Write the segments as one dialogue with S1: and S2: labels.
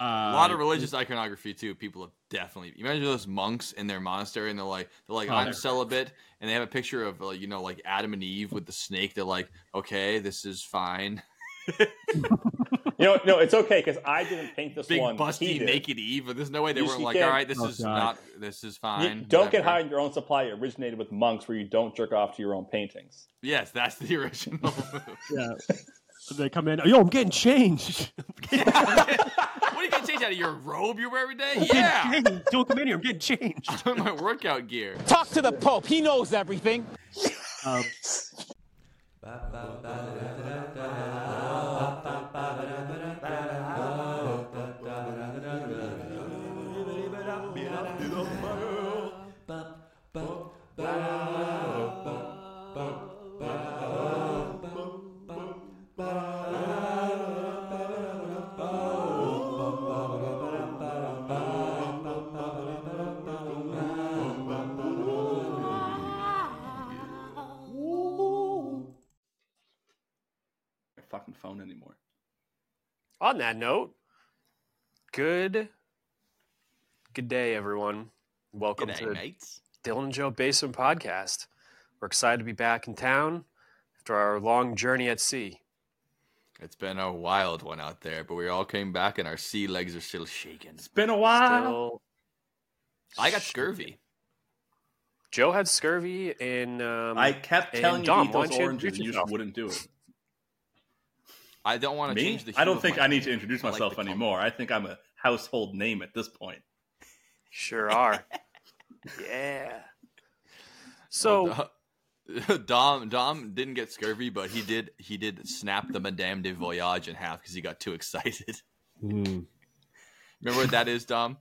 S1: Uh,
S2: a lot of religious iconography too. People have definitely. You imagine those monks in their monastery, and they're like, they're like,
S1: Oh,
S2: I'm
S1: they're-
S2: celibate, and they have a picture of like, you know, like Adam and Eve with the snake. They're like, okay, this is fine.
S3: You know, no, it's okay because I didn't paint this
S2: Big
S3: one. He
S2: busty naked Eve, but there's no way they
S3: You-
S2: weren't like,
S3: can't-
S2: all right, this
S1: Oh,
S2: is
S1: God.
S2: not, this is
S3: You
S2: fine.
S3: don't get high on your own supply. It originated with monks where you don't jerk off to your own paintings.
S2: Yes, that's the original. move.
S1: Yeah. they come in. Yo, I'm getting changed.
S2: what are you gonna change out of your robe you wear every day?
S1: I'm
S2: Yeah,
S1: getting changed. Don't come in here. I'm getting changed.
S2: I'm in my workout gear.
S4: Talk to the Pope. He knows everything.
S1: Um,
S3: phone anymore.
S5: On that note, good good day, everyone. Welcome
S2: G'day,
S5: to
S2: mates.
S5: Dylan and Joe Basement Podcast. We're excited to be back in town after our long journey at sea.
S2: It's been a wild one out there, but we all came back and our sea legs are still shaking.
S3: It's been a while.
S5: Still,
S2: I got scurvy.
S5: Joe had scurvy in. Um,
S3: I kept telling you
S5: Dom,
S3: to eat those
S5: don't you
S3: oranges, and you just wouldn't do it.
S2: I don't want to
S3: Me?
S2: change the.
S3: I don't
S2: of
S3: think
S2: my
S3: I need to
S2: face.
S3: introduce
S2: I like
S3: myself
S2: the color.
S3: anymore. I think I'm a household name at this point.
S5: Sure are. yeah. So
S2: Well, Dom Dom didn't get scurvy, but he did he did snap the Madame de Voyage in half because he got too excited.
S1: hmm.
S2: Remember what that is, Dom?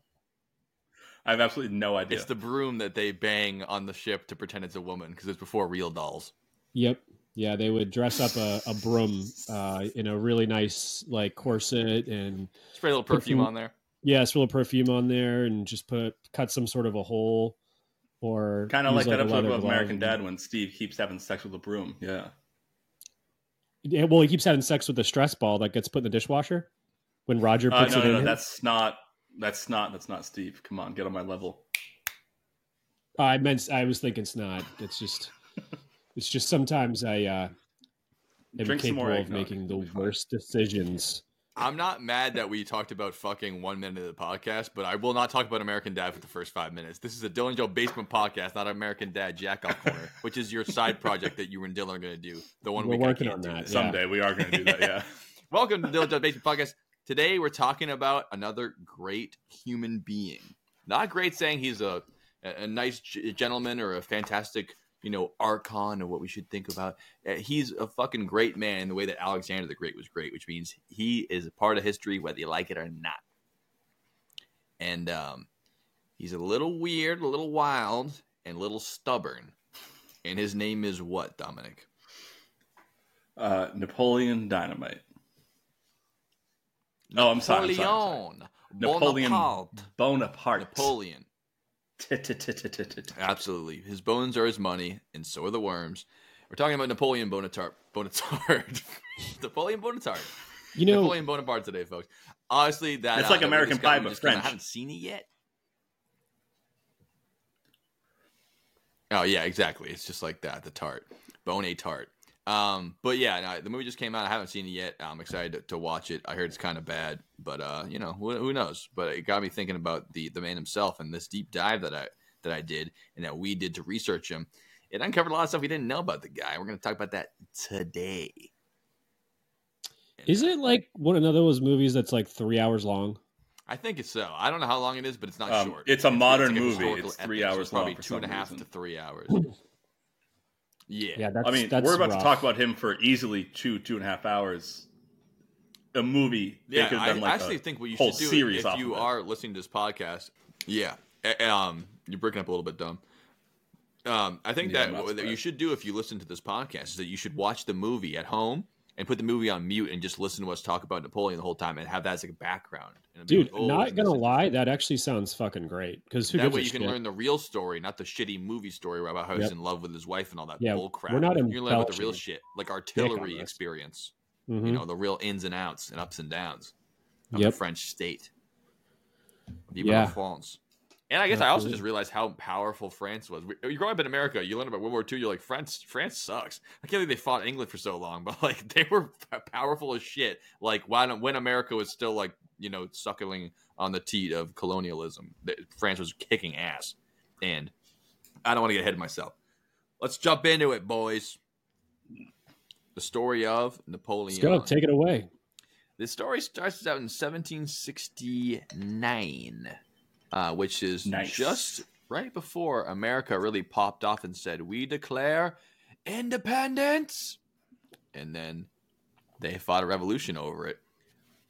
S3: I have absolutely no idea.
S2: It's the broom that they bang on the ship to pretend it's a woman because it's before real dolls.
S1: Yep. Yeah, they would dress up a, a broom uh, in a really nice like corset and
S2: Spray a little perfume
S1: Perfume.
S2: on there.
S1: yeah, spray a little perfume on there and just put cut some sort of a hole or
S3: kind of
S1: use,
S3: like that
S1: a
S3: episode of American Dad when Steve keeps having sex with a broom. Yeah.
S1: Yeah, well, he keeps having sex with the stress ball that gets put in the dishwasher when Roger
S3: Uh,
S1: puts
S3: no,
S1: it
S3: no,
S1: in.
S3: no,
S1: him.
S3: that's not. That's not. That's not Steve. Come on, get on my level.
S1: I meant I was thinking snot. It's just it's just sometimes I uh am
S3: Drink some more
S1: capable of making the
S3: It'll be fine.
S1: worst decisions.
S2: I'm not mad that we talked about fucking one minute of the podcast, but I will not talk about American Dad for the first five minutes. This is a Dylan Joe Basement podcast, not American Dad Jack Off Corner, which is your side project that you and Dylan are going to do. The one
S1: We're
S2: week
S1: working on that,
S2: this.
S1: yeah.
S3: Someday we are going to do that. Yeah.
S2: Welcome to Dylan Joe Basement podcast. Today we're talking about another great human being. Not great saying he's a a, a nice gentleman or a fantastic you know archon or what we should think about. Uh, he's a fucking great man in the way that Alexander the Great was great, which means he is a part of history whether you like it or not. And um, he's a little weird, a little wild, and a little stubborn. And his name is what, Dominic?
S3: Uh, Napoleon Dynamite. Oh, I'm sorry. I'm sorry, I'm sorry.
S2: Napoleon.
S3: Napoleon
S2: Bonaparte.
S3: Bonaparte.
S2: Napoleon. Absolutely. His bones are his money, and so are the worms. We're talking about Napoleon Bonaparte. Bonaparte. Napoleon Bonaparte.
S1: You know,
S2: Napoleon Bonaparte today, folks. Honestly, that
S3: It's uh,
S2: like
S3: American Pie,
S2: me
S3: but
S2: just 'cause I haven't seen it yet. Oh yeah, exactly. It's just like that. The tart, bone a tart. Um, but yeah, no, the movie just came out. I haven't seen it yet. I'm excited to, to watch it. I heard it's kind of bad, but uh, you know, who, who knows? But it got me thinking about the the man himself and this deep dive that I that I did and that we did to research him. It uncovered a lot of stuff we didn't know about the guy. We're going to talk about that today. And,
S1: is
S2: uh,
S1: it like one of those movies that's like three hours long?
S2: I think it's so. I don't know how long it is, but it's not
S3: Um,
S2: short.
S3: it's a modern
S2: like
S3: movie.
S2: historical
S3: It's three
S2: epic, so
S3: hours
S2: probably
S3: long for
S2: two and a half
S3: reason.
S2: to three hours. yeah.
S1: Yeah, that's
S3: I mean,
S1: that's
S3: we're about
S1: rough.
S3: to talk about him for easily two, two and a half hours. A movie. They
S2: Yeah,
S3: could
S2: I
S3: done like
S2: actually
S3: a
S2: think what you
S3: whole
S2: should do
S3: series
S2: if you
S3: of it.
S2: are listening to this podcast. Yeah, um, you're breaking up a little bit, dumb. Um, I think
S3: Yeah,
S2: that what you should do if you listen to this podcast is that you should watch the movie at home and put the movie on mute and just listen to us talk about Napoleon the whole time and have that as like a background.
S1: Dude,
S2: like, oh,
S1: not gonna lie, that actually sounds fucking great. Because who
S2: that way you can learn the real story, not the shitty movie story about how he's
S1: Yep.
S2: in love with his wife and all that bull crap.
S1: we're not
S2: you learn about the real shit, like artillery experience.
S1: Mhm.
S2: You know, the real ins and outs and ups and downs of
S1: Yep.
S2: the French state. Vive
S6: Yeah.
S2: France. And I guess I also just realized how powerful France was. You grow up in America, you learn about World War II. You're like, France, France sucks. I can't believe they fought England for so long, but like they were powerful as shit. Like when when America was still like you know suckling on the teat of colonialism, France was kicking ass. And I don't want to get ahead of myself. Let's jump into it, boys. The story of Napoleon.
S6: Let's go. Take it away.
S2: The story starts out in 1769, uh, which is
S7: Nice.
S2: just right before America really popped off and said, We declare independence. And then they fought a revolution over it.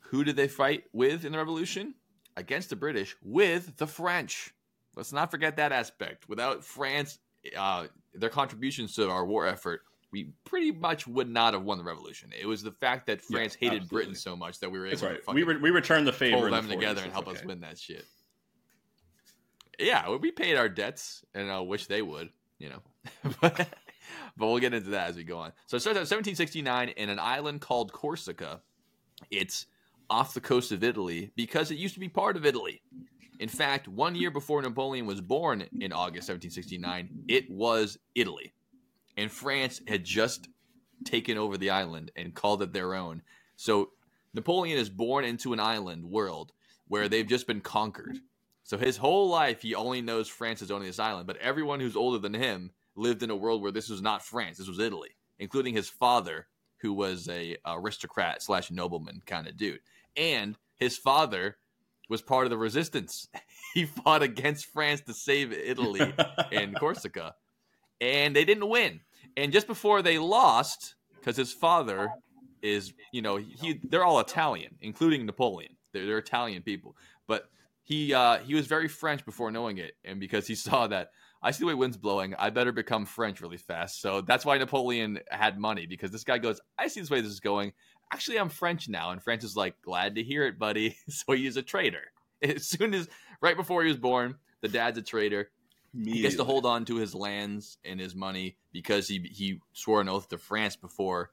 S2: Who did they fight with in the revolution? Against the British, with the French. Let's not forget that aspect. Without France, uh, their contributions to our war effort, we pretty much would not have won the revolution. It was the fact that
S7: Yeah,
S2: France hated
S7: absolutely.
S2: Britain so much that we were able
S7: That's
S2: to
S7: right.
S2: fucking
S7: We re- we returned the favor.
S2: pull
S7: in the
S2: them together and help us win that shit. Yeah, we paid our debts, and I wish they would, you know. but, but we'll get into that as we go on. So it starts at 1769 in an island called Corsica. It's off the coast of Italy because it used to be part of Italy. In fact, one year before Napoleon was born in August 1769, it was Italy. And France had just taken over the island and called it their own. So Napoleon is born into an island world where they've just been conquered. So his whole life, he only knows France is owning this island. But everyone who's older than him lived in a world where this was not France, this was Italy, including his father, who was a aristocrat slash nobleman kind of dude. And his father was part of the resistance. he fought against France to save Italy in Corsica, and they didn't win. And just before they lost, because his father is, you know, he they're all Italian, including Napoleon. They're, they're Italian people, but he uh, he was very French before knowing it, and because he saw that I see the way wind's blowing, I better become French really fast. So that's why Napoleon had money because this guy goes, I see this way this is going. Actually, I'm French now, and France is like, glad to hear it, buddy. so he's a traitor. As soon as right before he was born, the dad's a traitor he gets to hold on to his lands and his money because he he swore an oath to France before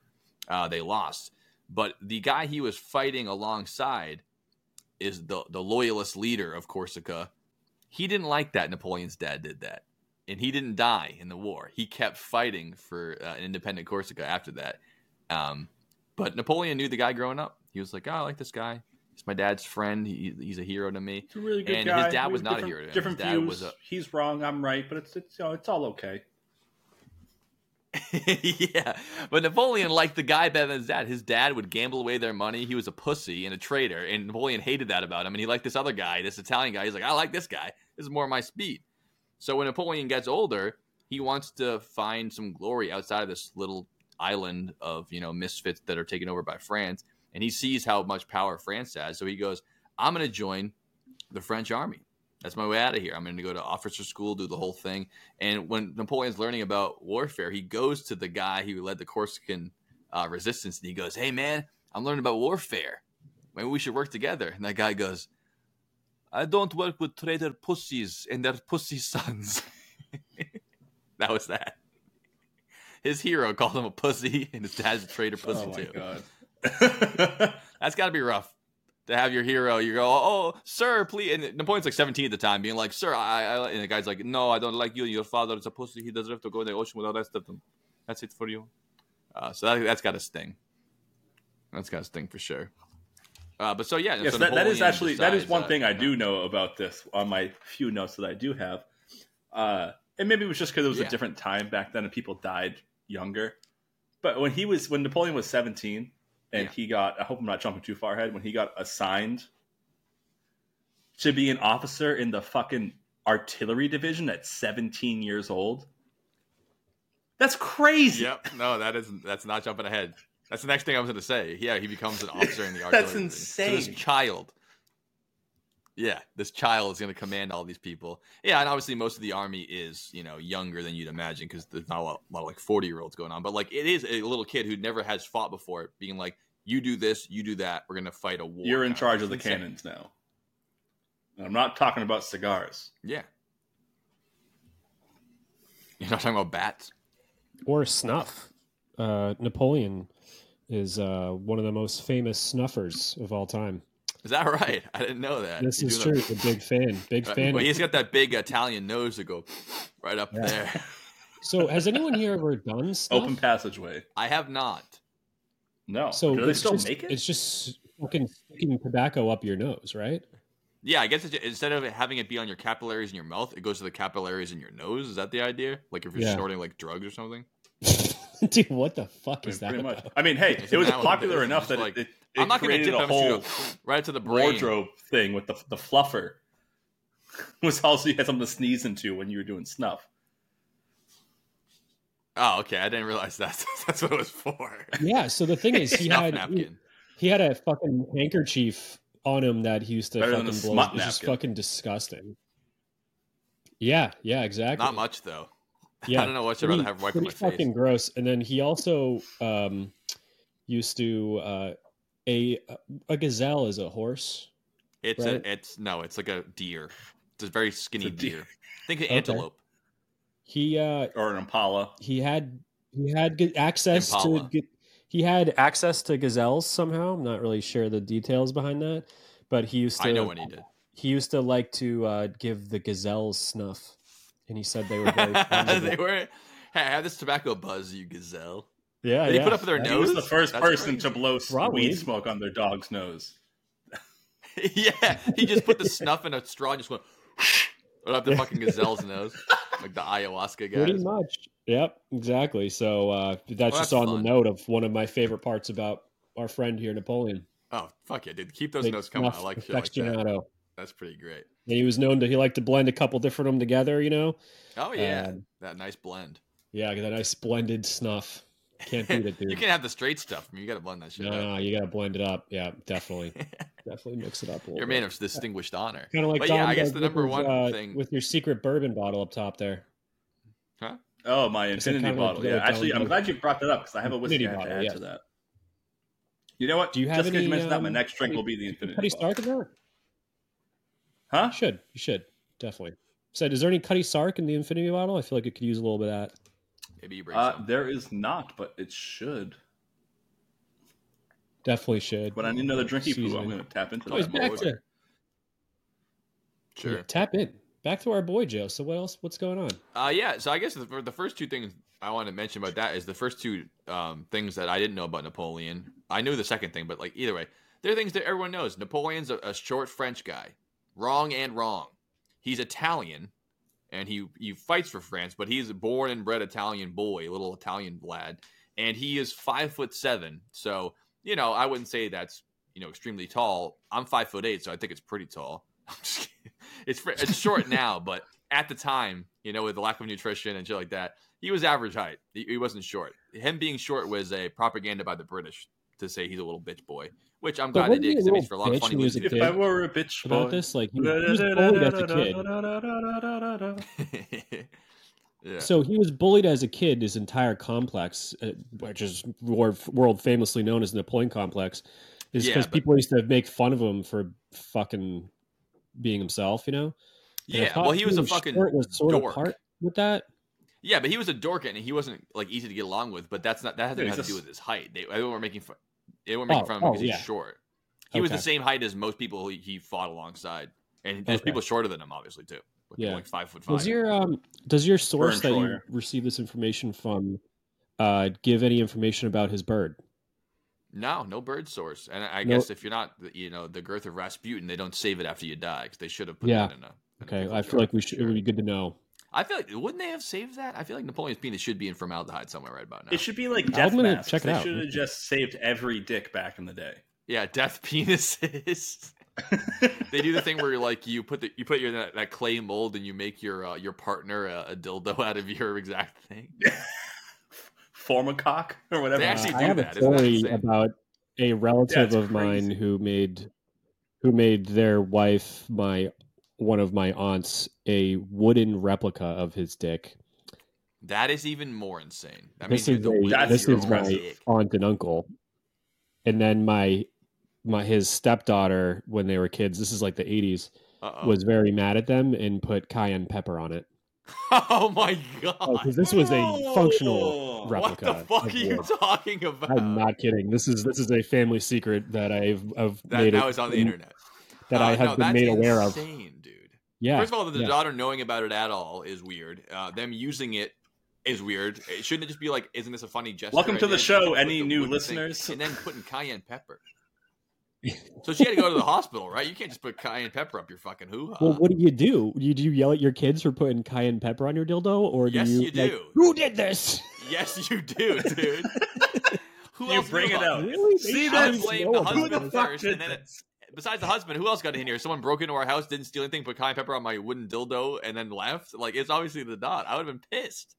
S2: uh, they lost. But the guy he was fighting alongside is the the loyalist leader of Corsica. He didn't like that Napoleon's dad did that, and he didn't die in the war. He kept fighting for uh, an independent Corsica after that. Um, but Napoleon knew the guy growing up. He was like, "Oh, I like this guy. He's my dad's friend. He, he's a hero to me."
S7: He's a really good
S2: And
S7: guy.
S2: his dad was not a hero to him.
S7: Different
S2: His dad
S7: views.
S2: was a-
S7: He's wrong. I'm right, but it's it's you know, it's all okay.
S2: yeah, but Napoleon liked the guy better than his dad. His dad would gamble away their money. He was a pussy and a traitor, and Napoleon hated that about him. And he liked this other guy, this Italian guy. He's like, I like this guy. This is more my speed. So when Napoleon gets older, he wants to find some glory outside of this little island of you know misfits that are taken over by France. And he sees how much power France has, so he goes, "I'm going to join the French army." That's my way out of here. I'm going to go to officer school, do the whole thing. And when Napoleon's learning about warfare, he goes to the guy who led the Corsican uh, resistance and he goes, Hey, man, I'm learning about warfare. Maybe we should work together. And that guy goes, I don't work with traitor pussies and their pussy sons. that was that. His hero called him a pussy, and his dad's a traitor pussy,
S7: oh my
S2: too.
S7: god.
S2: That's got to be rough to have your hero. You go, oh, sir, please. And Napoleon's like 17 at the time, being like, sir, I, I. And the guy's like, no, I don't like you. Your father is supposed to. He deserves to go in the ocean with the rest of them. That's it for you. Uh, so that, that's got a sting. That's got a sting for sure. Uh, but so yeah,
S7: yes,
S2: so
S7: that, that is actually that is one
S2: uh,
S7: thing I do know about this on my few notes that I do have. Uh, and maybe it was just because it was
S2: Yeah.
S7: a different time back then and people died younger. But when he was when Napoleon was seventeen and
S2: Yeah.
S7: he got I hope I'm not jumping too far ahead when he got assigned to be an officer in the fucking artillery division at 17 years old. That's crazy.
S2: Yep. No, that isn't. That's not jumping ahead. That's the next thing I was going to say. Yeah, he becomes an officer in the artillery.
S7: That's
S2: division. So this
S7: insane.
S2: child. Yeah, this child is going to command all these people. Yeah, and obviously most of the army is you know younger than you'd imagine because there's not a lot, a lot of like forty year olds going on. But like it is a little kid who never has fought before, being like, "You do this, you do that. We're going to fight a war."
S7: You're in
S2: now."
S7: charge of the
S2: insane.
S7: cannons now. And I'm not talking about cigars.
S2: Yeah. You're not talking about bats.
S6: Or snuff. Uh, Napoleon is uh, one of the most famous snuffers of all time.
S2: Is that right? I didn't know that.
S1: This
S2: He's
S1: is
S2: doing
S1: true. A big fan. Big
S2: that-
S1: fan.
S2: But he's got that big Italian nose to go right up
S1: Yeah.
S2: there.
S1: So, has anyone here ever done stuff?
S3: Open passageway.
S2: I have not.
S3: No.
S1: So
S3: do they
S1: it's
S3: still
S1: just,
S3: make it?
S1: It's just fucking sticking tobacco up your nose, right?
S2: Yeah, I guess it's, instead of having it be on your capillaries in your mouth, it goes to the capillaries in your nose. Is that the idea? Like if you're
S1: Yeah.
S2: snorting like drugs or something?
S1: Dude, what the fuck
S3: I mean,
S1: is that?
S3: pretty much. I mean, hey, it was
S2: that what it
S3: popular enough that
S2: like-
S3: it, it, it
S2: I'm not going to
S3: created
S2: dip
S3: a whole
S2: just right to the brain.
S3: wardrobe thing with the the fluffer. was also you had something to sneeze into when you were doing snuff.
S2: Oh, okay. I didn't realize that. That's what it was for.
S1: Yeah. So the thing is, he
S2: Snuff
S1: had
S2: napkin.
S1: he had a fucking handkerchief on him that he used to
S3: Better
S1: fucking blow.
S3: smut
S1: It's just fucking disgusting. Yeah. Yeah. Exactly.
S2: Not much though.
S1: Yeah.
S2: I don't know what I'd rather
S1: Pretty-
S2: have wiped on my
S1: pretty fucking
S2: face.
S1: gross. And then he also um, used to uh, a a gazelle is a horse.
S2: It's
S1: right?
S2: a. It's no. It's like a deer. It's a very skinny
S3: a deer.
S2: deer. Think of
S1: Okay.
S2: antelope.
S1: He uh,
S3: Or an impala.
S1: he had he had g- access
S2: Impala.
S1: to g- he had access to gazelles somehow. I'm not really sure the details behind that, but he used to.
S2: I know when he did.
S1: He used to like to uh, give the gazelles snuff, and he said they were very. fond of
S2: they were. Hey, I have this tobacco buzz, you gazelle.
S1: Yeah,
S2: Did he
S1: yeah.
S2: put up their
S1: yeah.
S3: He was the first
S2: That's
S3: person
S2: crazy.
S3: to blow
S1: Probably.
S3: weed smoke on their dog's nose.
S2: yeah, he just put the snuff in a straw and just went right up the fucking gazelle's nose, like the ayahuasca
S1: guy.
S2: Pretty
S1: much. Yep, exactly. So uh, that's
S2: Well,
S1: just
S2: that's
S1: on
S2: fun.
S1: the note of one of my favorite parts about our friend here, Napoleon.
S2: Oh fuck yeah, dude! Keep those
S1: Big
S2: notes coming. I like shit like that.
S1: aficionado.
S2: That's pretty great.
S1: And he was known to he liked to blend a couple different of them together. You know,
S2: Oh yeah,
S1: Um,
S2: that nice blend.
S1: yeah, that nice blended snuff. Can't beat it, dude.
S2: you can't have the straight stuff. I mean, you got to blend that shit
S1: no,
S2: up.
S1: no, you gotta blend it up. Yeah, definitely, definitely mix it up a.
S2: You're a man of distinguished honor.
S1: kind of like
S2: but
S1: Dom
S2: yeah, I guess the
S1: with
S2: number
S1: his,
S2: one
S1: uh,
S2: thing.
S1: with your secret bourbon bottle up top there. Huh?
S3: Oh, my infinity
S1: kinda
S3: bottle.
S1: the
S3: Yeah, actually, I'm glad you brought that up because I have a whiskey
S1: Infinity
S3: I have to
S1: bottle,
S3: add
S1: yes.
S3: to that. You know what?
S1: Do you have
S3: Just because
S1: any,
S3: you mentioned that, my
S1: um,
S3: next drink
S1: Cutty-
S3: will be the infinity
S1: Cutty
S3: bottle.
S1: Stark in there?
S3: Huh?
S1: You should. You should definitely. Said, is there any Cutty Sark in the Infinity bottle? I feel like it could use a little bit of that.
S2: Maybe you bring
S3: Uh,
S2: some.
S3: there is not, but it should.
S1: Definitely should.
S3: But I need another drinky poo, I'm going to tap into
S1: Oh, he's
S3: that.
S1: back
S3: more.
S1: to
S2: Sure.
S1: Yeah, tap in. Back to our boy Joe. So what else? What's going on?
S2: Uh, yeah. So I guess the, the first two things I want to mention about that is the first two um, things that I didn't know about Napoleon. I knew the second thing, but like either way, they're things that everyone knows. Napoleon's a, a short French guy, wrong and wrong. He's Italian, and he he fights for France, but he's a born and bred Italian boy, a little Italian lad, and he is five foot seven. So you know, I wouldn't say that's you know extremely tall. I'm five foot eight, so I think it's pretty tall. It's it's short now, but at the time, you know, with the lack of nutrition and shit like that, he was average height. He, he wasn't short. Him being short was a propaganda by the British to say he's a little bitch boy, which I'm
S1: But
S2: glad they did
S1: he a
S2: because it makes for a lot of
S1: bitch
S2: funny
S1: when he was a
S2: movies.
S3: If
S1: kid?
S3: I were a bitch
S1: About
S3: boy.
S1: this, like he, he was bullied as a kid.
S2: yeah.
S1: So he was bullied as a kid. His entire complex, uh, which is world, world famously known as the Napoleon complex, is
S2: Yeah,
S1: because
S2: but-
S1: people used to make fun of him for fucking being himself. You know. And
S2: yeah. Well, he was a fucking
S1: short was sort
S2: dork.
S1: of part with that.
S2: Yeah, but he was a dork and he wasn't like easy to get along with. But that's not that has
S3: Yeah,
S2: nothing to do with his height. They, they weren't making fun. They weren't making
S1: Oh,
S2: fun of him
S1: oh,
S2: because he's
S1: yeah.
S2: short. He was the same height as most people he, he fought alongside, and there's
S1: Okay.
S2: people shorter than him, obviously too. Like,
S1: Yeah.
S2: like five foot five.
S1: Does your um does your source that you receive this information from uh give any information about his bird?
S2: No, no bird source. And I I
S1: No-
S2: guess if you're not, you know, the girth of Rasputin, they don't save it after you die because they should have put
S1: Yeah.
S2: that in a. in
S1: Okay,
S2: pickle
S1: I feel like we should. It would be good to know.
S2: I feel like wouldn't they have saved that? I feel like Napoleon's penis should be in formaldehyde somewhere right about now.
S3: It should be like death
S1: gonna
S3: masks.
S1: check it
S3: they
S1: out.
S3: should have just saved every dick back in the day.
S2: yeah, death penises. they do the thing where you're like you put the you put your that, that clay mold and you make your uh, your partner a, a dildo out of your exact thing.
S3: Form a cock or whatever.
S2: They actually
S1: Uh, I have
S2: that,
S1: a
S2: isn't that
S1: story about a relative
S3: it's
S1: of mine who made who made their wife my one of my aunts a wooden replica of his dick.
S2: That is even more insane. That
S1: this
S2: means
S1: is a, this is my
S2: dick.
S1: aunt and uncle, and then my my his stepdaughter when they were kids. This is like the eighties.
S2: Uh-oh.
S1: Was very mad at them and put cayenne pepper on it.
S2: Oh my god!
S1: Oh, because this was a functional
S3: Oh,
S2: what
S1: replica.
S2: the fuck are you talking about?
S1: I'm not kidding. This is this is a family secret that I've I've
S2: that
S1: made
S2: now
S1: it-
S2: is on the internet.
S1: that
S2: Uh,
S1: I have
S2: no,
S1: been made aware of.
S2: insane.
S1: Yeah.
S2: First of all, the
S1: yeah.
S2: daughter knowing about it at all is weird. Uh, them using it is weird. It shouldn't it just be like, "Isn't this a funny gesture?"
S3: Welcome to the show, any
S2: the
S3: new listeners.
S2: thing, and then putting cayenne pepper. so she had to go to the hospital, right? You can't just put cayenne pepper up your fucking hoo ha.
S1: Well, what do you do? You do you yell at your kids for putting cayenne pepper on your dildo, or do
S2: Yes,
S1: you?
S2: you
S1: like,
S2: do.
S1: Who did this?
S2: Yes, you do, dude. Who
S3: You
S2: else
S3: bring it
S2: about
S3: out.
S1: Really?
S3: See,
S2: I
S3: that's-
S2: would blame the husband
S3: the
S2: first,
S3: did
S2: and then it,
S3: this?
S2: Besides the husband, who else got in here? Someone broke into our house, didn't steal anything, put cayenne pepper on my wooden dildo, and then left. Like it's obviously the dot. I would have been pissed.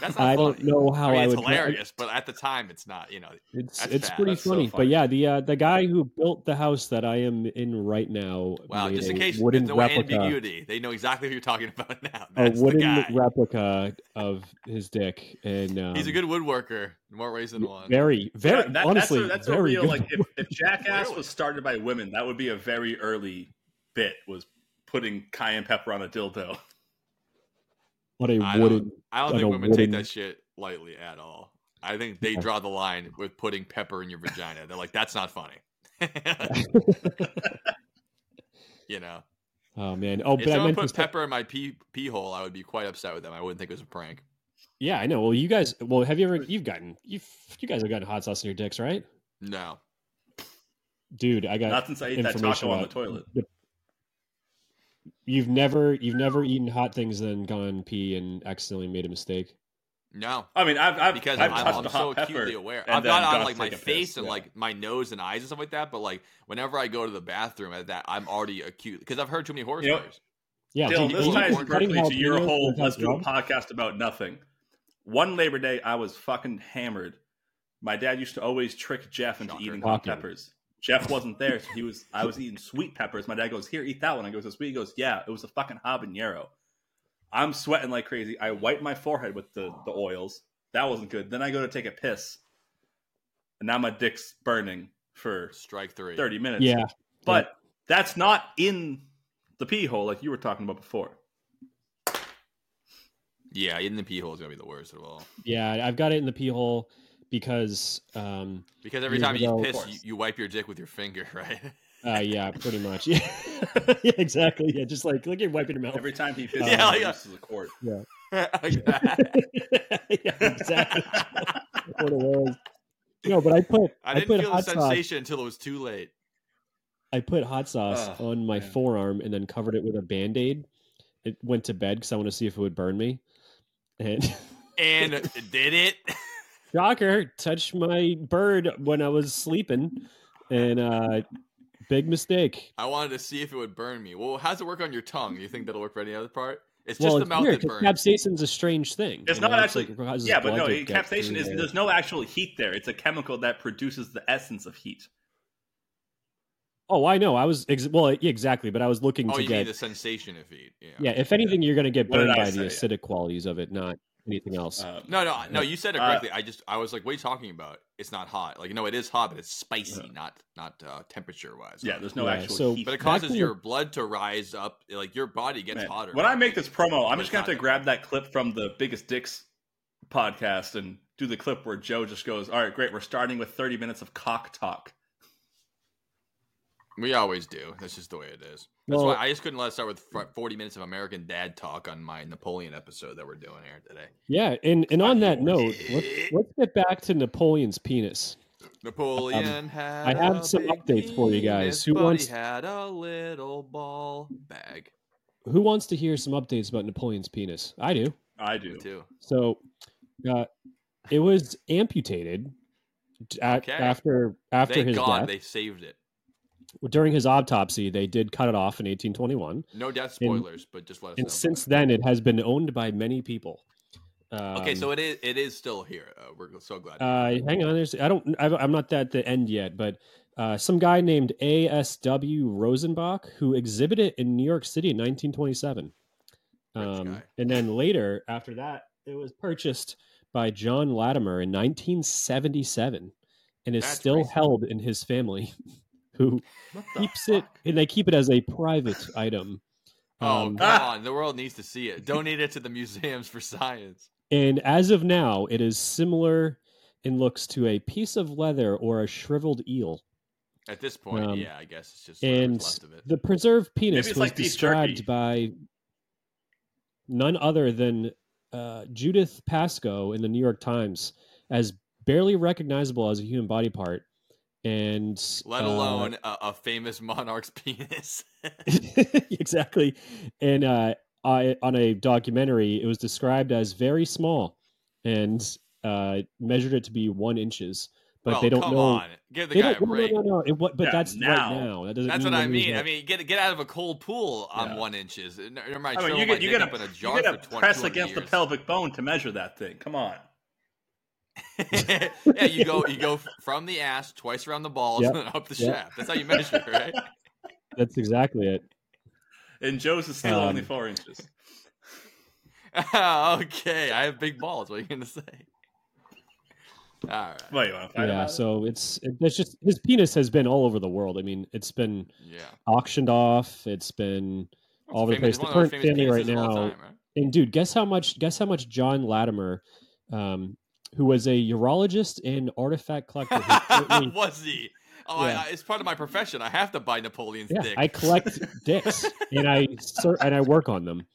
S2: That's not
S1: I
S2: funny.
S1: don't know how
S2: I mean,
S1: I
S2: it's
S1: would.
S2: hilarious, but at the time, it's not. You know,
S1: It's it's
S2: bad.
S1: pretty
S3: That's so
S1: funny.
S3: funny.
S1: But yeah, the uh, the guy who built the house that I am in right now.
S2: wow.
S1: made
S2: Just in
S1: a
S2: case
S1: wooden
S2: there's no
S1: replica,
S2: ambiguity, they know exactly who you're talking about now.
S1: a
S2: That's the
S1: wooden
S2: guy.
S1: replica of his dick, and um,
S2: He's a good woodworker in more ways than one.
S1: very very
S3: Yeah, that-
S1: honestly
S3: that's a, that's a
S1: very
S3: real
S1: good.
S3: like if, if Jackass was started by women, that would be a very early bit. Was putting cayenne pepper on a dildo.
S1: What a
S2: I don't- I don't
S1: on
S2: think
S1: a
S2: women take that shit lightly at all. I think they draw the line with putting pepper in your vagina. They're like, that's not funny. you know,
S1: Oh man! Oh,
S2: if
S1: but I
S2: someone
S1: meant
S2: put
S1: say-
S2: pepper in my pee pee hole, I would be quite upset with them. I wouldn't think it was a prank.
S1: Yeah, I know. Well, you guys. Well, have you ever? You've gotten. You you guys have gotten hot sauce in your dicks, right?
S2: No,
S1: Dude, I got.
S3: Not since I ate that
S1: information
S3: taco on the
S1: about-
S3: toilet.
S1: You've never you've never eaten hot things then gone pee and accidentally made a mistake.
S2: no,
S3: I mean, I've I've,
S2: because
S3: I've
S2: I'm,
S3: touched
S2: I'm so
S3: hot pepper.
S2: acutely aware. I've
S3: then
S2: got on like my face
S3: piss,
S2: and
S3: yeah.
S2: like my nose and eyes and stuff like that. But like whenever I go to the bathroom at that, I'm already acute because I've heard too many horror
S3: You know-
S2: stories.
S1: Yeah,
S3: Dylan,
S1: dude,
S3: this
S1: you
S3: ties perfectly to your whole let's do a podcast about nothing. One Labor Day, I was fucking hammered. My dad used to always trick Jeff into
S2: Shocker.
S3: eating hot
S1: Shocking.
S3: peppers. Jeff wasn't there, so he was. I was eating sweet peppers. My dad goes, "Here, eat that one." I go, "It's sweet." He goes, "Yeah, it was a fucking habanero." I'm sweating like crazy. I wipe my forehead with the the oils. That wasn't good. Then I go to take a piss, and now my dick's burning for
S2: Strike three.
S3: 30 minutes.
S1: Yeah,
S3: But that's not in the pee hole like you were talking about before.
S2: Yeah, in the pee hole is gonna be the worst of all.
S1: yeah. I've got it in the pee hole because, um,
S2: Because every time
S1: ago-
S2: you piss, you, you wipe your dick with your finger, right?
S1: uh, yeah, pretty much. Yeah, yeah, exactly. Yeah, just like like you're wiping your mouth.
S3: Every time he pisses,
S2: Yeah,
S3: he
S2: yeah.
S3: uses a quart.
S2: Like that.
S1: yeah, exactly. What it was. No, but I put
S2: I
S1: I,
S2: didn't
S1: put
S2: feel the
S1: hot sauce.
S2: sensation until it was too late.
S1: I put hot sauce
S3: Oh,
S1: on my
S3: man.
S1: forearm and then covered it with a band aid. It went to bed because I want to see if it would burn me. And
S2: And did it?
S1: Shocker, touched my bird when I was sleeping, and uh, big mistake.
S2: I wanted to see if it would burn me. Well, how's it work on your tongue? You think that'll work for any other part? It's just
S1: well,
S2: the
S1: it's
S2: mouth
S1: weird
S2: that
S1: 'cause
S2: burns.
S1: capsaicin's a strange thing.
S3: It's
S1: you know?
S3: not actually.
S1: like
S3: yeah, but no,
S1: to
S3: capsaicin is.
S1: there.
S3: There's no actual heat there. It's a chemical that produces the essence of heat.
S1: Oh, I know. I was ex- well, exactly. But I was looking
S2: oh,
S1: to
S2: you mean
S1: get
S2: the sensation of heat? Yeah.
S1: yeah. If anything, you're going to get burned
S3: I
S1: by the
S3: say?
S1: acidic qualities of it, not anything else.
S3: Um,
S2: No, no, no. You said it
S3: Uh,
S2: correctly. I just, I was like, "What are you talking about? It's not hot. Like, no, it is hot, but it's spicy,
S3: Yeah.
S2: not, not uh, temperature wise.
S3: yeah, there's no
S1: Yeah,
S3: actual
S1: so-
S3: heat.
S2: But it causes
S1: to
S2: your blood to rise up. Like your body gets
S3: Man,
S2: hotter.
S3: When I make this promo, I'm just gonna have to grab that clip from the Biggest Dicks podcast and do the clip where Joe just goes, "All right, great. We're starting with 30 minutes of cock talk."
S2: We always do. That's just the way it is. That's
S1: Well-
S2: why I just couldn't let it start with 40 minutes of American Dad talk on my Napoleon episode that we're doing here today.
S1: yeah, and and on that note, let's, let's get back to Napoleon's penis.
S2: Napoleon had.
S1: Um, I have
S2: a
S1: some
S2: big
S1: updates for you guys. Who
S2: but
S1: wants-
S2: He had a little ball bag
S1: Who wants to hear some updates about Napoleon's penis? I do.
S3: I do.
S2: too.
S1: So, uh, it was amputated a-
S2: Okay.
S1: after after
S2: Thank
S1: his
S2: God
S1: death.
S2: they saved it.
S1: During his autopsy, they did cut it off in 1821,
S2: No death
S1: And-
S2: spoilers, but just let us know.
S1: and since then, it has been owned by many people. Um,
S2: okay, so it is it is still here. Uh, we're so glad.
S1: Uh, hang on, there's I don't I, I'm not at the end yet, but uh, some guy named A.S.W. Rosenbach who exhibited it in New York City in 1927, um, and then later after that, it was purchased by John Lattimer in 1977, and is
S2: That's
S1: still
S2: recent.
S1: held in his family, who
S3: What the
S1: keeps it and they keep it as a private item.
S2: Oh,
S1: Um,
S2: come on. The world needs to see it. Donate it to the museums for science.
S1: And as of now, it is similar in looks to a piece of leather or a shriveled eel.
S2: At this point,
S1: Um,
S2: yeah, I guess it's just whatever's
S1: And
S2: left of it.
S1: the preserved penis was
S3: like
S1: described by none other than uh, Judith Pascoe in the New York Times as barely recognizable as a human body part. And
S2: Let
S1: uh,
S2: alone a, a famous monarch's penis.
S1: exactly. And uh, I, on a documentary, it was described as very small and uh, measured it to be one inches. But
S2: well,
S1: they don't
S2: come
S1: know.
S2: on. Give the
S1: They
S2: guy
S1: don't,
S2: a break.
S1: no, no, no. It, what, but
S3: Yeah,
S1: that's
S3: now.
S1: right now. That doesn't
S2: That's
S1: mean
S2: what I
S1: when he was
S2: mean. I mean, get get out of a cold pool on
S3: Yeah.
S2: one inches. N- Never mind.
S3: I mean, you
S2: my
S3: get you
S2: dick
S3: get
S2: up in a jar
S3: you
S2: for
S3: get to
S2: 20
S3: press
S2: 200
S3: against the pelvic bone to measure that thing. Come on.
S2: yeah, you go you go from the ass twice around the balls
S1: Yep.
S2: and then up the
S1: Yep.
S2: shaft. That's how you measure, it, right?
S1: That's exactly it.
S3: And Joe's is still
S1: Um,
S3: only four inches.
S2: okay, I have big balls. What are you gonna say? All right.
S3: What you want to
S1: yeah, so it's it, it's just his penis has been all over the world. I mean, it's been
S2: Yeah.
S1: auctioned off. It's been
S2: It's
S1: all over the
S2: famous-
S1: place. The
S2: one of the
S1: current family right
S2: penises of all
S1: now,
S2: time, right?
S1: and dude, guess how much? Guess how much John Lattimer, um, who was a urologist and artifact collector, who
S2: was he? Oh,
S1: Yeah.
S2: I, I, it's part of my profession. I have to buy Napoleon's
S1: yeah,
S2: dick.
S1: I collect dicks and I ser- and I work on them.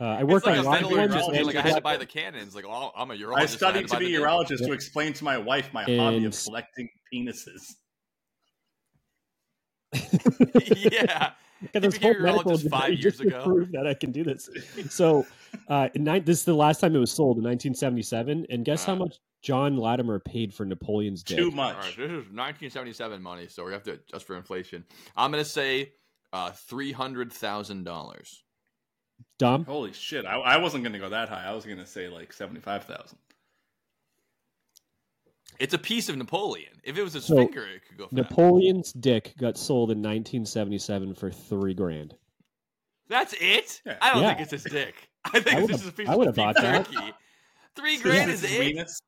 S1: Uh, I work
S2: it's like
S1: on
S2: a
S1: live
S2: ventilator
S1: ones
S2: just
S1: and
S2: like I had to buy the cannons. Like, oh, I'm a urologist.
S3: I
S2: had
S3: studied to
S2: buy
S3: be
S2: the
S3: a
S2: dick.
S3: urologist to explain to my wife my hobby of collecting penises.
S2: yeah.
S1: got this
S2: became
S1: whole
S2: a
S1: medical
S2: urologist five years ago.
S1: prove that I can do this. So, uh, in ni- this is the last time it was sold in 1977, and guess how much John Lattimer paid for Napoleon's dick?
S3: Too much.
S2: right, this is 1977 money, so we have to adjust for inflation. I'm gonna say uh, three hundred thousand dollars.
S1: Dom,
S3: Holy shit! I, I wasn't going to go that high. I was going to say like seventy-five thousand.
S2: It's a piece of Napoleon. If it was his
S1: So,
S2: finger, it could go for that.
S1: Napoleon's dick got sold in 1977 for three grand.
S2: That's it.
S3: Yeah.
S2: I don't
S1: Yeah.
S2: think it's his dick. I think
S1: I
S2: this
S1: would've-
S2: is a piece
S1: I would've
S2: beef
S1: bought that.
S2: jerky. Three grand is it.
S3: Weenus.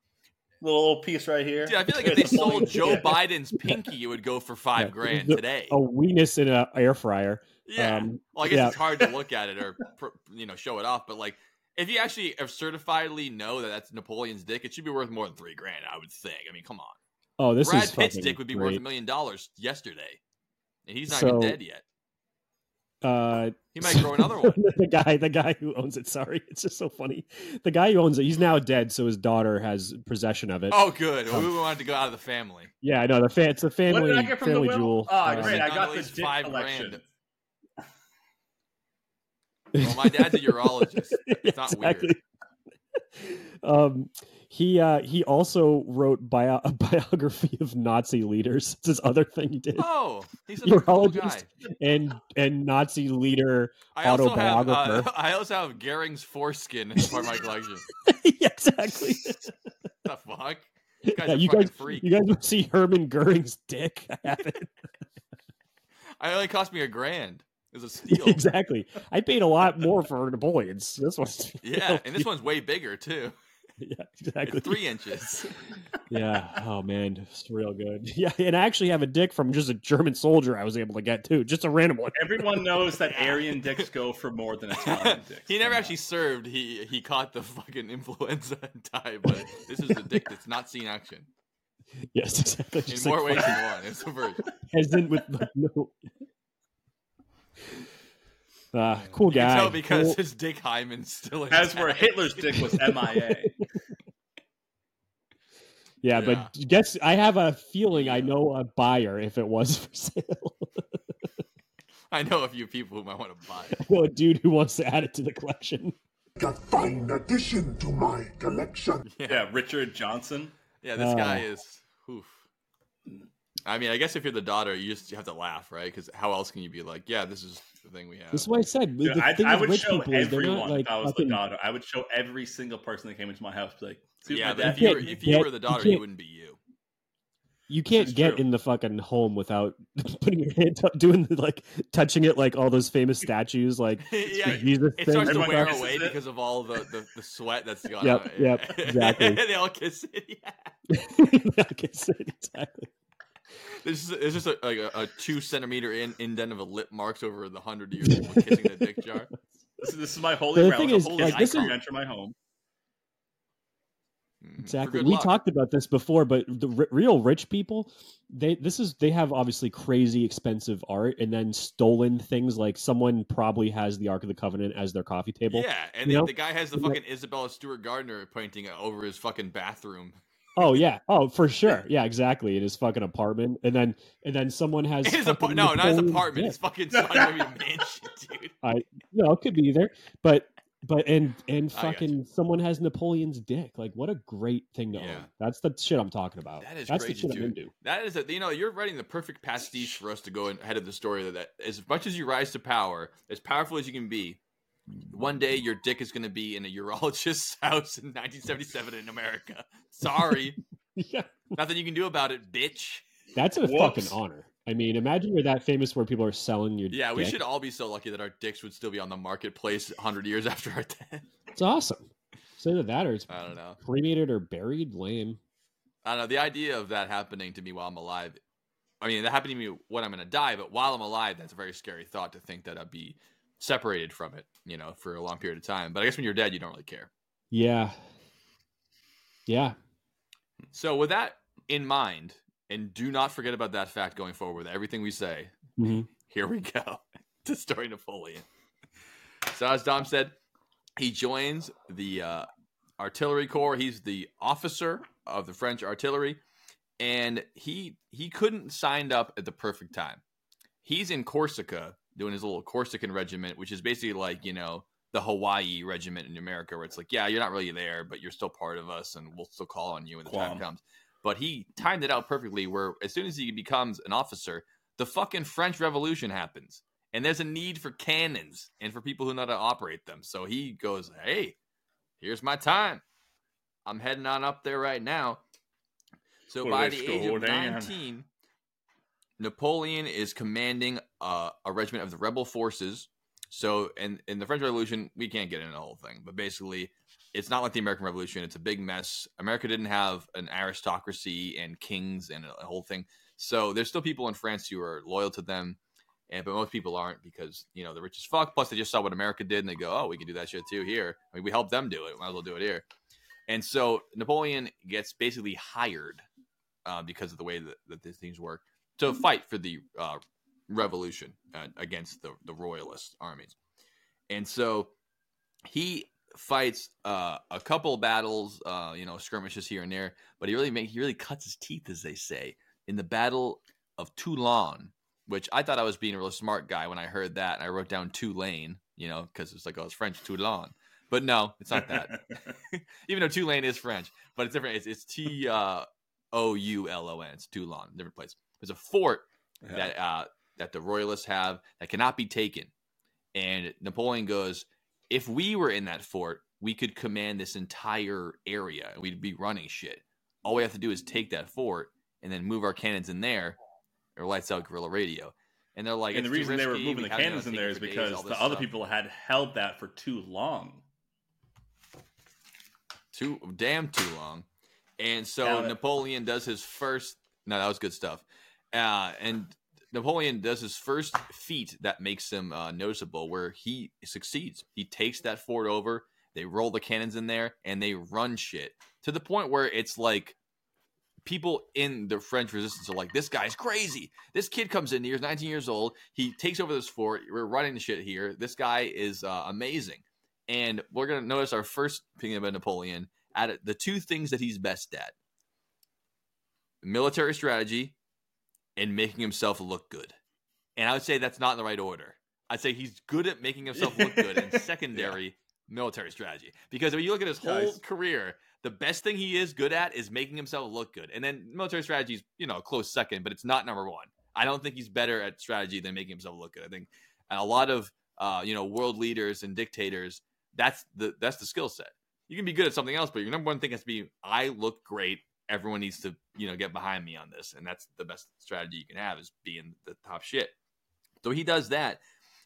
S3: Little old piece right here.
S2: Dude, I feel like if they sold Joe
S3: dick.
S2: Biden's pinky, it would go for five
S1: Yeah,
S2: grand today.
S1: A weenus in an air fryer.
S2: yeah.
S1: um,
S2: well, I guess
S1: yeah.
S2: it's hard to look at it or you know show it off, but like if you actually have certifiedly know that that's Napoleon's dick, it should be worth more than three grand. I would think. I mean, come on.
S1: Oh, this
S2: Brad
S1: is
S2: Pitt's
S1: fucking
S2: dick would be worth a million dollars yesterday, and he's not
S1: So-
S2: even dead yet.
S1: Uh,
S2: He might grow another one.
S1: the guy, the guy who owns it. Sorry, it's just so funny. The guy who owns it, he's now dead, so his daughter has possession of it.
S2: Oh, good.
S1: Um,
S2: we wanted to go out of the family.
S1: Yeah, I know the fan. It's a
S3: What
S1: family
S3: did I get from the
S1: family
S3: will?
S1: jewel.
S3: Oh,
S1: Um,
S3: great! I got
S2: at
S3: the
S2: five
S3: collection.
S2: grand. Well, my dad's a urologist. It's not
S1: weird Um, he uh, he also wrote bio- a biography of Nazi leaders. It's his other thing he did,
S2: Oh, he's a cool guy.
S1: Urologist. and and Nazi leader.
S2: I also have uh,
S1: autobiographer.
S2: I also have Goering's foreskin as part of my collection.
S1: yeah, exactly.
S2: the fuck? This guy's
S1: Yeah, you guys,
S2: freak.
S1: you guys want see Hermann Goering's dick? I have it.
S2: It only cost me a grand. It was a steal.
S1: exactly. I paid a lot more for Napoleon's. This one's
S2: Yeah, and this one's way bigger too.
S1: yeah, exactly.
S2: It's three inches.
S1: Yeah. Oh man, it's real good. Yeah, and I actually have a dick from just a German soldier I was able to get too, just a random one.
S3: Everyone knows that Aryan dicks go for more than Italian dicks.
S2: he never
S3: Come on.
S2: actually served. He he caught the fucking influenza and died. But this is a dick that's not seen action
S1: Yes, exactly.
S2: in
S1: Just
S2: more
S1: like
S2: ways than one. It's a version.
S1: as in with like, no. Uh, cool
S2: You
S1: guy.
S2: can tell because
S1: Cool-
S2: his dick hymen's still in.
S3: As where Hitler's dick was MIA.
S1: yeah,
S2: yeah.
S1: but guess I have a feeling I know a buyer if it was for sale.
S2: I know a few people who might want to buy it.
S1: I know a dude who wants to add it to the collection.
S8: a fine addition to my collection.
S3: yeah, Richard Johnson.
S2: Yeah, this guy
S1: Oh.
S2: is. Oof. I mean, I guess if you're the daughter, you just have to laugh, right? Because how else can you be like, yeah, this is the thing we have.
S1: This is what I said.
S3: Dude,
S1: the
S3: I,
S1: thing
S3: I would
S1: rich
S3: show
S1: people is not
S3: everyone
S1: like
S3: if I was
S1: fucking-
S3: the daughter. I would show every single person that came into my house. Be like, see
S2: yeah,
S3: my
S2: but
S3: dad
S2: if you were, if you
S1: get-
S2: were the daughter, he
S1: can't-
S2: wouldn't be you.
S1: You can't get
S3: true.
S1: in the fucking home without putting your hand up, doing the, like touching it like all those famous statues, like
S2: yeah,
S1: the Jesus
S2: it
S1: thing
S2: starts to wear
S1: stuff.
S3: kisses
S2: away
S3: it.
S2: because of all the, the, the sweat that's gone
S1: Yep,
S2: on.
S1: yep, exactly.
S2: they all kiss it. Yeah.
S1: Like I said, exactly.
S2: This is this is a, like a, a two centimeter in, indent of a lip marks over the hundred years of kissing the dick jar.
S7: This, this is my holy
S6: The
S7: ground.
S6: thing is,
S7: hold
S6: like, this is-
S7: enter my home.
S2: Mm,
S6: Exactly. We
S2: luck.
S6: talked about this before, but the r- real rich people, they this is they have obviously crazy expensive art, and then stolen things. Like someone probably has the Ark of the Covenant as their coffee table.
S2: Yeah, and the, the guy has the
S6: And, like-
S2: fucking Isabella Stewart Gardner painting over his fucking bathroom.
S6: Oh yeah. Oh for sure. Yeah, exactly. In his fucking apartment, and then and then someone has
S2: His no, not his apartment. His fucking Saudi mansion, dude.
S6: I no, it could be either. But but and and fucking someone has Napoleon's dick. Like what a great thing to
S2: Yeah.
S6: own. That's the shit I'm talking about.
S2: That is
S6: That's
S2: crazy,
S6: the shit I'm
S2: dude.
S6: into.
S2: That is a you know you're writing the perfect pastiche for us to go ahead of the story that, that as much as you rise to power, as powerful as you can be, one day your dick is going to be in a urologist's house in 1977 in America. Sorry,
S6: Yeah.
S2: nothing you can do about it, bitch.
S6: That's a
S7: Whoops.
S6: fucking honor. I mean, imagine you're that famous where people are selling your. Dick.
S2: Yeah, we should all be so lucky that our dicks would still be on the marketplace 100 years after our death.
S6: It's awesome. Say that, that or it's
S2: I don't know.
S6: cremated or buried. Lame.
S2: I don't know. The idea of that happening to me while I'm alive, I mean, that happened to me when I'm going to die, but while I'm alive, that's a very scary thought to think that I'd be separated from it, you know, for a long period of time. But I guess when you're dead, you don't really care.
S6: Yeah. Yeah.
S2: So, with that in mind, and do not forget about that fact going forward with everything we say,
S6: hmm
S2: here we go to story Napoleon. So, as Dom said, he joins the uh, artillery corps. He's the officer of the French artillery, and he he couldn't signed up at the perfect time. He's in Corsica doing his little Corsican regiment, which is basically like you know the Hawaii regiment in America, where it's like, yeah, you're not really there, but you're still part of us, and we'll still call on you when the time comes. But he timed it out perfectly, where as soon as he becomes an officer, the fucking French Revolution happens, and there's a need for cannons and for people who know how to operate them. So he goes, "Hey, here's my time. I'm heading on up there right now." So
S7: Well,
S2: by the age of
S7: down.
S2: 19, Napoleon is commanding uh, a regiment of the rebel forces. So, in in the French Revolution, we can't get into the whole thing, but basically, it's not like the American Revolution. It's a big mess. America didn't have an aristocracy and kings and a, whole thing. So there's still people in France who are loyal to them, and but most people aren't because you know they're rich as fuck. Plus, they just saw what America did and they go, "Oh, we can do that shit too here." I mean, we helped them do it. Might as well do it here. And so Napoleon gets basically hired uh, because of the way that, that these things work to fight for the uh, revolution uh, against the, the royalist armies. And so he fights uh, a couple battles, uh, you know, skirmishes here and there, but he really make, he really cuts his teeth, as they say, in the Battle of Toulon, which I thought I was being a real smart guy when I heard that, and I wrote down Tulane, you know, because it's like oh, it's French Toulon, but no, it's not that. Even though Tulane is French, but it's different. It's, it's T uh, O U L O N. It's Toulon, different place. There's a fort
S7: Yeah.
S2: that uh, that the royalists have that cannot be taken. And Napoleon goes, if we were in that fort, we could command this entire area and we'd be running shit. All we have to do is take that fort and then move our cannons in there, or lights out guerrilla radio. And they're like,
S7: and the reason they were moving the cannons in
S2: there is
S7: there
S2: it
S7: is
S2: for days,
S7: because the other
S2: stuff."
S7: people had held that for too long.
S2: too damn too long. And so. Napoleon does his first. No, that was good stuff. Uh, and Napoleon does his first feat that makes him uh, noticeable, where he succeeds. He takes that fort over. They roll the cannons in there, and they run shit to the point where it's like people in the French resistance are like, "This guy's crazy. This kid comes in here, he's 19 years old. He takes over this fort. We're running shit here. This guy is uh, amazing." And we're gonna notice our first thing about Napoleon at the two things that he's best at: military strategy and making himself look good. And I would say that's not in the right order. I'd say he's good at making himself look good, and secondary military strategy. Because when you look at his whole
S7: Nice.
S2: career, the best thing he is good at is making himself look good. And then military strategy is, you know, a close second, but it's not number one. I don't think he's better at strategy than making himself look good. I think a lot of uh, you know world leaders and dictators that's the that's the skill set. You can be good at something else, but your number one thing has to be I look great. Everyone needs to you know get behind me on this, and that's the best strategy you can have is being the top shit. So he does that,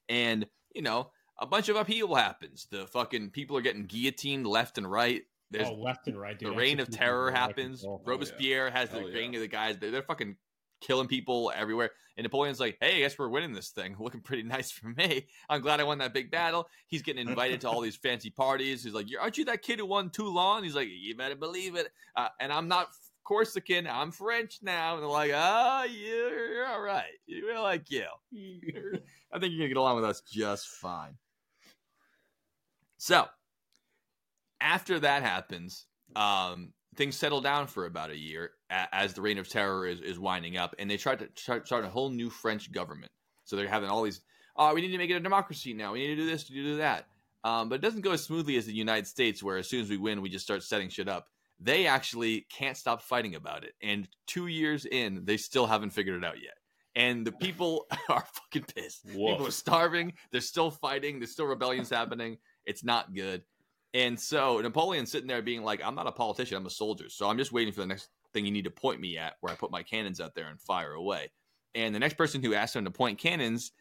S2: and you know a bunch of upheaval happens. The fucking people are getting guillotined left and right. There's
S6: oh, left and right, dude.
S2: the reign of terror
S6: are out of
S2: happens. Robespierre has the
S7: Hell yeah.
S2: reign of the guys. They're, they're fucking killing people everywhere. And Napoleon's like, "Hey, I guess we're winning this thing. Looking pretty nice for me. I'm glad I won that big battle." He's getting invited to all these fancy parties. He's like, "Aren't you that kid who won Toulon?" He's like, "You better believe it." Uh, and I'm not Corsican. I'm French now. And they're like, "Oh, you're, you're all right. We like you. I think you're gonna get along with us just fine." So after that happens, um, things settle down for about a year as the reign of terror is, is winding up, and they try to start, start a whole new French government. So they're having all these, oh, we need to make it a democracy now. We need to do this, to do that. Um, but it doesn't go as smoothly as the United States, where as soon as we win, we just start setting shit up. They actually can't stop fighting about it, and two years in, they still haven't figured it out yet. And the people are fucking pissed. People are starving. They're still fighting. There's still rebellions happening. It's not good. And so Napoleon's sitting there being like, I'm not a politician, I'm a soldier. So I'm just waiting for the next thing you need to point me at where I put my cannons out there and fire away. And the next person who asks him to point cannons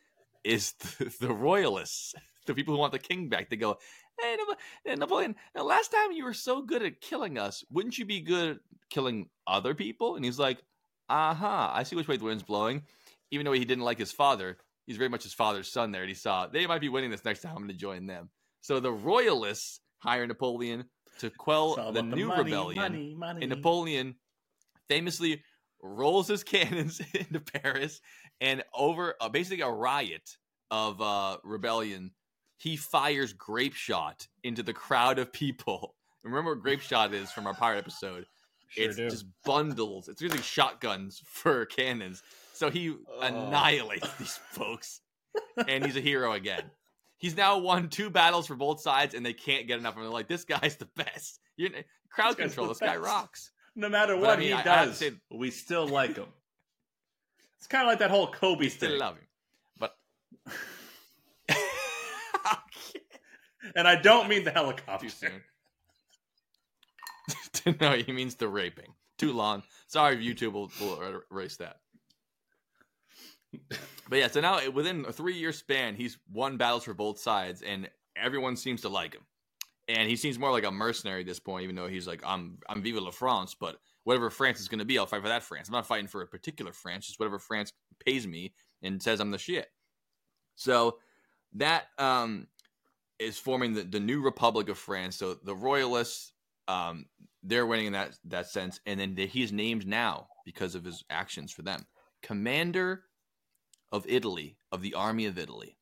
S2: is the, the royalists, the people who want the king back. They go, Hey, Napoleon, last time you were so good at killing us, wouldn't you be good at killing other people? And he's like, Uh huh, I see which way the wind's blowing. Even though he didn't like his father, he's very much his father's son there. And he saw they might be winning this next time. I'm going to join them. So the royalists hire Napoleon to quell the new
S7: money,
S2: rebellion.
S7: money, money.
S2: And Napoleon famously rolls his cannons into Paris, and over uh, basically a riot of uh, rebellion, he fires grape shot into the crowd of people. Remember what grape shot is from our pirate episode?
S6: Sure
S2: it's
S6: do.
S2: just bundles. It's usually shotguns for cannons. So he
S7: Oh.
S2: annihilates these folks, and he's a hero again. He's now won two battles for both sides, and they can't get enough. And they're like, "This guy's the best." You're, crowd
S7: This
S2: control. This guy rocks.
S7: No matter what
S2: I mean,
S7: he
S2: I-
S7: does,
S2: say-
S7: we still like him. It's kind of like that whole Kobe
S2: Still
S7: thing.
S2: love him, but
S7: And I don't mean the
S2: too
S7: helicopter.
S2: soon. no, he means the raping. Too long. Sorry, YouTube will, will er, erase that. But yeah, so now within a three-year span, he's won battles for both sides, and everyone seems to like him. And he seems more like a mercenary at this point, even though he's like, "I'm I'm Viva la France," but whatever France is going to be, I'll fight for that France. I'm not fighting for a particular France, just whatever France pays me and says I'm the shit. So that um, is forming the, the new Republic of France. So the Royalists, um, they're winning in that that sense, and then he's named now because of his actions for them, Commander of Italy of the Army of Italy.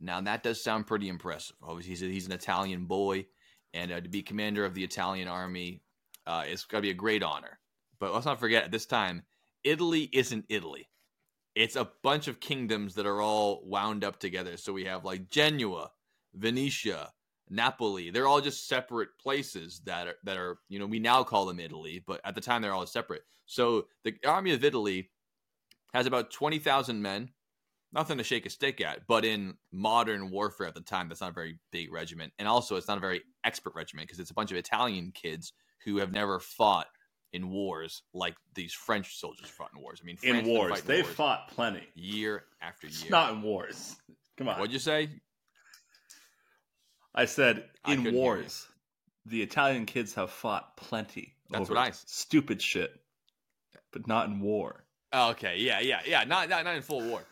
S2: Now that does sound pretty impressive. Obviously, he's, a, he's an Italian boy, and uh, to be commander of the Italian army, uh, it's got to be a great honor. But let's not forget, at this time, Italy isn't Italy. It's a bunch of kingdoms that are all wound up together. So we have like Genoa, Venetia, Napoli. They're all just separate places that are that are you know we now call them Italy, but at the time they're all separate. So the army of Italy has about twenty thousand men. Nothing to shake a stick at, but in modern warfare at the time, that's not a very big regiment, and also it's not a very expert regiment because it's a bunch of Italian kids who have never fought in wars like these French soldiers fought in wars. I mean, France
S7: In wars, they
S2: wars
S7: fought plenty.
S2: year after
S7: It's
S2: year.
S7: not in wars. Come on.
S2: What'd you say?
S7: I said
S2: I
S7: in
S2: couldn't hear you.
S7: wars, the Italian kids have fought plenty.
S2: That's what I
S7: Stupid shit, but not in war.
S2: Oh, okay, yeah, yeah, yeah. Not, not not in full war,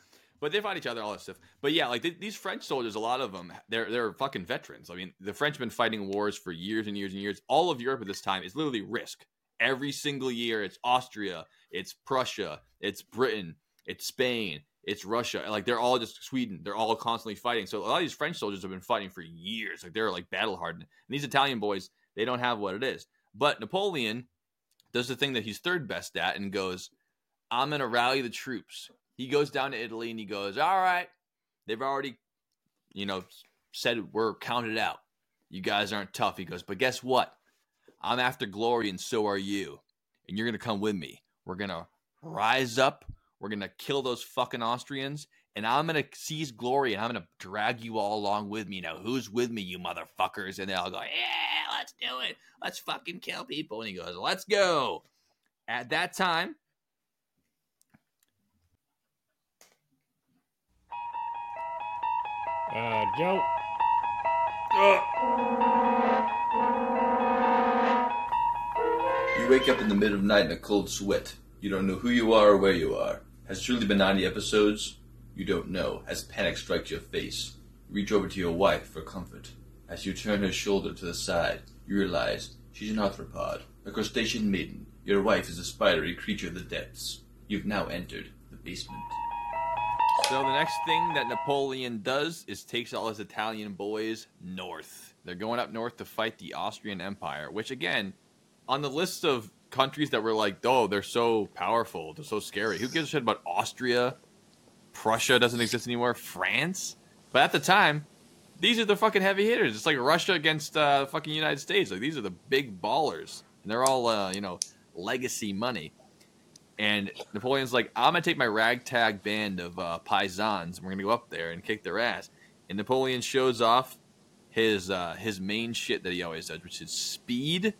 S2: but they fight each other, all that stuff. But yeah, like th- these French soldiers, a lot of them, they're they're fucking veterans. I mean, the French been fighting wars for years and years and years. All of Europe at this time is literally risk. Every single year, it's Austria, it's Prussia, it's Britain, it's Spain, it's Russia. Like they're all just Sweden. They're all constantly fighting. So a lot of these French soldiers have been fighting for years. Like they're like battle hardened. And these Italian boys, they don't have what it is. But Napoleon does the thing that he's third best at and goes, I'm going to rally the troops. He goes down to Italy and he goes, All right, they've already, you know, said we're counted out. You guys aren't tough. He goes, But guess what? I'm after glory and so are you. And you're going to come with me. We're going to rise up. We're going to kill those fucking Austrians. And I'm going to seize glory and I'm going to drag you all along with me. Now, who's with me, you motherfuckers? And they all go, Yeah, let's do it. Let's fucking kill people. And he goes, Let's go. At that time,
S6: Uh, Joe.
S2: You wake up in the middle of the night in a cold sweat. You don't know who you are or where you are. Has truly been 90 episodes? You don't know. As panic strikes your face, you reach over to your wife for comfort. As you turn her shoulder to the side, you realize she's an arthropod, a crustacean maiden. Your wife is a spidery creature of the depths. You've now entered the basement. So the next thing that Napoleon does is takes all his Italian boys north. They're going up north to fight the Austrian Empire, which again, on the list of countries that were like, oh, they're so powerful, they're so scary. Who gives a shit about Austria? Prussia doesn't exist anymore. France? But at the time, these are the fucking heavy hitters. It's like Russia against uh, fucking United States. Like these are the big ballers, and they're all uh, you know legacy money. And Napoleon's like, I'm gonna take my ragtag band of uh, paisans, and we're gonna go up there and kick their ass. And Napoleon shows off his uh, his main shit that he always does, which is speed,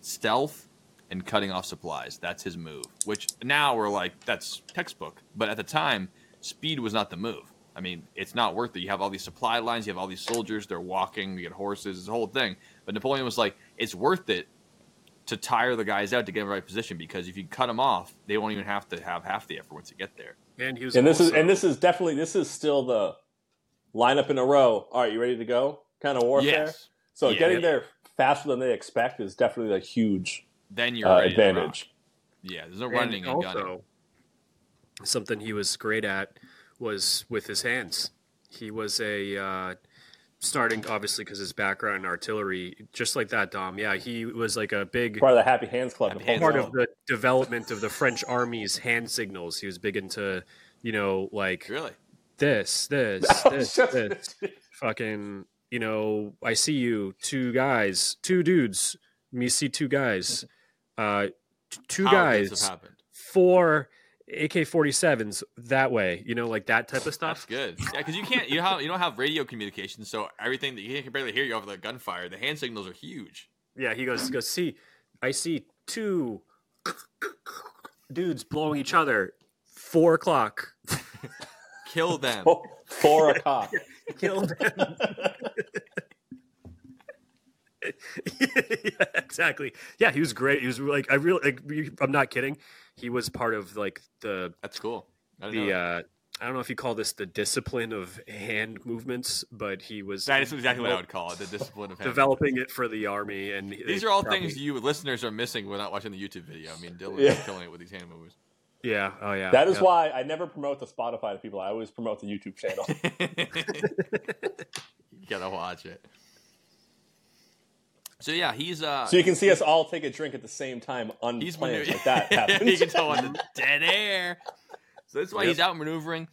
S2: stealth, and cutting off supplies. That's his move. Which now we're like, that's textbook. But at the time, speed was not the move. I mean, it's not worth it. You have all these supply lines, you have all these soldiers, they're walking, you get horses, a whole thing. But Napoleon was like, it's worth it to tire the guys out to get in the right position because if you cut them off, they won't even have to have half the effort once you get there.
S1: And he was
S3: And this is and this is definitely this is still the line up in a row. All right, you ready to go? Kind of warfare.
S2: Yes.
S3: So
S2: Yeah.
S3: getting there faster than they expect is definitely a huge
S2: Then you're
S3: uh,
S2: ready to rock.
S3: advantage.
S2: Yeah, there's no
S1: and
S2: running and gunning.
S1: also something he was great at was with his hands. He was a uh, starting obviously because his background in artillery, just like that, Dom. Yeah, he was like a big
S3: Part of the Happy Hands Club.
S2: Happy
S3: Napoleon.
S1: part
S2: Hands
S1: of the development of the French army's hand signals. He was big into, you know, like
S2: Really?
S1: this, this, this, this, fucking, you know, I see you, two guys, two dudes, me see two guys, uh, t- two
S2: How
S1: guys,
S2: happened?
S1: four AK forty sevens that way, you know, like that type of stuff.
S2: That's good. Yeah, because you can't you have you don't have radio communication, so everything that you can barely hear you over the gunfire. The hand signals are huge.
S1: Yeah, he goes, he goes, see, I see two dudes blowing each other. Four o'clock.
S2: Kill them.
S3: Four o'clock.
S1: Kill them. yeah, exactly. Yeah, he was great. He was like, I really, like, I'm not kidding. He was part of like the
S2: That's cool. I didn't know
S1: the.
S2: that.
S1: uh I don't know if you call this the discipline of hand movements, but he was
S2: That is exactly what I would call it. The discipline of hand.
S1: developing it for the army. And
S2: These are all
S1: probably-
S2: things you listeners are missing without watching the YouTube video. I mean, Dylan
S3: Yeah.
S2: is killing it with these hand movers.
S1: Yeah. Oh yeah.
S3: That is
S1: yeah.
S3: why I never promote the Spotify to people. I always promote the YouTube channel.
S2: you gotta watch it. So yeah, he's uh
S3: so you can see us all take a drink at the same time
S2: he's
S3: unplanned.
S2: maneu-
S3: like that happens.
S2: you can tell on the dead air. So that's why he's out maneuvering.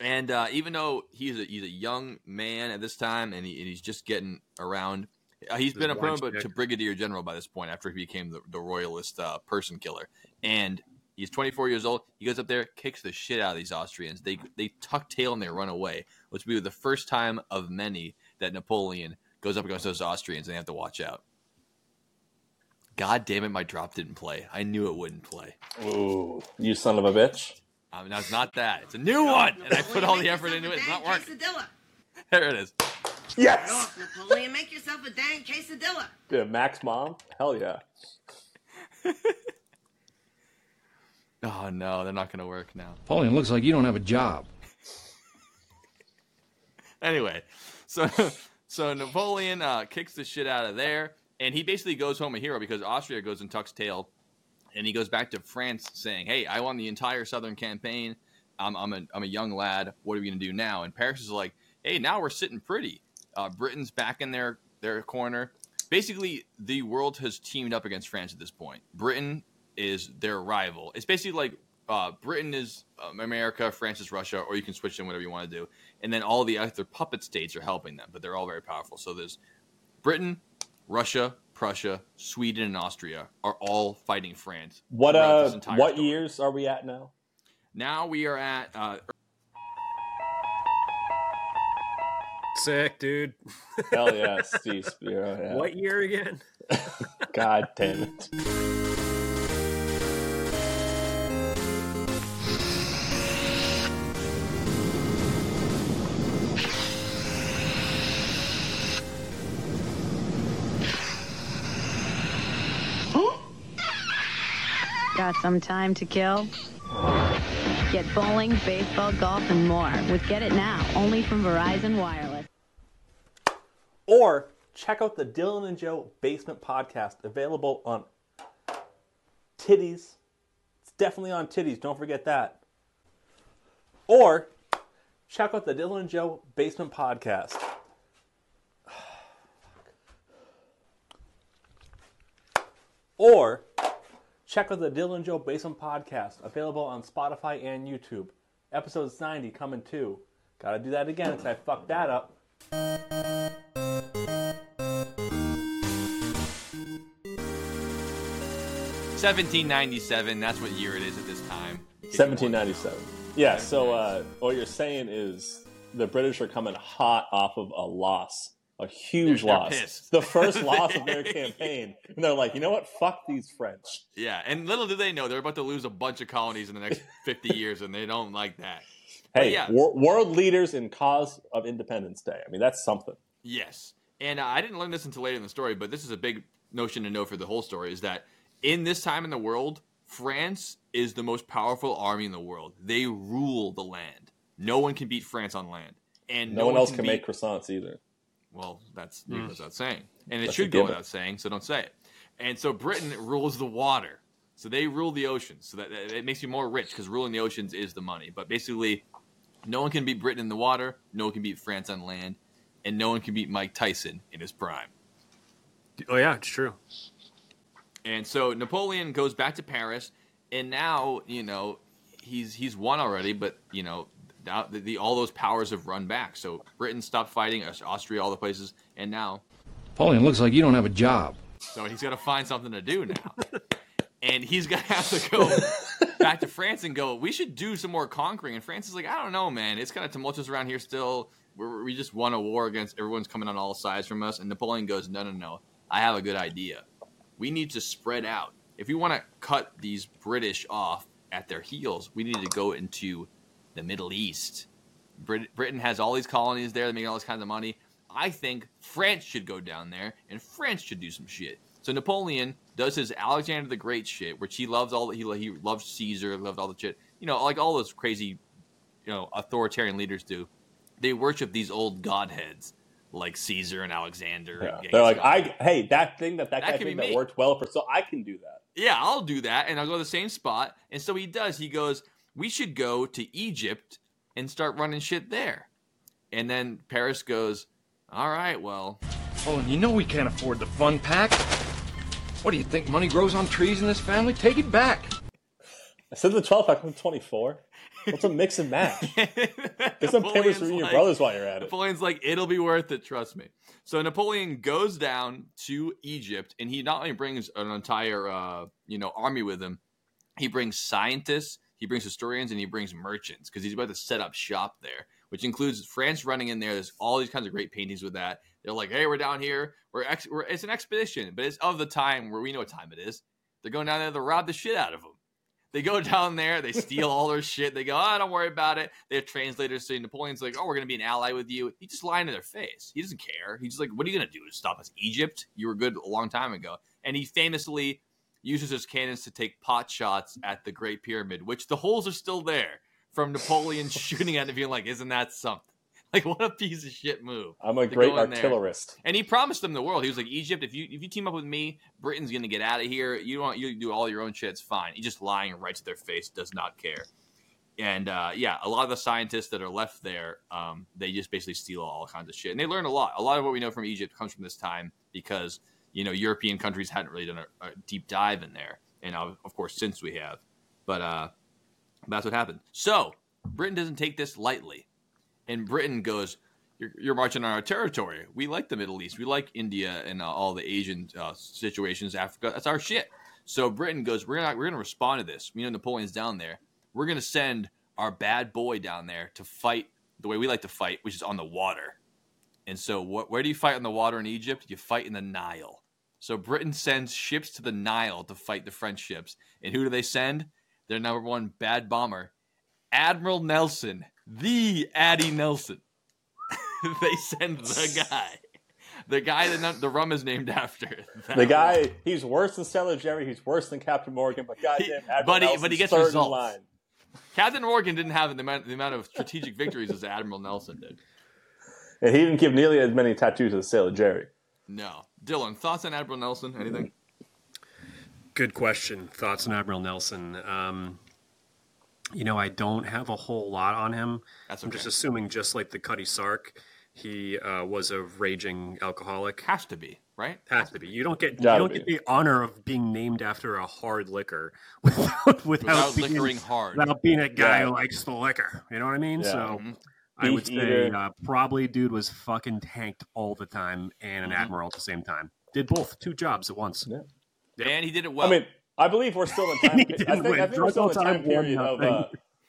S2: And uh, even though he's a he's a young man at this time, and, he, and he's just getting around, uh, he's
S1: His
S2: been a
S1: wife's
S2: promoted to brigadier general by this point after he became the, the royalist uh, person killer. And he's 24 years old. He goes up there, kicks the shit out of these Austrians. They they tuck tail and they run away, which will be the first time of many that Napoleon goes up against those Austrians and they have to watch out. God damn it, my drop didn't play. I knew it wouldn't play.
S3: Ooh, you son of a bitch.
S2: Um, I mean, it's not that. It's a new one, and I put all the effort into it. It's not working. There it is.
S3: Yes.
S9: Napoleon, make yourself a dang quesadilla.
S3: Yeah, Max mom. Hell yeah.
S2: Oh no, they're not going to work now.
S10: Napoleon, looks like you don't have a job.
S2: Anyway, so so Napoleon uh, kicks the shit out of there, and he basically goes home a hero because Austria goes and tucks tail, and he goes back to France saying, "Hey, I won the entire Southern campaign. I'm I'm a I'm a young lad. What are we to do now?" And Paris is like, "Hey, now we're sitting pretty. Uh, Britain's back in their their corner. Basically, the world has teamed up against France at this point. Britain is their rival. It's basically like." Uh, Britain is um, America, France is Russia, or you can switch them whatever you want to do and then all the other puppet states are helping them, but they're all very powerful. So there's Britain, Russia, Prussia, Sweden, and Austria are all fighting France.
S3: What uh? What
S2: story.
S3: years are we at now?
S2: Now we are at uh,
S1: Sick, dude.
S3: Hell yeah, Steve Spiro. Yeah.
S1: What year again?
S3: God damn it.
S11: Got some time to kill? Get bowling, baseball, golf, and more with Get It Now, only from Verizon Wireless.
S3: Or check out the Dylan and Joe Basement Podcast, available on Titties. It's definitely on Titties, don't forget that. Or check out the Dylan and Joe Basement Podcast. Or check out the Dylan Joe Basement Podcast, available on Spotify and YouTube. Episodes 90 coming too. Gotta do that again because I fucked that up.
S2: 1797. That's what year it is at this time.
S3: 1797. Yeah, so uh, what you're saying is the British are coming hot off of a loss, a huge
S2: They're- they're
S3: loss,
S2: pissed.
S3: the first loss of their campaign, and they're like, you know what? Fuck these French.
S2: Yeah, and little do they know they're about to lose a bunch of colonies in the next 50 years, and they don't like that.
S3: Hey,
S2: yeah.
S3: wor- world leaders in cause of Independence Day. I mean, that's something.
S2: Yes. And uh, I didn't learn this until later in the story, but this is a big notion to know for the whole story is that in this time in the world, France is the most powerful army in the world. They rule the land. No one can beat France on land. And
S3: No, one else can
S2: beat-
S3: make croissants either.
S2: Well, that's
S3: Mm.
S2: without saying, and it
S3: That's
S2: should go without saying. So don't say it. And so Britain rules the water, so they rule the oceans. So that, that- it makes you more rich because ruling the oceans is the money. But basically, no one can beat Britain in the water. No one can beat France on land, and no one can beat Mike Tyson in his prime.
S1: Oh yeah, it's true.
S2: And so Napoleon goes back to Paris, and now you know he's he's won already. But you know now the, the all those powers have run back. So Britain stopped fighting, Austria, all the places, and now
S10: Napoleon, looks like you don't have a job.
S2: So he's got to find something to do now. and he's going to have to go back to France and go, we should do some more conquering. And France is like, I don't know, man. It's kind of tumultuous around here still. We're, we just won a war against everyone's coming on all sides from us. And Napoleon goes, no, no, no. I have a good idea. We need to spread out. If we want to cut these British off at their heels, we need to go into the Middle East. Brit- Britain has all these colonies there. They're making all this kinds of money. I think France should go down there and France should do some shit. So Napoleon does his Alexander the Great shit, which he loves all. He he loves Caesar, loved all the shit. You know, like all those crazy, you know, authoritarian leaders do. They worship these old godheads like Caesar and Alexander.
S3: Yeah.
S2: and
S3: They're like, I hey, that thing that that,
S2: That
S3: guy did that worked well for, so I can do that.
S2: yeah, I'll do that, and I'll go to the same spot. And so he does. He goes, we should go to Egypt and start running shit there. And then Paris goes, all right, well,
S10: Napoleon, you know we can't afford the fun pack. What do you think? Money grows on trees in this family? Take it back.
S3: I said the 12 pack, I'm 24. What's a mix and match? Get some papers for you your
S2: like-
S3: brothers while you're at it.
S2: Napoleon's like, it'll be worth it, trust me. So Napoleon goes down to Egypt, and he not only brings an entire, uh, you know, army with him, he brings scientists, he brings historians, and he brings merchants because he's about to set up shop there, which includes France running in there. There's all these kinds of great paintings with that. They're like, hey, we're down here. We're, ex- we're it's an expedition, but it's of the time where we know what time it is. They're going down there to rob the shit out of them. They go down there, they steal all their shit. They go, oh, don't worry about it. They have translators saying Napoleon's like, oh, we're going to be an ally with you. He just lying to their face. He doesn't care. He's just like, what are you going to do to stop us? Egypt? You were good a long time ago. And he famously uses his cannons to take pot shots at the Great Pyramid, which the holes are still there from Napoleon shooting at it, being like, isn't that something? Like, what a piece of shit move.
S3: I'm a great
S2: in there. And he promised them the world. He was like, Egypt, if you if you team up with me, Britain's gonna get out of here. You don't you do all your own shit. It's fine. He's just lying right to their face. Does not care. And uh, yeah, a lot of the scientists that are left there, um, they just basically steal all kinds of shit, and they learn a lot. A lot of what we know from Egypt comes from this time because you know European countries hadn't really done a, a deep dive in there, and uh, of course since we have, but uh, that's what happened. So Britain doesn't take this lightly, and Britain goes, "You're, you're marching on our territory. We like the Middle East. We like India and uh, all the Asian uh, situations. Africa. That's our shit." So Britain goes, "We're not. We're to respond to this. We know Napoleon's down there. We're to send our bad boy down there to fight the way we like to fight, which is on the water." And so, what, where do you fight on the water in Egypt? You fight in the Nile. So Britain sends ships to the Nile to fight the French ships. And who do they send? Their number one bad bomber, Admiral Nelson, the Addy Nelson. they send the guy, the guy that the rum is named after.
S3: The guy, he's worse than Sailor Jerry. He's worse than Captain Morgan. But goddamn, Admiral
S2: but he- but he gets results.
S3: line.
S2: Captain Morgan didn't have the amount, the amount of strategic victories as Admiral Nelson did.
S3: And he didn't give nearly as many tattoos as Sailor Jerry.
S2: No, Dylan, thoughts on Admiral Nelson? Anything?
S1: Good question. Thoughts on Admiral Nelson? Um, you know, I don't have a whole lot on him.
S2: That's
S1: I'm just assuming, just like the Cutty Sark, he uh, was a raging alcoholic.
S2: Has to be right.
S1: Has to be. You don't get you
S3: Gotta
S1: don't
S3: be.
S1: get the honor of being named after a hard liquor without without,
S2: Without
S1: being,
S2: liquoring hard.
S1: without being a guy
S3: Yeah.
S1: who likes the liquor. You know what I mean?
S3: Yeah.
S1: So
S2: Mhm.
S1: I would say uh, probably dude was fucking tanked all the time and an
S2: Mhm.
S1: admiral at the same time. Did both, two jobs at once.
S3: Yeah.
S2: And he did it well.
S3: I mean, I believe we're still in time. I think. I think we're still in
S1: time,
S3: time period of uh,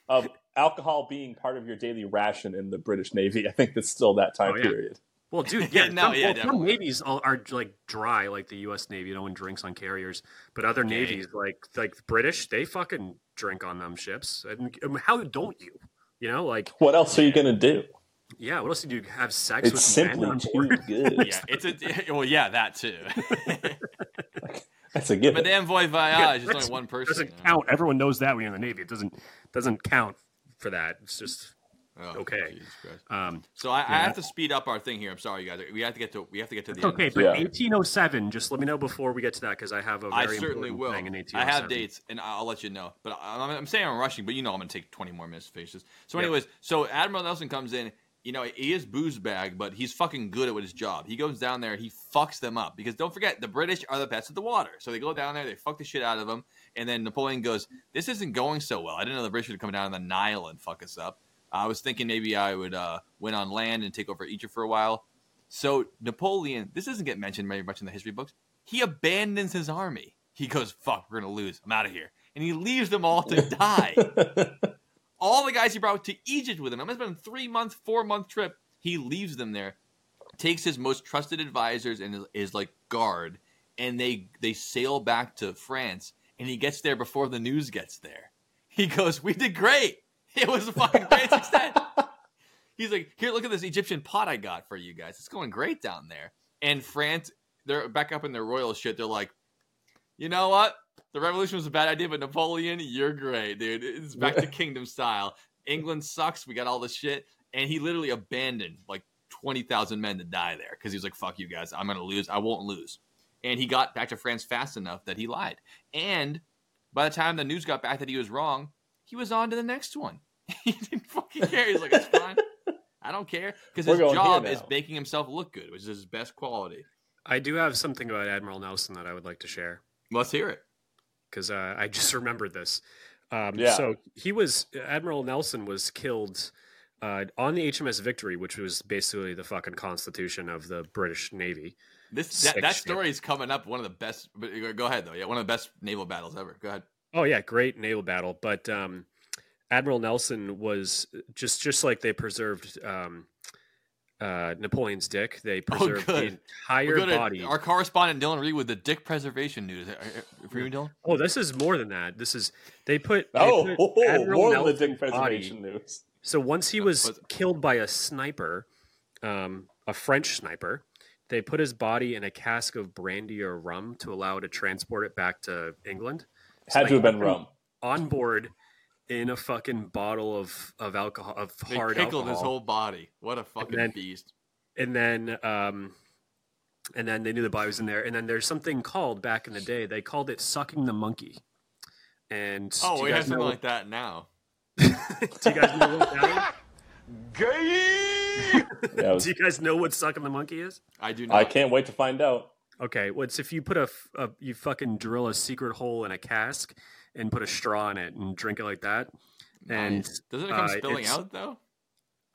S3: of alcohol being part of your daily ration in the British Navy. I think that's still that time
S1: Oh, yeah.
S3: period.
S1: Well, dude, yeah,
S2: No,
S1: some,
S2: yeah,
S1: well, some navies all, are like dry, like the U.S. Navy. No one drinks on carriers, but other
S2: Okay.
S1: navies, like like British, they fucking drink on them ships. And um, how don't you? You know, like
S3: What else are you gonna do?
S1: yeah. What else do you have sex
S3: It's
S1: with
S3: simply
S1: men on
S3: too
S1: board?
S3: good.
S2: yeah, it's a well, yeah, that too.
S3: That's a given.
S2: But Madame Voy Voyage is only one person.
S1: doesn't
S2: you know?
S1: count. Everyone knows that when you're in the Navy. It doesn't doesn't count for that. It's just
S2: Oh,
S1: Okay. Um,
S2: So I, I have to speed up our thing here. I'm sorry, you guys. We have to get to we have to get to the
S1: it's
S2: end.
S1: okay. But
S3: Yeah.
S1: 1807. Just let me know before we get to that because I have a
S2: I
S1: very
S2: certainly will.
S1: thing in
S2: I have dates, and I'll let you know. But I'm, I'm saying I'm rushing, but you know I'm going to take 20 more minutes to finish this. So,
S1: Yep.
S2: anyways, so Admiral Nelson comes in. You know, he is booze bag, but he's fucking good at his job. He goes down there, he fucks them up because don't forget the British are the best at the water. So they go down there, they fuck the shit out of them, and then Napoleon goes, "This isn't going so well. I didn't know the British would come down on the Nile and fuck us up. I was thinking maybe I would uh, win on land and take over Egypt for a while." So Napoleon, this doesn't get mentioned very much in the history books. He abandons his army. He goes, "Fuck, we're gonna lose. I'm out of here," and he leaves them all to die. all the guys he brought to Egypt with him. It must have been a three month, four month trip. He leaves them there, takes his most trusted advisors and his, his like guard, and they they sail back to France. And he gets there before the news gets there. He goes, "We did great. It was a fucking great success." He's like, "Here, look at this Egyptian pot I got for you guys. It's going great down there." And France, they're back up in their royal shit. They're like, "You know what? The revolution was a bad idea, but Napoleon, you're great, dude. It's back to kingdom style. England sucks. We got all this shit." And he literally abandoned like twenty thousand men to die there because he was like, "Fuck you guys. I'm gonna lose. I won't lose." And he got back to France fast enough that he lied. And by the time the news got back that he was wrong, he was on to the next one. he didn't fucking care. He's like, "It's fine. I don't care," because his job is making himself look good, which is his best quality.
S1: I do have something about Admiral Nelson that I would like to share.
S2: Let's hear it.
S1: because uh, I just remembered this. Um,
S3: Yeah.
S1: So he was Admiral Nelson was killed uh, on the HMS Victory, which was basically the fucking constitution of the British Navy.
S2: This that, that story is coming up. One of the best. But go ahead though. Yeah, one of the best naval battles ever. Go ahead.
S1: Oh yeah, great naval battle. But um, Admiral Nelson was just just like they preserved um, uh, Napoleon's dick. They preserved the
S2: Oh, good.
S1: entire
S2: We're
S1: body.
S2: at our correspondent Dylan Reed with the dick preservation news. Are- are- For you, Dylan.
S1: Oh, this is more than that. This is they put. They
S3: oh,
S1: put Admiral
S3: more than the
S1: Nelson's
S3: dick
S1: body-
S3: news.
S1: So once he was
S2: was-
S1: killed by a sniper, um, a French sniper, they put his body in a cask of brandy or rum to allow to transport it back to England. So
S3: Had to have been
S1: kept
S3: rum.
S1: On board in a fucking bottle of, of alcohol of
S2: They
S1: hard
S2: pickled
S1: alcohol.
S2: his whole body. What a fucking
S1: then-
S2: beast.
S1: and then um and then they knew the body was in there. And then there's something called back in the day, they called it sucking the monkey. And
S2: Oh,
S1: do
S2: we
S1: you
S2: have something like that now.
S1: do you guys know what that
S3: Yeah, was-
S1: Do you guys know what sucking the monkey is?
S2: I do not.
S3: I can't wait to find out.
S1: Okay, well, if you put a you fucking drill a secret hole in a cask and put a straw in it and drink it like that. And
S2: Nice. doesn't it come
S1: uh,
S2: spilling out though?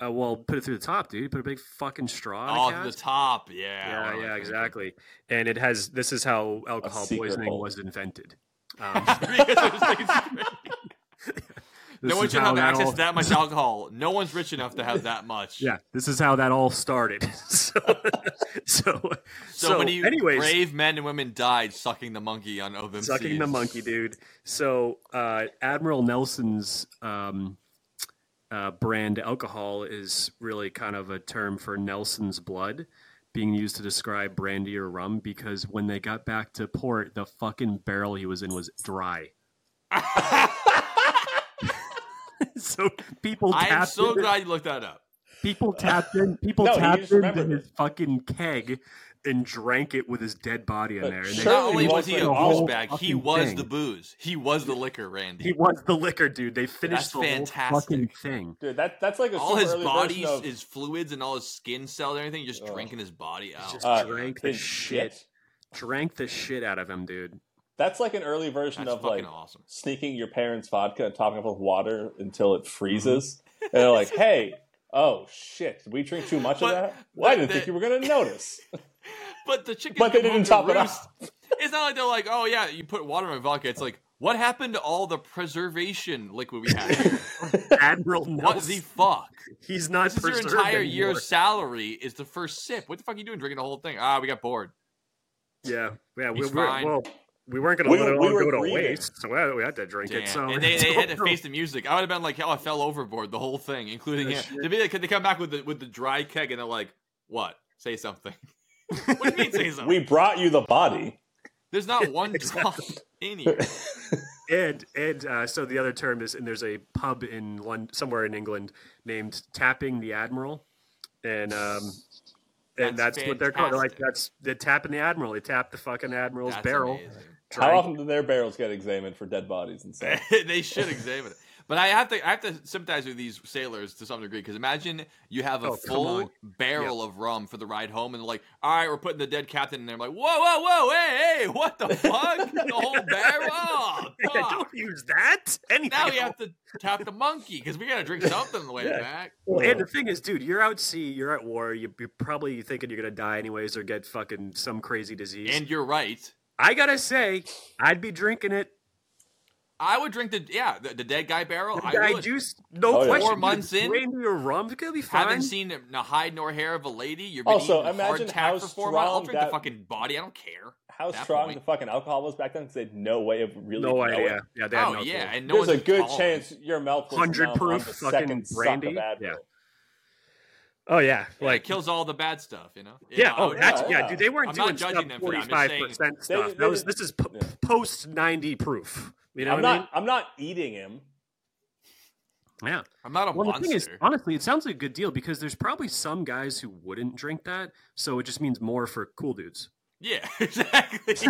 S1: Uh, well, put it through the top, dude. Put a big fucking straw. In
S2: Oh, the top. Yeah.
S1: Yeah, yeah, exactly. And it has. This is how alcohol poisoning
S3: hole.
S1: was invented. Um,
S2: Because it was taken straight.
S1: this
S2: no one should have access
S1: all-
S2: to that much alcohol. No one's rich enough to have that much.
S1: Yeah, this is how that all started. so, so,
S2: So, many
S1: anyways,
S2: brave men and women died sucking the monkey on open
S1: sucking the monkey, dude. So uh, Admiral Nelson's um, uh, brand alcohol is really kind of a term for Nelson's blood being used to describe brandy or rum because when they got back to port, the fucking barrel he was in was dry. so people tapped
S2: I am so
S1: into-
S2: glad you looked that up.
S1: people tapped in people
S3: No,
S1: tapped
S3: just
S1: into
S3: remembered
S1: his fucking keg and drank it with his dead body in
S3: But
S1: there. And they-
S3: surely
S2: Not only was he a
S3: wasn't
S1: the whole
S2: douchebag, he was
S1: thing.
S2: the booze. He was the liquor, Randy.
S1: he was the liquor dude. They finished
S2: That's
S1: the whole fucking thing.
S3: Dude, that that's like a
S2: all his
S3: early
S2: body,
S3: of
S2: his fluids, and all his skin cells, and everything, just
S3: Ugh.
S2: drinking his body out.
S1: just
S3: uh,
S1: drank the
S3: his
S1: shit. Drank the shit out of him, dude.
S3: That's like an early version
S2: That's
S3: of like
S2: awesome.
S3: sneaking your parents' vodka and topping it up with water until it freezes. And they're like, "Hey, oh shit, did we drink too much
S2: But-
S3: of that? Well, I didn't
S2: the-
S3: think you were gonna notice."
S2: But the chicken.
S3: But they
S2: come home
S3: didn't
S2: to
S3: top it
S2: roost.
S3: off.
S2: It's not like they're like, oh yeah, you put water in my vodka. It's like, what happened to all the preservation liquid we had?
S1: Admiral
S2: what
S1: Nelson.
S2: the fuck?
S1: He's not
S2: This is your
S1: preserved
S2: entire
S1: anymore.
S2: year's salary is the first sip. What the fuck are you doing drinking the whole thing? Ah, we got bored.
S1: Yeah, yeah. We,
S2: He's
S1: we,
S2: fine.
S1: well, we weren't going to
S3: We-
S1: let it
S3: we
S1: all go to
S3: grieving.
S1: waste, so we had, we had to drink
S2: Damn.
S1: it. So
S2: and they, they had to face the music. I would have been like, oh, I fell overboard the whole thing, including
S1: Yeah,
S2: him.
S1: shit.
S2: They, be like, they come back with the with the dry keg and they're like, what? Say something. what do you mean say something?
S3: we brought you the body.
S2: There's not one drop in here.
S1: and and uh, so the other term is, and there's a pub in London, somewhere in England named Tapping the Admiral, and um, and
S2: That's
S1: that's, what they're called. They're like
S2: fantastic.
S1: that's they tapping the admiral. They tap the fucking admiral's
S2: That's
S1: barrel.
S2: amazing.
S3: How
S1: drank-
S3: often do their barrels get examined for dead bodies and stuff?
S2: they should examine it. But I have to, I have to sympathize with these sailors to some degree because imagine you have a
S1: Oh,
S2: full
S1: on.
S2: barrel of rum for the ride home, and they're like, "All right, we're putting the dead captain in there." I'm like, "Whoa, whoa, whoa, hey, hey, what the fuck? the whole barrel? Oh,
S1: Yeah, don't use that. Anyhow.
S2: Now we have to tap the monkey because we got to drink something on the way
S1: Yeah.
S2: back."
S1: Well, and the thing is, dude, you're out sea, you're at war, you, you're probably thinking you're gonna die anyways or get fucking some crazy disease.
S2: And you're right.
S1: I gotta say, I'd be drinking it.
S2: I would drink the yeah the, the dead guy barrel. I
S1: I
S2: would.
S1: juice, no
S3: Oh,
S1: question.
S2: Four months in?
S1: brandy or rum, it's gonna be fine.
S2: Haven't seen a hide nor hair of a lady. You've been
S3: Also,
S2: eating
S3: imagine
S2: hardtack
S3: how
S2: for four months. I'll
S3: strong
S2: drink
S3: that-
S2: the fucking body. I don't care.
S3: How strong
S2: point.
S3: the fucking alcohol was back then? Because they had no way of really
S1: no
S3: knowing.
S1: idea. Yeah, they had
S2: Oh
S1: no
S2: yeah,
S1: clue.
S2: and no
S3: There's a good
S2: tolerant.
S3: chance your mouth was
S1: 100
S3: numb on
S1: proof
S3: the
S1: fucking
S3: second suck
S1: brandy?
S3: of
S1: Yeah. Oh yeah,
S2: Yeah,
S1: like
S2: it kills all the bad stuff, you know.
S1: yeah.
S2: I
S1: Oh, that's
S3: yeah,
S1: yeah,
S3: yeah.
S1: dude. They weren't
S2: I'm not
S1: doing
S2: judging
S1: stuff
S2: them for that, I'm
S1: forty
S2: just
S1: five
S2: saying-
S1: percent stuff.
S3: they
S1: that was
S3: didn't-
S1: this is p-
S3: yeah.
S1: post ninety proof. You know
S3: I'm
S1: what I
S3: not. I'm not eating him.
S1: Yeah.
S2: I'm not a
S1: Well,
S2: monster.
S1: the thing is, honestly, it sounds like a good deal because there's probably some guys who wouldn't drink that, so it just means more for cool dudes.
S2: yeah, exactly.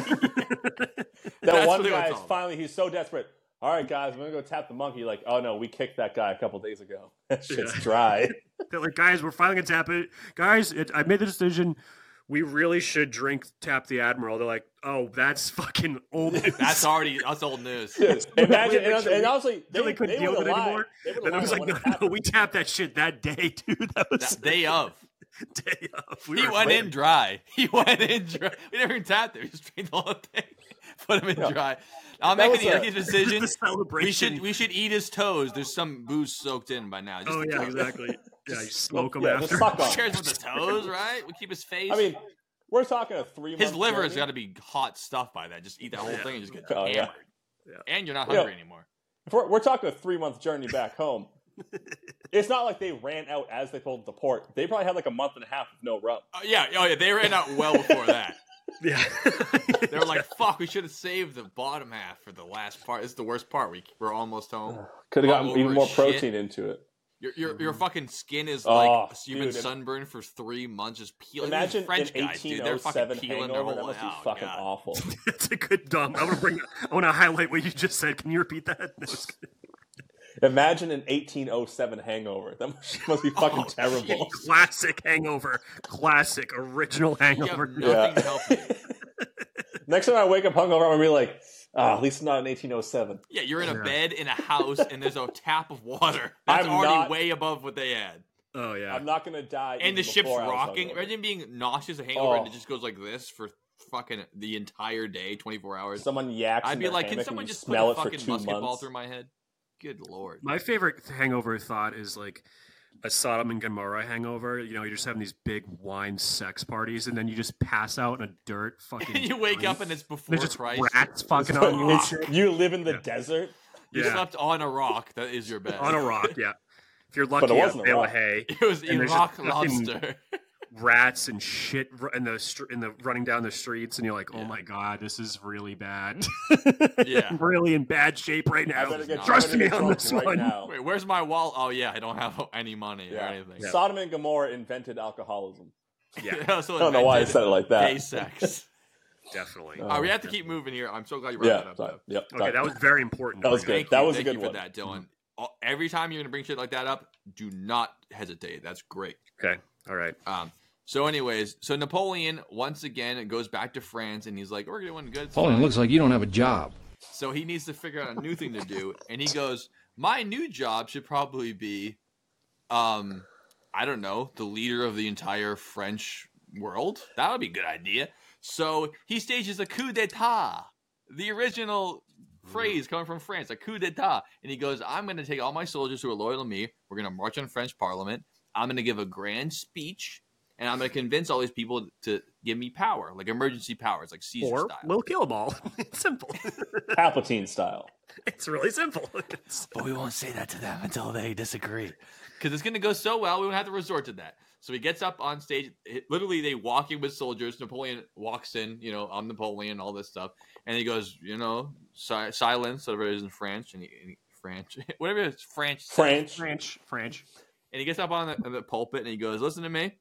S3: That one guy is finally. He's so desperate. All right, guys, I'm gonna go tap the monkey. Like, oh no, we kicked that guy a couple days ago. That shit's
S1: Yeah.
S3: dry.
S1: They're like, guys, we're finally gonna tap it. Guys, it, I made the decision. We really should drink tap the admiral. They're like, oh, that's fucking old. news."
S2: That's already that's old news.
S3: Imagine,
S1: They
S3: and, and honestly, they,
S1: really couldn't
S3: they
S1: deal with it
S3: lied.
S1: anymore.
S3: They
S1: And I was like,
S3: when
S1: no, no, we tapped that shit that day, dude. That was
S2: That day of,
S1: day of. We
S2: he
S1: were
S2: went in dry. He went in dry. We never even tapped it. We just drank the whole thing. Put him in
S3: Yeah.
S2: dry. I'm
S3: That
S2: making
S3: was
S2: the
S3: a-
S2: decision. We should we should eat his toes. There's some booze soaked in by now. Just
S1: Oh yeah,
S2: toes.
S1: exactly. Yeah, you smoke them
S3: yeah,
S1: after.
S3: just suck
S2: Who
S3: on.
S2: cares about the toes, right? We keep his face.
S3: I mean, we're talking a three.
S2: his
S3: month
S2: liver has got to be hot stuff by that. Just eat that whole
S1: Yeah.
S2: thing and just get
S3: Oh,
S2: hammered.
S3: yeah.
S1: Yeah.
S2: And you're not
S3: Yeah.
S2: hungry anymore.
S3: If we're, we're talking a three month journey back home. it's not like they ran out as they pulled the port. They probably had like a month and a half of no rum.
S2: Oh, yeah, oh yeah, they ran out well before that.
S1: Yeah.
S2: They were like, "Fuck, we should have saved the bottom half for the last part. It's the worst part. We we're almost home.
S3: Could have gotten even more
S2: shit.
S3: protein into it.
S2: Your your your mm-hmm. fucking skin is
S3: Oh,
S2: like you've been
S3: dude, im-
S2: sunburned for three months, just peeling.
S3: Imagine
S2: These French
S3: an
S2: guys, dude, they're fucking
S3: oh
S2: peeling their whole
S3: That must be
S2: oh,
S3: fucking
S2: God.
S3: awful.
S1: That's a good dumb. I want to bring. I want to highlight what you just said. Can you repeat that? No, just kidding.
S3: Imagine an 1807 hangover. That must, must be fucking
S2: Oh,
S3: terrible.
S1: Classic hangover. Classic original
S2: You have
S1: hangover.
S2: nothing
S3: Yeah.
S2: to help you.
S3: Next time I wake up hungover, I'm gonna be like, ah, at least not in 1807.
S2: Yeah, you're in a
S1: Yeah.
S2: bed in a house and there's a tap of water. That's
S3: I'm
S2: already
S3: not-
S2: way above what they had.
S1: Oh yeah.
S3: I'm not gonna die.
S2: And the ship's
S3: before I was
S2: rocking. Imagine being nauseous, a hangover, and
S3: Oh.
S2: it just goes like this for fucking the entire day, 24 hours.
S3: Someone yaks.
S2: I'd be
S3: their
S2: like, can someone
S3: you
S2: just put
S3: smell
S2: a
S3: it for
S2: fucking
S3: two
S2: musket ball through my head? Good lord.
S1: My favorite hangover thought is like a Sodom and Gomorrah hangover. You know, you're just having these big wine sex parties, and then you just pass out in a dirt fucking.
S2: you wake
S1: joint.
S2: up and it's before
S1: There's just
S2: Christ.
S1: rats fucking on you. and
S3: you live in the
S1: Yeah.
S3: desert.
S2: You
S1: Yeah.
S2: slept on a rock. That is your bed.
S1: on a rock. Yeah. If you're
S3: But
S1: lucky,
S3: it wasn't a
S1: bale of
S3: rock.
S1: hay.
S2: It was a rock
S1: just fucking-
S2: lobster.
S1: rats and shit in the in the running down the streets, and you're like, oh my god, this is really bad.
S2: Yeah.
S1: I'm really in bad shape right now.
S3: better get,
S1: Trust me on this
S3: right
S1: one.
S3: now.
S2: Wait, where's my wall? Oh yeah, I don't have any money yeah. or
S3: Yeah.
S2: anything.
S3: Sodom and Gomorrah invented alcoholism.
S1: Yeah,
S2: It also
S3: I don't know why I said it like that.
S2: Gay sex.
S1: definitely.
S2: All right, we have to keep moving here. I'm so glad you brought
S3: Yeah,
S2: that up.
S3: sorry. Yep.
S1: Okay,
S3: sorry.
S1: that was very important.
S3: That was
S1: bring
S3: good.
S1: up.
S3: That
S2: you.
S3: was a good
S2: you
S3: one.
S2: for that, Dylan. All- Every time you're gonna bring shit like that up, do not hesitate. That's great.
S1: Okay, all right.
S2: Um, so, anyways, so Napoleon once again goes back to France, and he's like, "We're doing good."
S10: Napoleon,
S2: fine."
S10: looks like you don't have a job.
S2: So he needs to figure out a new thing to do, and he goes, "My new job should probably be, um, I don't know, the leader of the entire French world. That would be a good idea." So he stages a coup d'état, the original phrase coming from France, a coup d'état, and he goes, "I'm going to take all my soldiers who are loyal to me. We're going to march on French Parliament. I'm going to give a grand speech." And I'm going to convince all these people to give me power, like emergency powers, like Caesar
S1: Or
S2: style.
S1: we'll kill them all. it's simple.
S3: Palpatine style.
S1: it's really simple. It's-
S2: But we won't say that to them until they disagree. Because it's going to go so well, we won't have to resort to that. So he gets up on stage. it- literally, they walk in with soldiers. Napoleon walks in, you know, I'm Napoleon, all this stuff. And he goes, you know, si- silence, whatever it is in French. And he, and he French, whatever it is, French.
S3: French.
S1: French, French.
S2: And he gets up on the, the pulpit and he goes, listen to me.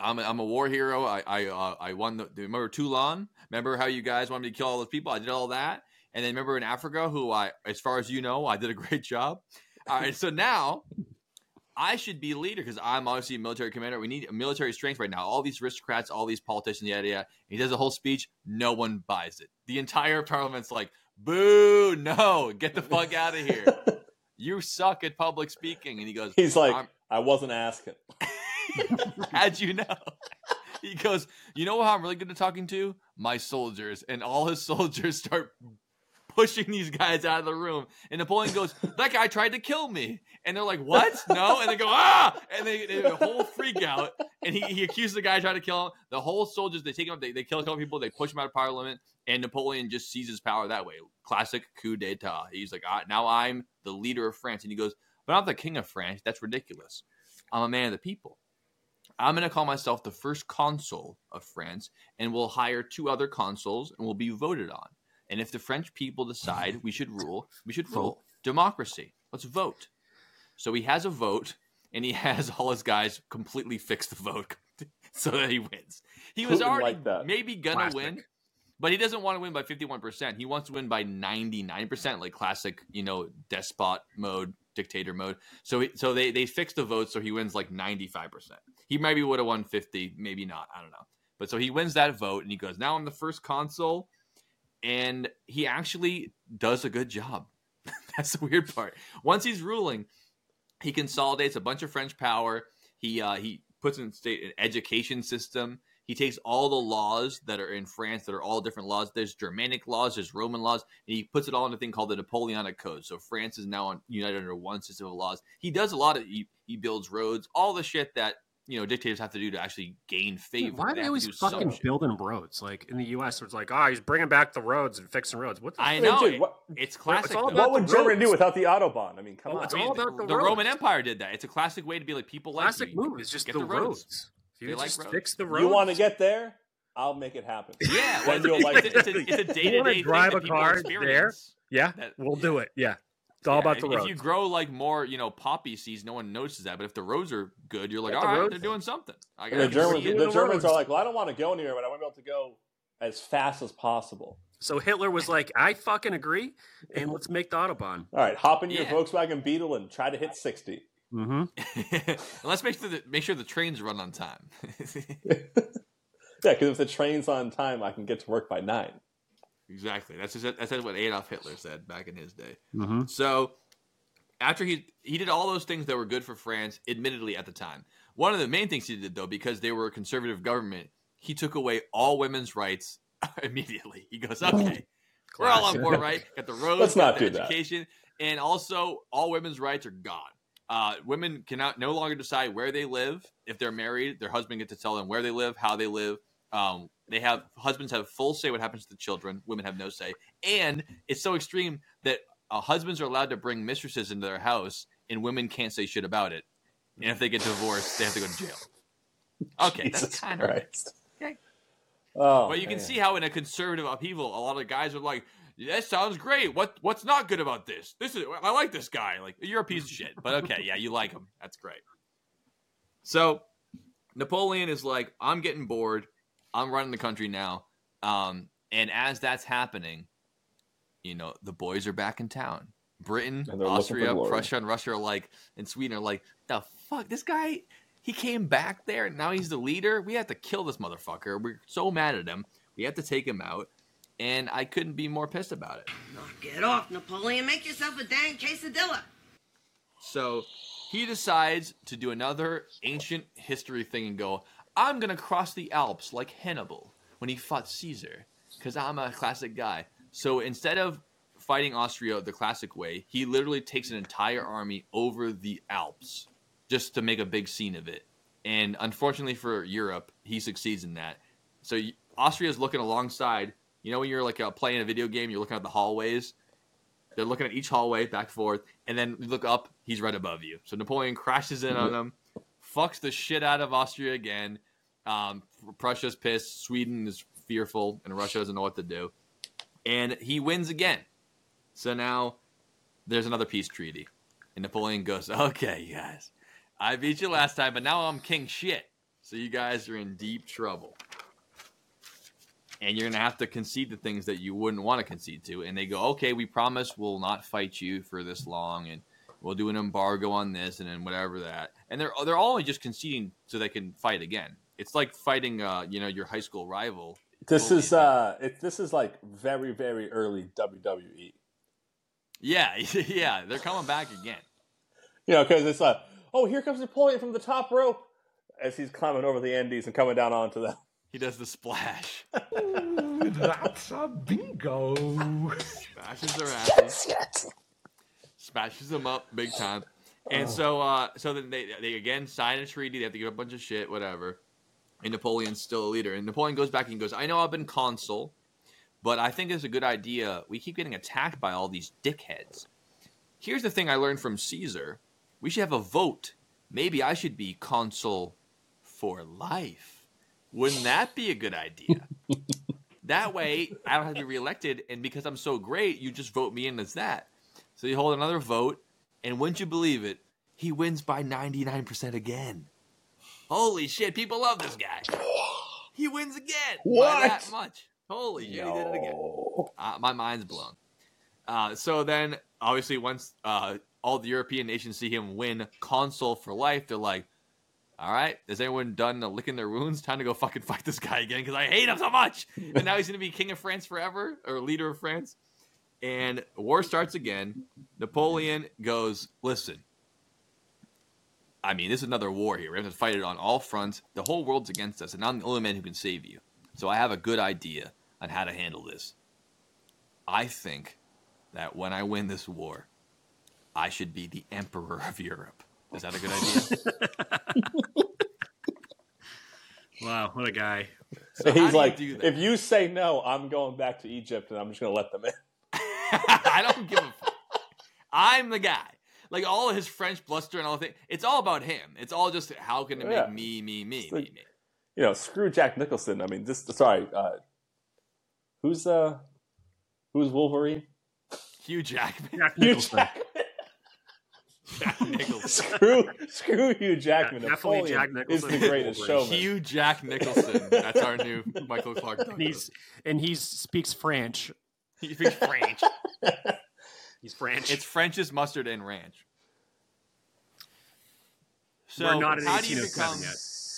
S2: I'm a, I'm a war hero. I I uh, I won the remember Toulon. Remember how you guys wanted me to kill all those people? I did all that. And then remember in Africa, who I, as far as you know, I did a great job. All right, so now I should be leader because I'm obviously a military commander. We need military strength right now. All these aristocrats, all these politicians, yada yada. He does a whole speech. No one buys it. The entire parliament's like, "Boo! No, get the fuck out of here. You suck at public speaking." And he goes,
S3: He's like,
S2: I'm-
S3: I wasn't asking.
S2: How'd you know? He goes, You know how I'm really good at talking to? My soldiers. And all his soldiers start pushing these guys out of the room. And Napoleon goes, That guy tried to kill me. And they're like, What? No. And they go, Ah! And they, they a whole freak out. And he, he accuses the guy trying to kill him. The whole soldiers, they take him they, they kill a couple people, they push him out of parliament. And Napoleon just seizes power that way. Classic coup d'etat. He's like, ah, Now I'm the leader of France. And he goes, But I'm the king of France. That's ridiculous. I'm a man of the people. I'm going to call myself the first consul of France, and we'll hire two other consuls, and we'll be voted on. And if the French people decide we should rule, we should rule. Democracy. Let's vote. So he has a vote, and he has all his guys completely fix the vote so that he wins. He was already
S3: that.
S2: maybe gonna
S1: Classic.
S2: win, but he doesn't want to win by 51%. He wants to win by 99%, like classic, you know, despot mode, dictator mode. So he, so they they fixed the vote so he wins like 95%. He maybe would have won 50, maybe not, I don't know. But so he wins that vote and he goes, "Now I'm the first consul." And he actually does a good job. That's the weird part. Once he's ruling, he consolidates a bunch of French power. He uh, he puts in state an education system. He takes all the laws that are in France that are all different laws. There's Germanic laws, there's Roman laws, and he puts it all in a thing called the Napoleonic Code. So France is now on, united under one system of laws. He does a lot of he, he builds roads, all the shit that you know dictators have to do to actually gain favor.
S1: Why are they
S2: have to
S1: always fucking
S2: shit.
S1: building roads? Like in the U.S., it's like, oh, he's bringing back the roads and fixing roads. What the?
S2: I
S3: I
S2: know
S3: dude, what-
S2: it's classic.
S1: all
S2: though.
S1: about
S3: What would
S1: the
S3: Germany
S1: roads.
S3: do without the autobahn? I mean, come
S1: Oh,
S3: on.
S1: it's
S2: I mean,
S1: all about the
S2: the
S1: roads.
S2: Roman Empire did that. It's a classic way to be like people like
S1: Classic
S2: you.
S1: move is just
S2: Get
S1: the,
S2: the
S1: roads.
S2: roads.
S1: If you
S2: like roads.
S1: fix the roads,
S3: You want to get there? I'll make it happen.
S2: Yeah, well,
S3: Then you'll
S2: it's,
S3: like
S2: it's,
S3: it.
S2: a, it's a day-to-day
S1: drive a
S2: thing that people
S1: car there?
S2: experience.
S1: Yeah,
S2: That-
S1: we'll do it. Yeah, it's all
S2: Yeah,
S1: about
S2: if,
S1: the
S2: if you grow like more, you know, poppy seeds, no one notices that. But if the roads are good, you're like,
S1: Got
S2: all
S1: the
S2: right,
S1: roads.
S2: they're doing something. I
S3: the
S2: gotta
S3: Germans,
S2: see
S3: the
S1: the
S3: Germans are like, well, I don't want to go anywhere, but I want to be able to go as fast as possible.
S1: So Hitler was like, I fucking agree, and let's make the autobahn.
S3: All right, hop in your
S2: Yeah.
S3: Volkswagen Beetle and try to hit 60.
S1: Mm-hmm.
S2: And let's make sure that make sure the trains run on time.
S3: Yeah, because if the train's on time, I can get to work by 9.
S2: exactly. That's just, that's what Adolf Hitler said back in his day.
S1: Mm-hmm.
S2: So after he he did all those things that were good for France, admittedly at the time. One of the main things he did though, because they were a conservative government, he took away all women's rights immediately. He goes, okay, we're all on board, right? Got the roads,
S3: Let's not
S2: the
S3: do that.
S2: education, and also all women's rights are gone. Uh, women cannot no longer decide where they live. If they're married, their husband gets to tell them where they live, how they live. Um, they have husbands have full say what happens to the children. Women have no say, and it's so extreme that uh, husbands are allowed to bring mistresses into their house, and women can't say shit about it. And if they get divorced, they have to go to jail. Okay,
S3: Jesus
S2: that's kind of
S3: Christ.
S2: Okay.
S3: Oh,
S2: but you can see how in a conservative upheaval, a lot of guys are like, "That sounds great. What what's not good about this? This is I like this guy. Like you're a piece of shit, but okay, yeah, you like him. That's great." So Napoleon is like, "I'm getting bored. I'm running the country now." Um, and as that's happening, you know, the boys are back in town. Britain,
S3: And they're looking for
S2: Austria. Prussia, and Russia are like, and Sweden are like, the fuck, this guy, he came back there, and now he's the leader. We have to kill this motherfucker. We're so mad at him. We have to take him out. And I couldn't be more pissed about it.
S9: Get off, Napoleon. Make yourself a dang quesadilla.
S2: So he decides to do another ancient history thing and go, I'm going to cross the Alps like Hannibal when he fought Caesar because I'm a classic guy. So instead of fighting Austria the classic way, he literally takes an entire army over the Alps just to make a big scene of it. And unfortunately for Europe, he succeeds in that. So Austria is looking alongside. You know when you're like uh, playing a video game, you're looking at the hallways. They're looking at each hallway back and forth, and then you look up. He's right above you. So Napoleon crashes in on them, fucks the shit out of Austria again. Um, Prussia's pissed. Sweden is fearful, and Russia doesn't know what to do. And he wins again. So now there's another peace treaty, and Napoleon goes, "Okay, you guys, I beat you last time, but now I'm king shit. So you guys are in deep trouble." And you're gonna have to concede the things that you wouldn't want to concede to. And they go, okay, we promise we'll not fight you for this long, and we'll do an embargo on this, and then whatever that. And they're they're all just conceding so they can fight again. It's like fighting, uh, you know, your high school rival.
S3: This is uh, it, this is like very very early. WWE.
S2: Yeah, yeah, they're coming back again.
S3: You know, because it's like, oh, here comes Napoleon from the top rope as he's climbing over the Andes and coming down onto the.
S2: He does the splash.
S10: That's a bingo.
S2: Smashes their asses. Smashes them up big time. And so, uh, so then they they again sign a treaty. They have to give a bunch of shit, whatever. And Napoleon's still a leader. And Napoleon goes back and goes, "I know I've been consul, but I think it's a good idea. We keep getting attacked by all these dickheads. Here's the thing I learned from Caesar: we should have a vote. Maybe I should be consul for life. Wouldn't that be a good idea?" That way, I don't have to be reelected, and because I'm so great, you just vote me in as that. So you hold another vote, and wouldn't you believe it, he wins by 99% again. Holy shit, people love this guy. He wins again by that much. Holy shit, he did it again. Uh, my mind's blown. Uh, so then, obviously, once uh, all the European nations see him win consul for life, they're like, all right, is anyone done licking their wounds? Time to go fucking fight this guy again because I hate him so much. and now he's going to be king of France forever or leader of France. And war starts again. Napoleon goes, listen, I mean, this is another war here. We have to fight it on all fronts. The whole world's against us, and I'm the only man who can save you. So I have a good idea on how to handle this. I think that when I win this war, I should be the emperor of Europe. Is that a good idea?
S1: Wow, what a guy.
S2: So
S3: He's like,
S2: do that?
S3: if you say no, I'm going back to Egypt and I'm just going to let them in.
S2: I don't give a fuck. I'm the guy. Like all of his French bluster and all the thing, it's all about him. It's all just how can it make
S3: Yeah.
S2: me, me, me,
S3: It's
S2: me,
S3: like-
S2: me.
S3: You know, screw Jack Nicholson. I mean, this. Sorry, uh, who's uh, who's Wolverine?
S2: Hugh Jackman.
S1: Jack
S3: Hugh
S1: Nicholson.
S3: Jackman.
S2: Jack Nicholson.
S3: screw, screw Hugh Jackman.
S1: Yeah, definitely
S3: Napoleon
S1: Jack
S3: is the greatest showman.
S2: Hugh Jack Nicholson. That's our new Michael Clark.
S1: And he's and he speaks French.
S2: he speaks French.
S1: He's French.
S2: It's French's mustard and ranch. So
S1: We're not
S2: how do you
S1: oh
S2: become?
S1: yet.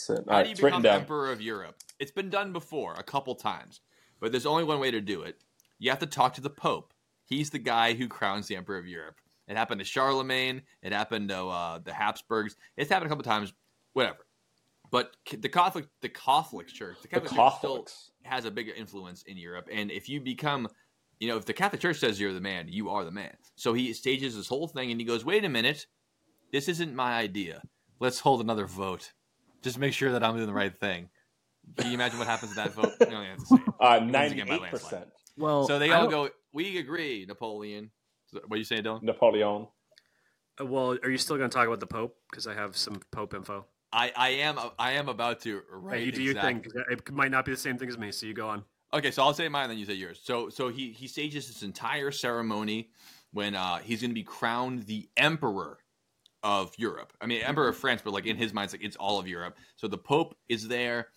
S2: How
S3: right,
S2: do you
S3: it's written
S2: become
S3: down.
S2: emperor of Europe? It's been done before a couple times, but there's only one way to do it. You have to talk to the Pope. He's the guy who crowns the emperor of Europe. It happened to Charlemagne. It happened to uh, the Habsburgs. It's happened a couple times. Whatever. But the Catholic, the Catholic Church, the
S3: The
S2: Catholic Church still has a bigger influence in Europe. And if you become, you know, if the Catholic Church says you're the man, you are the man. So he stages this whole thing and he goes, wait a minute, this isn't my idea. Let's hold another vote. Just make sure that I'm doing the right thing. Can you imagine what happens to that vote? You don't have to say it.
S3: Uh,
S2: He wins again by
S3: ninety-eight
S2: landslide.
S3: percent.
S1: well,
S2: So they all go, we agree, Napoleon. So- What are you saying, Dylan?
S3: Napoleon.
S1: uh, Well, are you still going to talk about the Pope? Because I have some Pope info.
S2: I, I am I am about to
S1: Hey,
S2: right.
S1: you do your thing. It might not be the same thing as me, so you go on.
S2: Okay, so I'll say mine, then you say yours. So so he he stages this entire ceremony when uh, he's going to be crowned the emperor of Europe. I mean, emperor of France, but like in his mind, it's like it's all of Europe. So the Pope is there,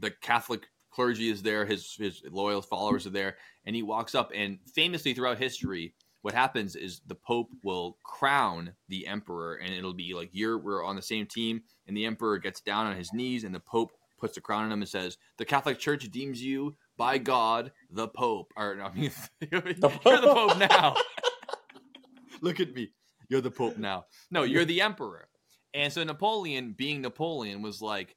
S2: the Catholic clergy is there, his his loyal followers are there, and he walks up and famously throughout history. What happens is the Pope will crown the emperor, and it'll be like you're we're on the same team, and the emperor gets down on his knees, and the Pope puts the crown on him and says, "The Catholic Church deems you by God the Pope." Or no, I mean, you're the Pope now. Look at me, you're the Pope now. No, you're the Emperor. And so Napoleon, being Napoleon, was like,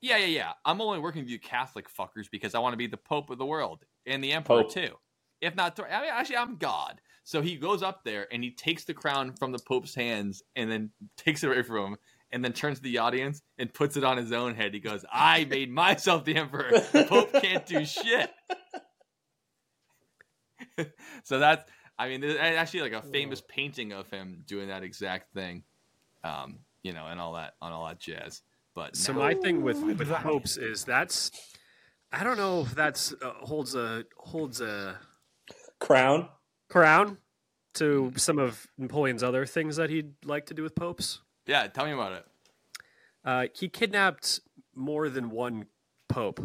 S2: "Yeah, yeah, yeah. I'm only working with you Catholic fuckers because I want to be the Pope of the world and the Emperor
S3: Pope.
S2: too. If not, I mean, actually, I'm God." So he goes up there and he takes the crown from the Pope's hands and then takes it away from him and then turns to the audience and puts it on his own head. He goes, I made myself the emperor. The Pope can't do shit. so that's, I mean, there's actually like a famous painting of him doing that exact thing, um, you know, and all that, on all that jazz. But
S1: So
S2: now-
S1: my thing with with popes is that's I don't know if that's uh, holds a holds a
S3: Crown.
S1: Crown to some of Napoleon's other things that he'd like to do with popes.
S2: yeah, tell me about it.
S1: Uh, he kidnapped more than one pope.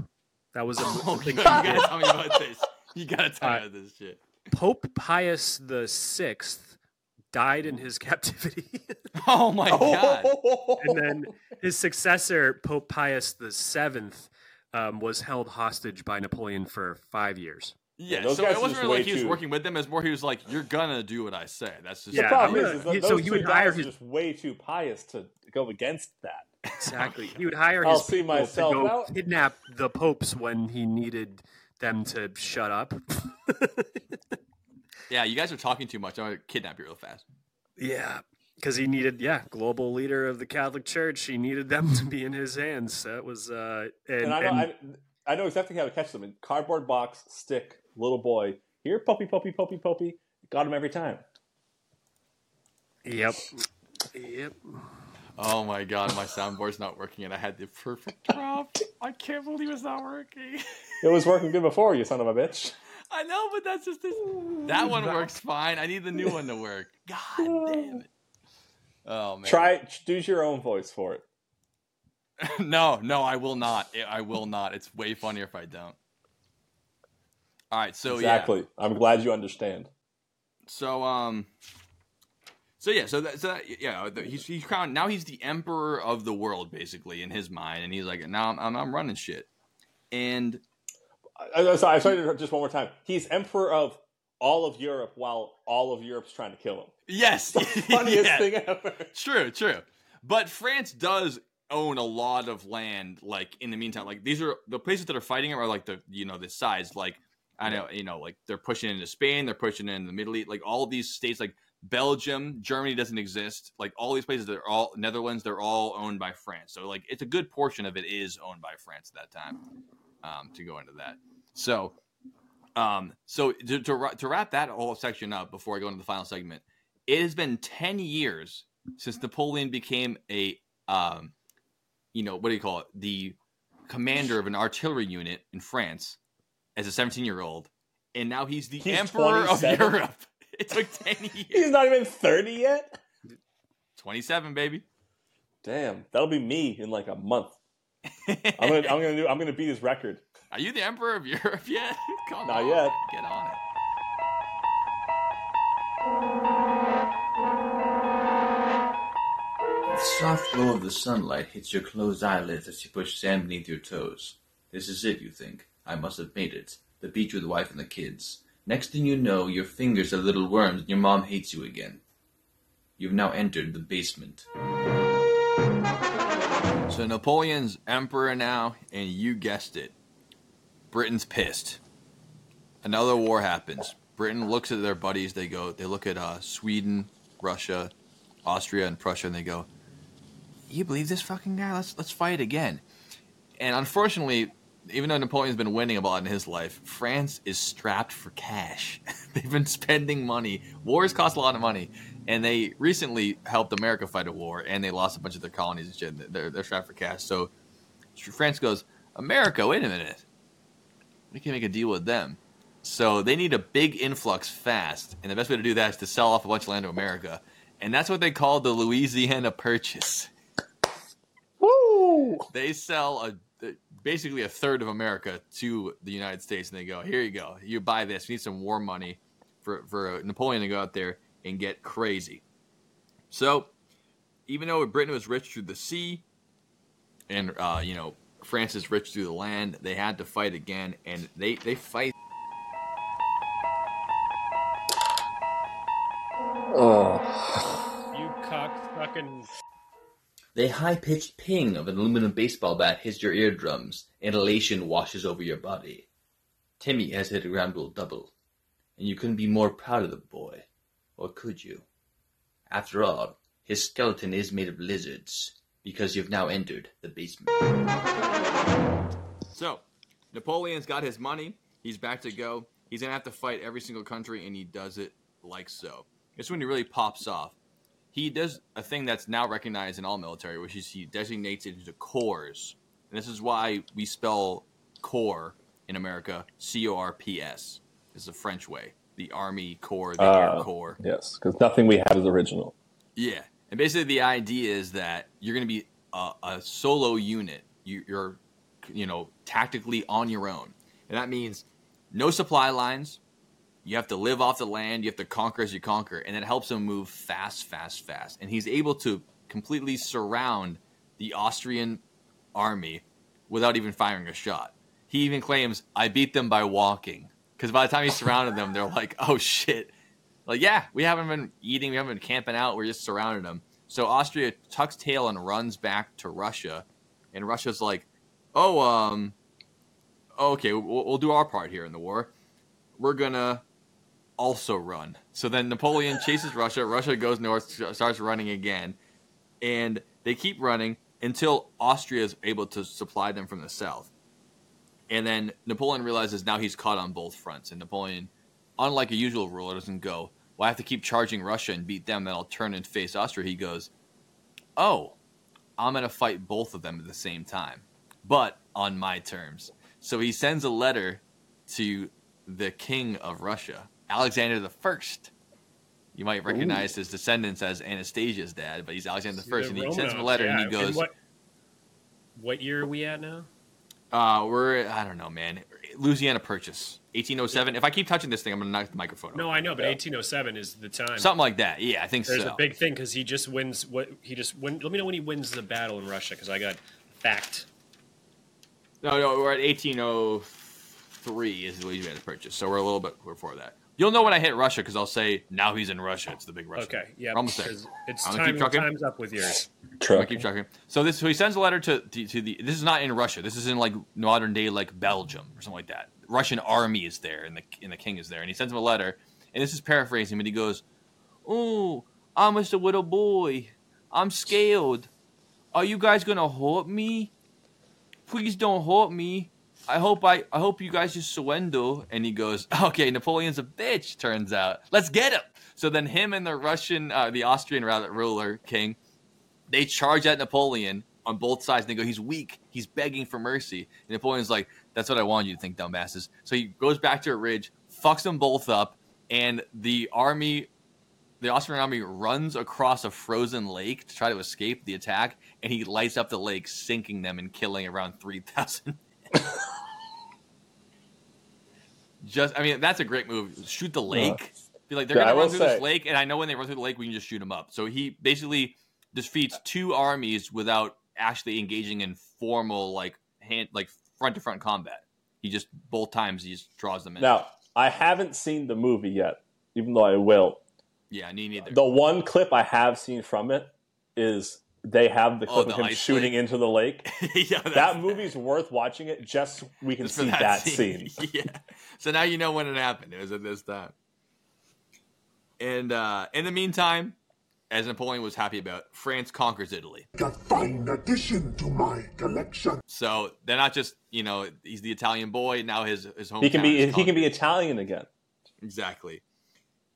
S1: That was a
S2: Oh,
S1: thing
S2: you gotta tell me about this. You gotta tell me
S1: Uh,
S2: about this shit.
S1: Pope Pius the Sixth died in his captivity,
S2: Oh my god.
S1: and then his successor, Pope Pius the Seventh, um, was held hostage by Napoleon for five years.
S2: Yeah,
S3: those
S2: so
S3: guys
S2: it wasn't really like he was
S3: too-
S2: working with them. It's more he was like, "You're gonna do what I say." That's just
S3: The problem
S1: yeah.
S3: is, is
S1: He-
S3: those
S1: so he would hire
S3: are
S1: his-
S3: just way too pious to go against that.
S1: Exactly. He would hire
S3: I'll
S1: his
S3: see myself
S1: to go
S3: out.
S1: kidnap the popes when he needed them to shut up.
S2: yeah. You guys are talking too much. I'm gonna kidnap you real fast.
S1: yeah, because he needed yeah global leader of the Catholic Church. He needed them to be in his hands. That was uh, and,
S3: And, I know
S1: and-
S3: I, I know exactly how to catch them in cardboard box, stick, little boy. Here, puppy, puppy, puppy, puppy. Got him every time.
S1: yep, yep.
S2: Oh my god, my soundboard's not working, and I had the perfect drop. I can't believe it's not working.
S3: It was working good before, you son of a bitch.
S2: I know, but that's just this. That one works fine. I need the new one to work. God damn it. Oh man.
S3: Try do your own voice for it.
S2: no, no, I will not. I will not. It's way funnier if I don't. All right, so yeah.
S3: exactly. I'm glad you understand.
S2: So um, so yeah, so that, so that, yeah, he's he's crowned now. He's the emperor of the world, basically in his mind, and he's like, now I'm I'm, I'm running shit, and
S3: I, I, sorry, sorry, just one more time. He's emperor of all of Europe while all of Europe's trying to kill him.
S2: yes,
S3: Funniest
S2: yeah.
S3: thing ever.
S2: True, true. But France does own a lot of land. Like in the meantime, like these are the places that are fighting it are like the you know the size. Like I know you know like they're pushing into Spain, they're pushing into the Middle East. Like all these states, like Belgium, Germany doesn't exist. Like all these places, they're all Netherlands. They're all owned by France. So like it's a good portion of it is owned by France at that time. Um, to go into that, so um, so to, to to wrap that whole section up before I go into the final segment, it has been ten years since Napoleon became a, um, you know, what do you call it? The commander of an artillery unit in France as a 17 year old. And now he's the
S3: He's
S2: emperor of Europe. It took 10 years.
S3: He's not even 30 yet?
S2: 27, baby.
S3: Damn, that'll be me in like a month. I'm gonna, I'm gonna do, I'm gonna beat his record.
S2: Are you the emperor of Europe yet? Come
S3: Not
S2: on.
S3: yet.
S2: Get on it.
S12: The soft glow of the sunlight hits your closed eyelids as you push sand beneath your toes. This is it, you think. I must have made it. The beach with the wife and the kids. Next thing you know, your fingers are little worms and your mom hates you again. You've now entered the basement.
S2: So Napoleon's emperor now, and you guessed it. Britain's pissed. Another war happens. Britain looks at their buddies. They go. They look at uh, Sweden, Russia, Austria, and Prussia, and they go, "You believe this fucking guy? Let's let's fight again." And unfortunately, even though Napoleon's been winning a lot in his life, France is strapped for cash. They've been spending money. Wars cost a lot of money, and they recently helped America fight a war, and they lost a bunch of their colonies and. They're they're strapped for cash. So France goes, America, wait a minute, we can make a deal with them. So they need a big influx fast, and the best way to do that is to sell off a bunch of land to America, and that's what they call the Louisiana Purchase.
S3: Woo!
S2: They sell a basically a third of America to the United States, and they go, "Here you go, you buy this. We need some war money for for Napoleon to go out there and get crazy." So, even though Britain was rich through the sea, and uh, you know France is rich through the land, they had to fight again, and they they fight.
S1: Oh. You cock fucking.
S12: The high pitched ping of an aluminum baseball bat hits your eardrums, and elation washes over your body. Timmy has hit a ground rule double, and you couldn't be more proud of the boy. Or could you? After all, his skeleton is made of lizards, because you've now entered the basement.
S2: So, Napoleon's got his money. He's back to go. He's to have to fight every single country, and he does it like so. It's when he really pops off. He does a thing that's now recognized in all military, which is he designates it into corps. And this is why we spell corps in America C O R P S. Is the French way. The Army Corps, the
S3: Uh,
S2: Air Corps.
S3: Yes, because nothing we have is original.
S2: Yeah, and basically the idea is that you're going to be a, a solo unit. You, you're, you know, tactically on your own, and that means no supply lines. You have to live off the land. You have to conquer as you conquer, and it helps him move fast, fast, fast. And he's able to completely surround the Austrian army without even firing a shot. He even claims, "I beat them by walking," because by the time he surrounded them, they're like, "Oh shit." Like, yeah, we haven't been eating, we haven't been camping out, we're just surrounding them. So Austria tucks tail and runs back to Russia, and Russia's like, "Oh, um, okay, we'll, we'll do our part here in the war. We're gonna also run." So then Napoleon chases Russia. Russia goes north, starts running again, and they keep running until Austria is able to supply them from the south. And then Napoleon realizes now he's caught on both fronts, and Napoleon unlike a usual ruler, doesn't go, well, I have to keep charging Russia and beat them, then I'll turn and face Austria. He goes, oh, I'm going to fight both of them at the same time, but on my terms. So he sends a letter to the king of Russia, Alexander the First. You might recognize his descendants as Anastasia's dad, but he's Alexander the First, and he sends him a
S1: Romanovs,
S2: letter, and he goes,
S1: what, what year are we at now?
S2: uh, "We're I don't know, man, Louisiana Purchase, 1807. If I keep touching this thing, I'm gonna knock the microphone off.
S1: No, I know, but 1807 is the time.
S2: Something like that. Yeah, I think
S1: There's
S2: so.
S1: a big thing because he just wins. What he just win. Let me know when he wins the battle in Russia because I got fact.
S2: No, no, we're at 1803 is the Louisiana Purchase, so we're a little bit before that. You'll know when I hit Russia because I'll say now he's in Russia. It's the big Russia.
S1: Okay, yeah,
S2: We're almost there.
S1: 'cause it's
S2: I'm gonna
S1: time-
S2: keep trucking.
S1: time's up with yours.
S2: I'm keep trucking. So this, so he sends a letter to, to to the. This is not in Russia. This is in like modern day like Belgium or something like that. Russian army is there, and the and the king is there, and he sends him a letter, and this is paraphrasing, but he goes, "Oh, I'm just a little boy. I'm scared. Are you guys gonna hurt me? Please don't hurt me. I hope I I hope you guys just surrender." And he goes, "Okay, Napoleon's a bitch. Turns out, let's get him." So then him and the Russian, uh, the Austrian rather ruler king, they charge at Napoleon on both sides. And they go, "He's weak. He's begging for mercy." And Napoleon's like, "That's what I wanted you to think, dumbasses." So he goes back to a ridge, fucks them both up, and the army, the Austrian army, runs across a frozen lake to try to escape the attack, and he lights up the lake, sinking them and killing around three thousand. Just, I mean, that's a great move. Shoot the lake. Be like, they're
S3: Yeah,
S2: gonna run through this lake, and I know when they run through the lake, we can just shoot them up. So he basically defeats two armies without actually engaging in formal, like hand, like front to front combat. He just both times he just draws them in.
S3: Now, I haven't seen the movie yet, even though I will.
S2: yeah, me neither.
S3: The one clip I have seen from it is they have the
S2: Oh,
S3: clip
S2: the
S3: of him shooting
S2: lake.
S3: into the lake.
S2: yeah,
S3: that movie's worth watching it just so we can
S2: Just
S3: see that, scene.
S2: yeah. So now you know when it happened. It was at this time. And uh, in the meantime, as Napoleon was happy about, France conquers Italy.
S8: A fine addition to my collection.
S2: So they're not just you know he's the Italian boy now his his home.
S3: He can be he can be Italian again.
S2: exactly.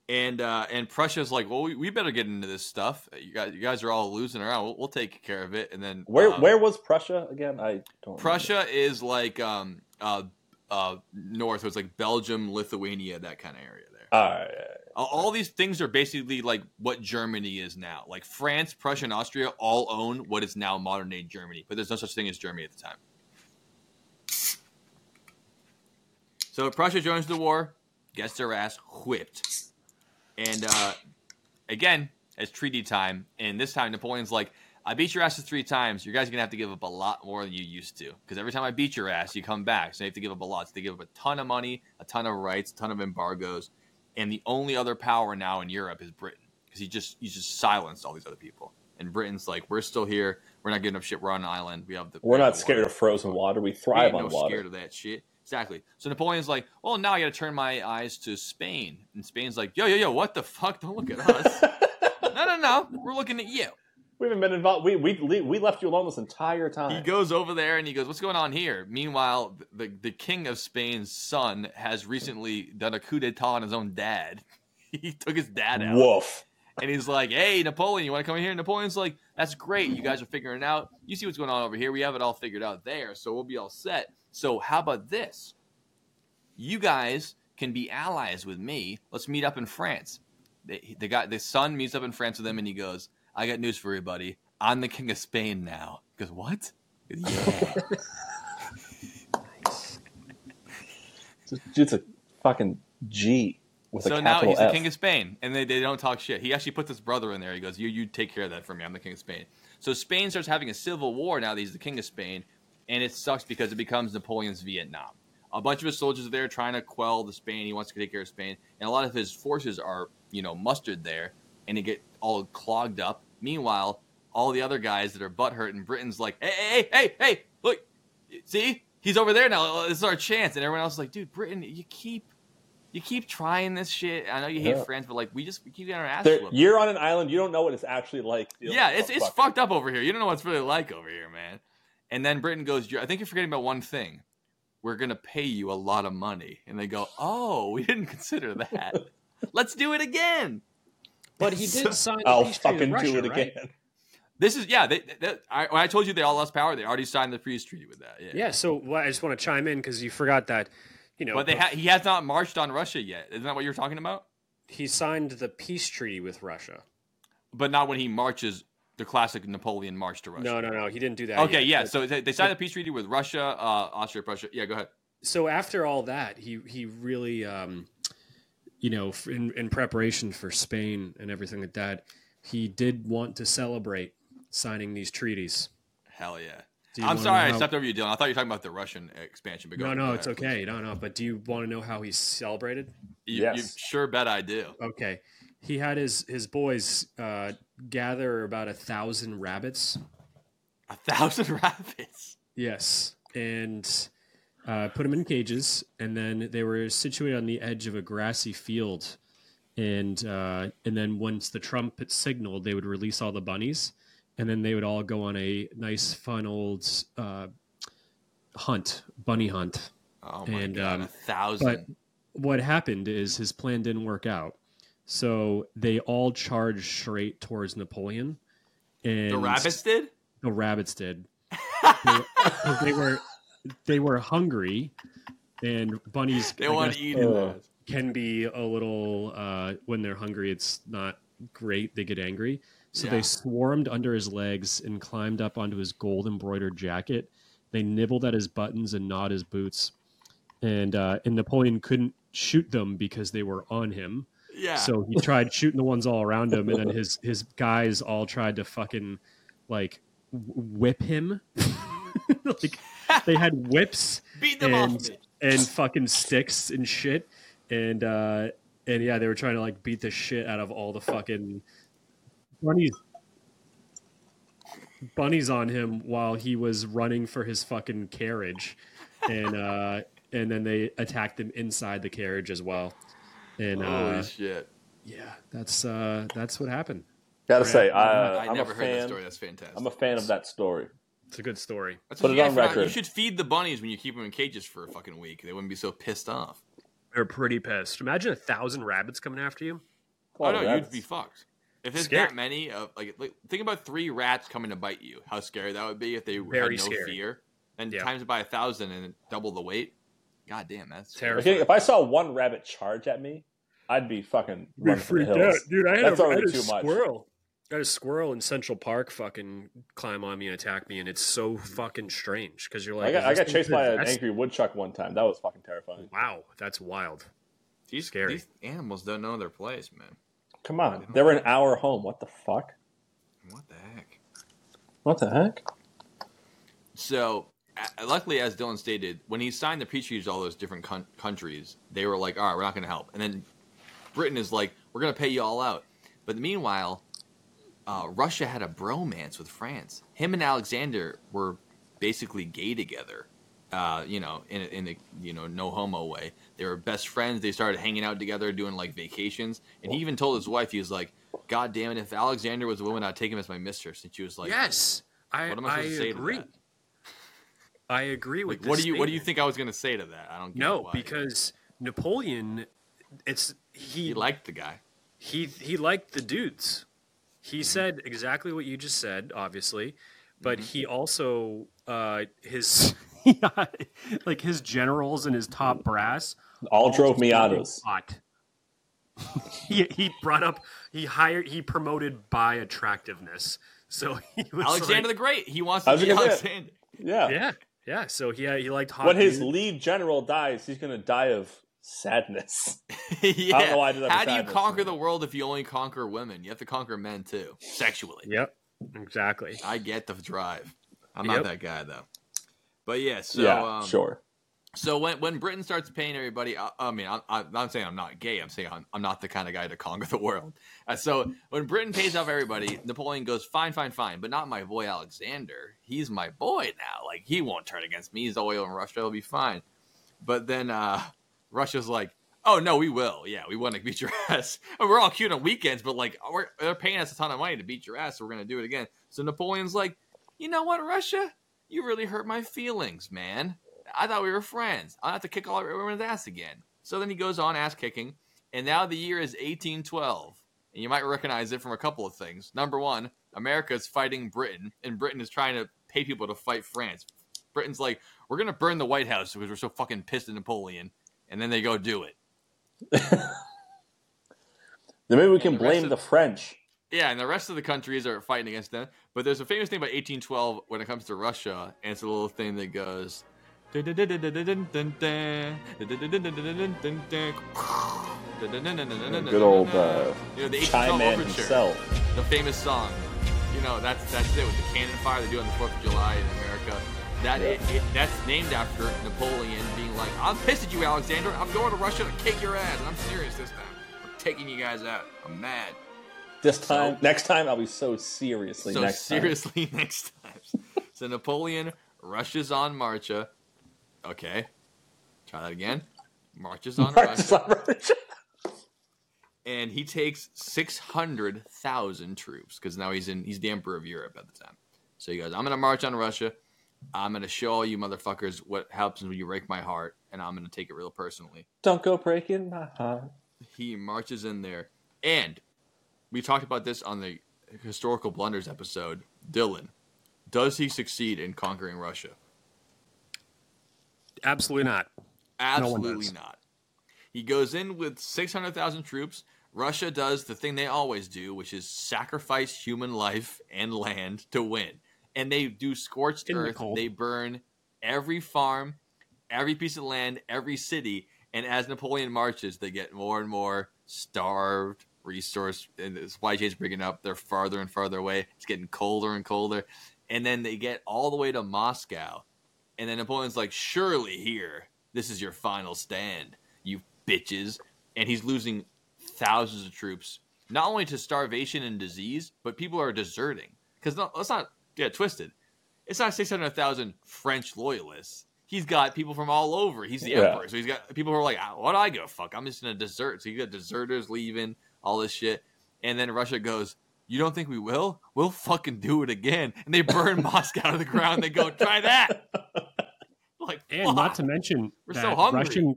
S2: And uh, and Prussia's like, well, we, we better get into this stuff. You guys, you guys are all losing around. We'll, we'll take care of it. And then
S3: Where
S2: um,
S3: where was Prussia again? I don't.
S2: Prussia is like um uh uh north. It's like Belgium, Lithuania, that kind of area there.
S3: All right.
S2: All- All these things are basically like what Germany is now. Like France, Prussia, and Austria all own what is now modern day Germany, but there's no such thing as Germany at the time. So Prussia joins the war, gets their ass whipped, and uh, again, it's treaty time. And this time, Napoleon's like, "I beat your asses three times. You guys are gonna have to give up a lot more than you used to, because every time I beat your ass, you come back. So you have to give up a lot. So they give up a ton of money, a ton of rights, a ton of embargoes, and the only other power now in Europe is Britain, because he just he just silenced all these other people. And Britain's like, we're still here. We're not giving up shit. We're on an island. We have the
S3: We're not scared
S2: water.
S3: of frozen water. We
S2: We
S3: thrive
S2: ain't
S3: on
S2: no
S3: water.
S2: scared of that shit. Exactly. So Napoleon's like, well, now I got to turn my eyes to Spain, and Spain's like, yo, yo, yo, what the fuck? Don't look at us. no, no, no. We're looking at you.
S3: We haven't been involved. We we we left you alone this entire time.
S2: He goes over there and he goes, "What's going on here?" Meanwhile, the the king of Spain's son has recently done a coup d'état on his own dad. he took his dad out.
S3: Woof.
S2: And he's like, "Hey, Napoleon, you want to come in here?" Napoleon's like, "That's great. You guys are figuring it out. You see what's going on over here. We have it all figured out there, so we'll be all set. So how about this? You guys can be allies with me. Let's meet up in France." The, the guy, the son, meets up in France with him, and he goes, "I got news for you, buddy. I'm the king of Spain now." He goes, "What?" He goes, Yeah.
S3: Just, just a fucking G with
S2: so
S3: a
S2: now
S3: capital
S2: he's
S3: F.
S2: the king of Spain, and they, they don't talk shit. He actually puts his brother in there. He goes, "You you take care of that for me. I'm the king of Spain." So Spain starts having a civil war now that he's the king of Spain, and it sucks because it becomes Napoleon's Vietnam. A bunch of his soldiers are there trying to quell the Spain. He wants to take care of Spain, and a lot of his forces are you know mustered there, and they get all clogged up. Meanwhile, all the other guys that are butthurt in Britain's like, "Hey, hey, hey, hey, look, see." He's over there now. Uh, this is our chance, and everyone else is like, "Dude, Britain, you keep you keep trying this shit. I know you hate
S3: Yeah.
S2: France, but like we just we keep getting our ass
S3: you're on an island. You don't know what it's actually like.
S2: Yeah, it's it's fucked up over here. You don't know what it's really like over here, man. And then Britain goes, I think you're forgetting about one thing. We're gonna pay you a lot of money. And they go, Oh, we didn't consider that. Let's do it again.
S1: But he did sign the
S3: I'll
S1: peace treaty with
S3: fucking do
S1: Russia,
S3: it
S1: right?
S3: again.
S2: This is yeah. They, they, I, when I told you they all lost power, they already signed the peace treaty with that. Yeah.
S1: Yeah. So well, I just want to chime in because you forgot that, you know,
S2: But they ha- he has not marched on Russia yet. Isn't that what you're talking about?
S1: he signed the peace treaty with Russia.
S2: But not when he marches the classic Napoleon march to Russia.
S1: No, no, no. He didn't do that.
S2: Okay,
S1: yet.
S2: yeah.
S1: But-
S2: So they, they signed a peace treaty with Russia, uh, Austria, Prussia. Yeah, go ahead.
S1: so after all that, he he really, um, you know, in in preparation for Spain and everything like that, he did want to celebrate signing these treaties.
S2: Hell yeah. I'm
S1: wanna
S2: sorry I
S1: know-
S2: stepped over you, Dylan. I thought you were talking about the Russian expansion. But go
S1: No,
S2: ahead,
S1: no, it's
S2: ahead, please.
S1: okay. No, no. But do you want to know how he celebrated?
S2: You, you sure bet I do.
S1: Okay. He had his his boys uh, gather about a thousand rabbits.
S2: A thousand rabbits.
S1: Yes, and uh, put them in cages, and then they were situated on the edge of a grassy field, and uh, and then once the trumpet signaled, they would release all the bunnies, and then they would all go on a nice, fun old uh, hunt, bunny hunt.
S2: Oh my
S1: and,
S2: god,
S1: um,
S2: a thousand.
S1: But what happened is his plan didn't work out, so they all charged straight towards Napoleon. And
S2: the rabbits did.
S1: the rabbits did. they, they were they were hungry, and bunnies
S2: They
S1: I
S2: wanna eat his
S1: uh, can be a little uh, when they're hungry. It's not great. They get angry, so
S2: Yeah.
S1: they swarmed under his legs and climbed up onto his gold embroidered jacket. They nibbled at his buttons and gnawed his boots, and uh, and Napoleon couldn't shoot them because they were on him.
S2: Yeah.
S1: So he tried shooting the ones all around him, and then his his guys all tried to fucking like whip him. like they had whips
S2: Beat them off
S1: and
S2: me.
S1: and fucking sticks and shit, and uh and yeah, they were trying to like beat the shit out of all the fucking bunnies bunnies on him while he was running for his fucking carriage, and uh and then they attacked him inside the carriage as well. And
S2: Holy
S1: uh,
S2: shit.
S1: yeah, that's uh, that's what happened.
S3: Gotta say,
S2: I
S3: I, I'm
S2: never
S3: a
S2: heard that story. That's fantastic.
S3: I'm a fan of that story.
S1: It's a good story.
S2: That's
S3: Put it
S2: you
S3: on
S2: get for not- You should feed the bunnies when you keep them in cages for a fucking week. They wouldn't be so pissed off.
S1: They're pretty pissed. Imagine a thousand rabbits coming after you.
S2: Oh no,
S3: that's-
S2: you'd be fucked. If there's
S1: Scary.
S2: that many of like, like, think about three rats coming to bite you. How scary that would be if they
S1: Very
S2: had no
S1: scary.
S2: fear. And
S1: Yeah.
S2: times it by a thousand and double the weight. God damn, that's
S1: Terrifying.
S3: If I saw one rabbit charge at me, I'd be fucking
S1: Be
S3: running for the
S1: freaked out, dude. I had,
S3: That's
S1: a, I had a
S3: too much.
S1: squirrel. I had a squirrel in Central Park fucking climb on me and attack me, and it's so fucking strange because you're like,
S3: I got, I got chased by an angry woodchuck one time. That was fucking terrifying.
S1: Wow, that's wild.
S2: These,
S1: Scary.
S2: these animals don't know their place, man.
S3: Come on, they were in our home. What the fuck?
S2: What the heck?
S3: What the heck?
S2: So, uh, luckily, as Dylan stated, when he signed the peace treaties all those different coun- countries, they were like, "All right, we're not going to help." And then Britain is like, "We're going to pay you all out." But meanwhile, uh, Russia had a bromance with France. Him and Alexander were basically gay together. Uh, you know, in a, in a you know no homo way. They were best friends. They started hanging out together, doing like vacations. And he even told his wife, he was like, "God damn it! If Alexander was a woman, I'd take him as my mistress." And she was like,
S1: yes, I,
S2: What am I supposed
S1: I
S2: to say
S1: agree.
S2: to that?
S1: I agree with.
S2: Like, what do you what do you think I was going to say to that? I don't get
S1: No, because Napoleon, it's he,
S2: he liked the guy.
S1: he he liked the dudes. He said exactly what you just said, obviously, but he also uh, his like his generals and his top brass
S3: All drove
S1: just
S3: Miatas.
S1: hot. he, he brought up he hired he promoted by attractiveness. So he was
S2: Alexander the Great. He wants to be
S3: gonna say-
S2: Alexander.
S3: Yeah.
S1: yeah yeah. So he he liked hot.
S3: When his lead general dies, he's gonna die of sadness.
S2: yeah.
S3: I don't know why I did that
S2: How do you conquer the world if you only conquer women? You have to conquer men too, sexually.
S1: Yep, exactly.
S2: I get the drive. I'm
S1: Yep.
S2: not that guy though. But yeah, so
S3: yeah,
S2: um,
S3: sure.
S2: So when when Britain starts paying everybody, I, I mean, I'm, I'm not saying I'm not gay. I'm saying I'm, I'm not the kind of guy to conquer the world. Uh, so when Britain pays off everybody, Napoleon goes, fine, fine, fine, but not my boy Alexander. He's my boy now. Like he won't turn against me. He's all the way over in Russia. He'll be fine. But then uh, Russia's like, oh no, we will. Yeah, we want to beat your ass. And we're all cute on weekends, but like we're, they're paying us a ton of money to beat your ass, so we're gonna do it again. So Napoleon's like, you know what, Russia? You really hurt my feelings, man. I thought we were friends. I'll have to kick all everyone's ass again. So then he goes on ass kicking, and now the year is 1812. And you might recognize it from a couple of things. Number one, America is fighting Britain, and Britain is trying to pay people to fight France. Britain's like, we're going to burn the White House because we're so fucking pissed at Napoleon. And then they go do it.
S3: Then maybe we can
S2: the
S3: blame
S2: of-
S3: the French.
S2: Yeah, and the rest of the countries are fighting against them. But there's a famous thing about 1812 when it comes to Russia, and it's a little thing that goes.
S3: Good old uh,
S2: You know, the 1812
S3: Chai Man
S2: overture,
S3: himself.
S2: the famous song. You know, that's that's it with the cannon fire they do on the Fourth of July in America. That it, it, that's named after Napoleon being like, "I'm pissed at you, Alexander. I'm going to Russia to kick your ass, and I'm serious this time. I'm taking you guys out. I'm mad."
S3: This time, next time, I'll be so seriously
S2: so
S3: next time.
S2: seriously next time. so Napoleon rushes on Marcha. Okay, try that again. Marches on
S3: Marches
S2: Russia,
S3: on Russia.
S2: and he takes six hundred thousand troops because now he's in. He's the emperor of Europe at the time. So he goes, "I'm gonna march on Russia. I'm gonna show all you motherfuckers what happens when you break my heart, and I'm gonna take it real personally."
S3: Don't go breaking my heart.
S2: he marches in there and we talked about this on the historical blunders episode dylan does he succeed in conquering russia
S1: Absolutely not.
S2: absolutely
S1: does.
S2: not he goes in with 600000 troops russia does the thing they always do which is sacrifice human life and land to win and they do scorched
S1: In
S2: earth
S1: cold.
S2: they burn every farm every piece of land every city and as napoleon marches they get more and more starved resource and the supply chain's bringing up they're farther and farther away it's getting colder and colder and then they get all the way to moscow and then napoleon's like surely here this is your final stand you bitches and he's losing thousands of troops not only to starvation and disease but people are deserting because no, let's not get twisted it's not 600000 french loyalists he's got people from all over he's the
S3: Yeah.
S2: emperor so he's got people who are like "Ah, what do i give a fuck i'm just gonna desert so you got deserters leaving all this shit and then russia goes you don't think we will we'll fucking do it again and they burn moscow to the ground they go try that like
S1: And not to mention
S2: We're
S1: that
S2: so hungry.
S1: Russian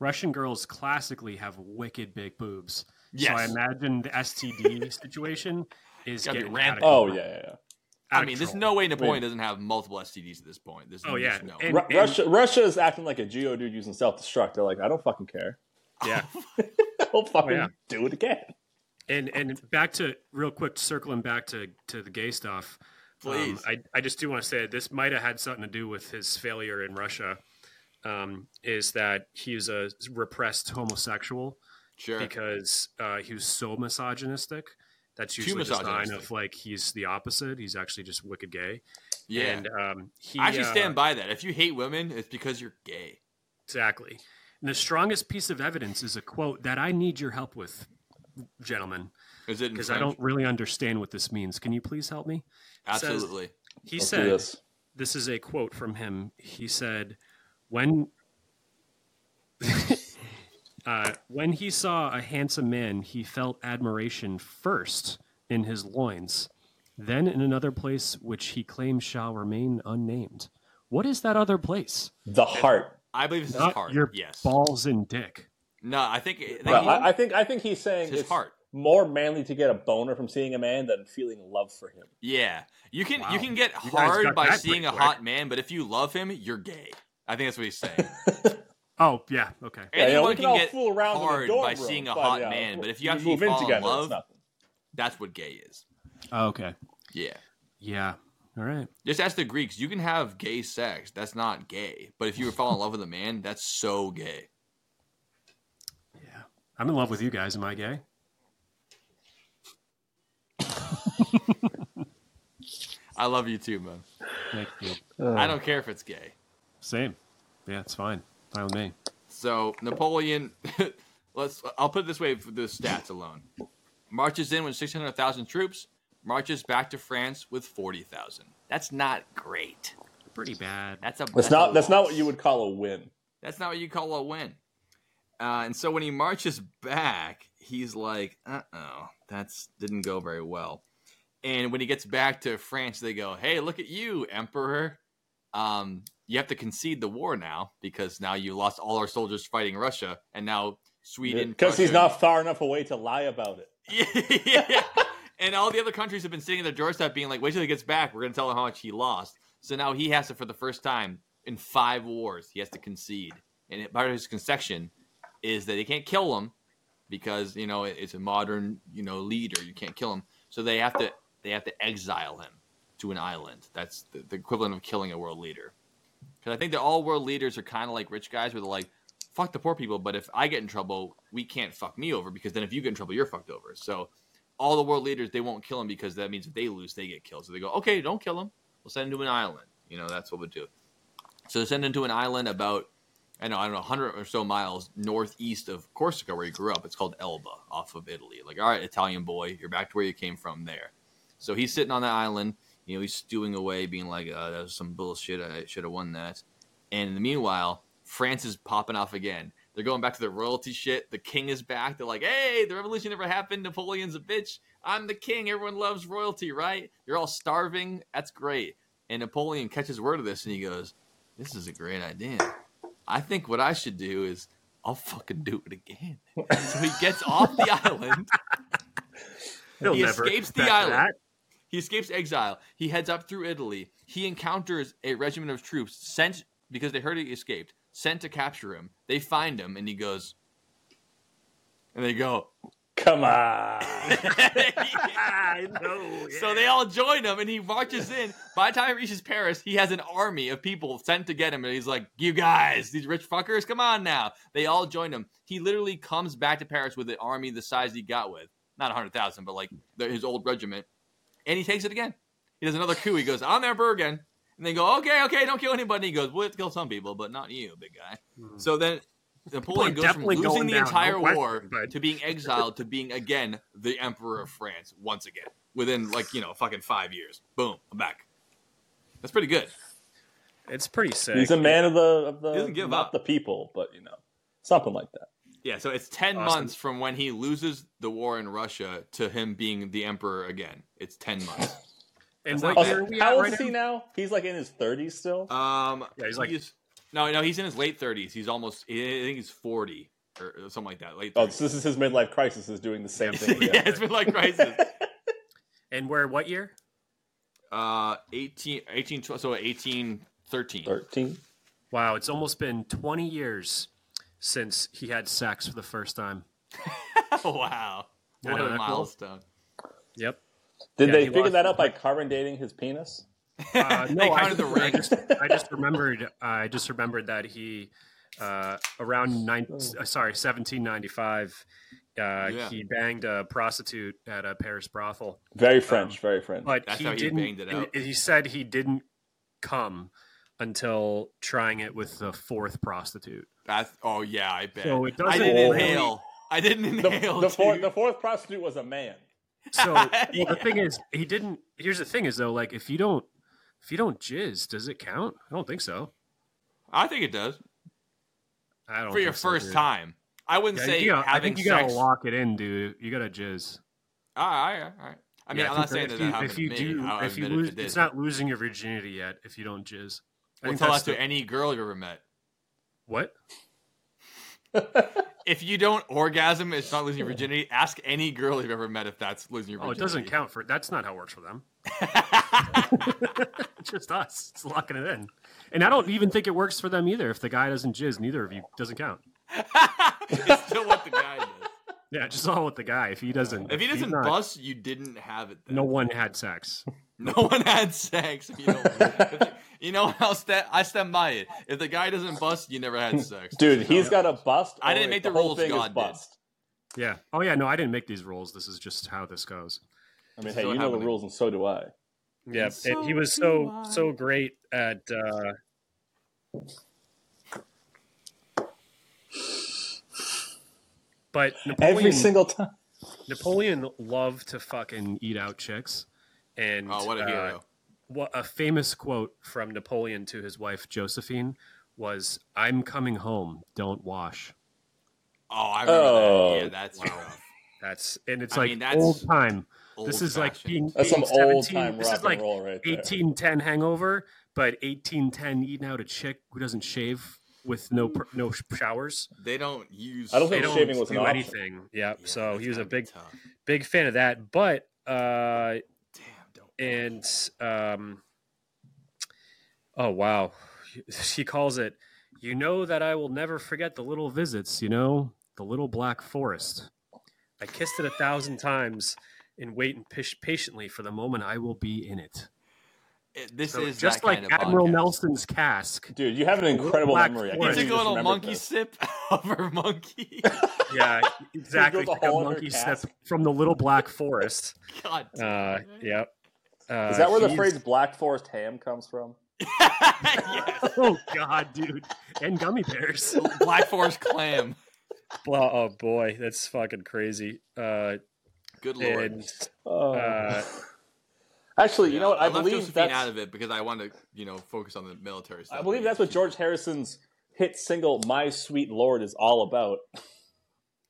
S1: Russian girls classically have wicked big boobs. So I imagine the STD situation is
S2: Gotta
S1: getting
S2: rampant.
S3: Oh yeah, yeah. yeah.
S1: Out
S2: I
S1: of
S2: mean, there's no way Napoleon doesn't have multiple STDs at this point. There's
S1: Oh, yeah.
S2: there's no.
S1: And-
S3: Ru- Russia, Russia is acting like a geodude using self destruct. They're like, I don't fucking care.
S1: Yeah.
S3: I'll fucking
S1: yeah.
S3: do it again.
S1: and and back to real quick circling back to to the gay stuff um,
S2: Please.
S1: I, I just do want to say this might have had something to do with his failure in russia um, is that he's a repressed homosexual
S2: Sure.
S1: because uh, he was so misogynistic that's
S2: Too
S1: usually the sign of like he's the opposite he's actually just wicked gay
S2: Yeah.
S1: and um, he
S2: I actually
S1: uh,
S2: stand by that. If you hate women, it's because you're gay.
S1: Exactly. And the strongest piece of evidence is a quote that I need your help with, gentlemen.
S2: Is it
S1: Because I don't really understand what this means. Can you please help me? It says-
S2: Absolutely.
S1: he
S3: Let's do
S1: said,
S3: this.
S1: this is a quote from him. He said, when. Uh, when he saw a handsome man, he felt admiration first in his loins, then in another place which he claims shall remain unnamed. What is that other place?
S3: The heart.
S2: I believe it's his heart.
S1: your
S2: yes.
S1: balls and dick.
S2: No, I think. I think
S3: Well,
S2: he-
S3: I, I think I think he's saying
S2: His
S3: it's
S2: heart.
S3: more manly to get a boner from seeing a man than feeling love for him.
S2: yeah, you can
S1: Wow.
S2: you can get
S1: You
S2: hard by seeing a
S1: quick.
S2: hot man, but if you love him, you're gay. I think that's what he's saying.
S1: Oh, yeah. Okay.
S3: Yeah, you know,
S2: Anyone
S3: we can
S2: can
S3: all
S2: get
S3: fool around in the
S2: hard
S3: dorm
S2: by
S3: room,
S2: seeing a
S3: but,
S2: hot
S3: yeah,
S2: man, but if
S3: we
S2: you actually
S3: move in
S2: fall in
S3: together, it's
S2: love,
S3: nothing.
S2: that's what gay is.
S1: Oh, okay.
S2: Yeah.
S1: Yeah. All right.
S2: Just ask the Greeks. You can have gay sex. That's not gay. But if you fall in love with a man, that's so gay.
S1: Yeah. I'm in love with you guys. Am I gay?
S2: I love you too, man.
S1: Thank you.
S2: I don't care if it's gay.
S1: Same. Yeah, it's fine. Fine with me.
S2: So Napoleon, let's. I'll put it this way for the stats alone: marches in with six hundred thousand troops, marches back to France with forty thousand. That's not great.
S1: Pretty bad.
S2: That's a.
S3: That's
S2: a
S3: not that's not what you would call a win.
S2: That's not what you call a win. Uh, and so when he marches back, he's like, "Uh oh, that's didn't go very well." And when he gets back to France, they go, "Hey, look at you, Emperor. Um, you have to concede the war now because now you lost all our soldiers fighting Russia, and now Sweden
S3: Because he's not far enough away to lie about it.
S2: yeah. And all the other countries have been sitting at their doorstep being like, wait till he gets back. We're going to tell him how much he lost. So now he has to, for the first time in five wars, he has to concede. And it, part of his concession is that they can't kill him because, you know, it's a modern, you know, leader. You can't kill him. So they have to, they have to exile him to an island. That's the, the equivalent of killing a world leader. Because I think that all world leaders are kind of like rich guys where they're like, fuck the poor people, but if I get in trouble, we can't fuck me over because then if you get in trouble, you're fucked over. So all the world leaders, they won't kill him because that means if they lose, they get killed. So they go, okay, don't kill him. We'll send him to an island. You know, that's what we'll do. So they send him to an island about, I know, I don't know, 100 or so miles northeast of Corsica where he grew up. It's called Elba off of Italy. Like, all right, Italian boy, you're back to where you came from there. So he's sitting on that island. You know, he's stewing away, being like, uh, that was some bullshit. I should have won that. And in the meanwhile, France is popping off again. They're going back to the royalty shit. The king is back. They're like, hey, the revolution never happened. Napoleon's a bitch. I'm the king. Everyone loves royalty, right? You're all starving. That's great. And Napoleon catches word of this and he goes, this is a great idea. I think what I should do is I'll fucking do it again. so he gets off the island.
S1: He'll
S2: he escapes the island.
S1: that.
S2: He escapes exile. He heads up through Italy. He encounters a regiment of troops sent because they heard he escaped, sent to capture him. They find him, and he goes, and they go,
S3: Come on.
S1: I know.
S2: So they all join him, and he marches in. By the time he reaches Paris, he has an army of people sent to get him, and he's like, "You guys, these rich fuckers, come on now!" They all join him. He literally comes back to Paris with an army the size he got with, not hundred thousand, but like the, his old regiment, and he takes it again. He does another coup. He goes, "I'm emperor again," and they go, "Okay, okay, don't kill anybody." He goes, "We'll have to kill some people, but not you, big guy." Mm-hmm. So then. Napoleon goes from losing
S1: going
S2: the
S1: down, no
S2: entire
S1: question,
S2: war to being exiled to being again the emperor of France once again within like you know fucking five years. Boom, I'm back. That's pretty good.
S1: It's pretty sick.
S3: He's a man of the of the
S2: He doesn't give
S3: not
S2: up.
S3: the people, but you know, something like that.
S2: Yeah, so it's ten
S1: Awesome.
S2: months from when he loses the war in Russia to him being the emperor again. It's ten months.
S1: And
S2: That's
S1: what
S2: not
S1: year are we
S3: How old
S1: right
S3: is he
S1: now?
S3: now? He's like in his thirties still.
S2: Um,
S1: Yeah, he's like-
S2: no, no, he's in his late thirties. He's almost. I think he's forty. or, or something like that. Late.
S3: Oh, so this is his midlife crisis. Is doing the same thing.
S2: yeah, it's midlife crisis.
S1: And where? What year?
S2: Uh, 18, 18 so 18, 13.
S3: Thirteen.
S1: Wow, it's almost been 20 years since he had sex for the first time.
S2: wow. What
S1: no,
S2: a
S1: that's cool.
S2: milestone.
S1: Yep.
S3: Did
S1: Yeah,
S3: they figure that out by carbon dating his penis?
S1: Uh, no, I,
S2: the
S1: I just, I just remembered. I just remembered that he, uh, around nine, uh, sorry, 1795, uh,
S2: Yeah.
S1: he banged a prostitute at a Paris brothel.
S3: Very French. very French.
S1: But
S2: That's
S1: he
S2: how he
S1: didn't.
S2: banged it.
S1: He said he didn't come until trying it with the fourth prostitute.
S2: That's, oh, yeah, I bet.
S1: So it
S2: I
S1: doesn't
S2: didn't
S1: really-
S2: inhale. I didn't
S3: the,
S2: inhale.
S3: the, fourth,
S2: dude.
S3: the fourth prostitute was a man.
S1: So well, the thing is, he didn't. Here's the thing: is though, like if you don't, if you don't jizz, does it count? I don't think so.
S2: I think it does.
S1: I don't
S2: For your
S1: think so,
S2: first
S1: dude.
S2: time. I wouldn't
S1: Yeah,
S2: say
S1: you gotta- I think you gotta
S2: sex.
S1: lock it in, dude. You gotta jizz.
S2: All right, all right, all right. I mean,
S1: Yeah,
S2: I'm not
S1: you-
S2: saying
S1: if
S2: that
S1: you,
S2: that
S1: if you
S2: to me.
S1: do,
S2: I'll
S1: if you lose,
S2: it
S1: it's not losing your virginity yet if you don't jizz. I
S2: Well,
S1: think
S2: tell
S1: that's
S2: that to any girl you've ever met.
S1: What?
S2: If you don't orgasm, it's not losing your virginity. Ask any girl you've ever met if that's losing your
S1: Oh,
S2: virginity.
S1: it doesn't count for. That's not how it works for them. it's just us. It's locking it in, and I don't even think it works for them either. If the guy doesn't jizz, neither of you doesn't count.
S2: it's still what the guy does.
S1: Yeah, just all with the guy. If he doesn't,
S2: If he doesn't
S1: not-
S2: bust, you didn't have it. Then.
S1: no one had sex.
S2: No one had sex. If you, don't, if you, you know how sta- I stand by it. If the guy doesn't bust, you never had sex.
S3: Dude, he's got a bust.
S2: I didn't make the,
S3: whole
S2: rules.
S3: thing is
S2: God did.
S3: bust.
S1: Yeah. Oh yeah. No, I didn't make these rules. This is just how this goes.
S3: I mean,
S2: This
S3: hey, you know the rules, and so do I.
S1: Yeah,
S2: And
S1: and he was so
S2: I.
S1: so great at. Uh, but Napoleon,
S3: Every single time.
S1: Napoleon loved to fucking eat out chicks, and
S2: Oh, what a
S1: uh,
S2: hero!
S1: what a famous quote from Napoleon to his wife Josephine was, "I'm coming home. Don't wash."
S2: Oh, I remember
S3: Oh.
S2: that. Yeah, that's rough.
S1: That's and it's
S2: I
S1: like
S2: mean, that's
S1: old time. this is like being
S3: That's
S1: being
S3: some old time
S1: This
S3: rock
S1: is like
S3: and roll right there.
S1: 1810 hangover, but 1810 eating out a chick who doesn't shave with no no showers.
S2: They don't use.
S3: I don't
S1: They
S3: think
S1: don't
S3: shaving was an
S1: do
S3: option.
S1: anything. Yeah,
S2: Yeah,
S1: so he was a big
S2: tough.
S1: big fan of that. But uh,
S2: Damn, don't.
S1: And um, oh wow, she calls it. You know that I will never forget the little visits. You know the little black forest. I kissed it a thousand times and wait and pish patiently for the moment I will be in it.
S2: It- this
S1: So
S2: is
S1: just
S2: that
S1: like
S2: kind of
S1: Admiral
S2: podcast.
S1: Nelson's cask.
S3: Dude, you have an incredible
S1: black
S3: memory. I
S2: He
S3: can't
S1: forest.
S2: took a little monkey
S3: this.
S2: sip of her monkey.
S1: Yeah, exactly.
S3: A
S1: Like a
S3: hole in her
S1: monkey sip from the little black forest.
S2: God.
S1: Uh, yep. Uh,
S3: Is that where the phrase "Black Forest ham" comes from?
S2: yes.
S1: Oh God, dude! And gummy bears.
S2: Black Forest clam.
S1: Well, oh boy, that's fucking crazy. Uh,
S2: Good lord.
S1: and
S3: Oh.
S1: uh,
S3: Actually, you know what? I,
S2: left
S3: believe
S2: Josephine out of it because I want to, you know, focus on the military stuff.
S3: I believe that's what George Harrison's hit single "My Sweet Lord" is all about.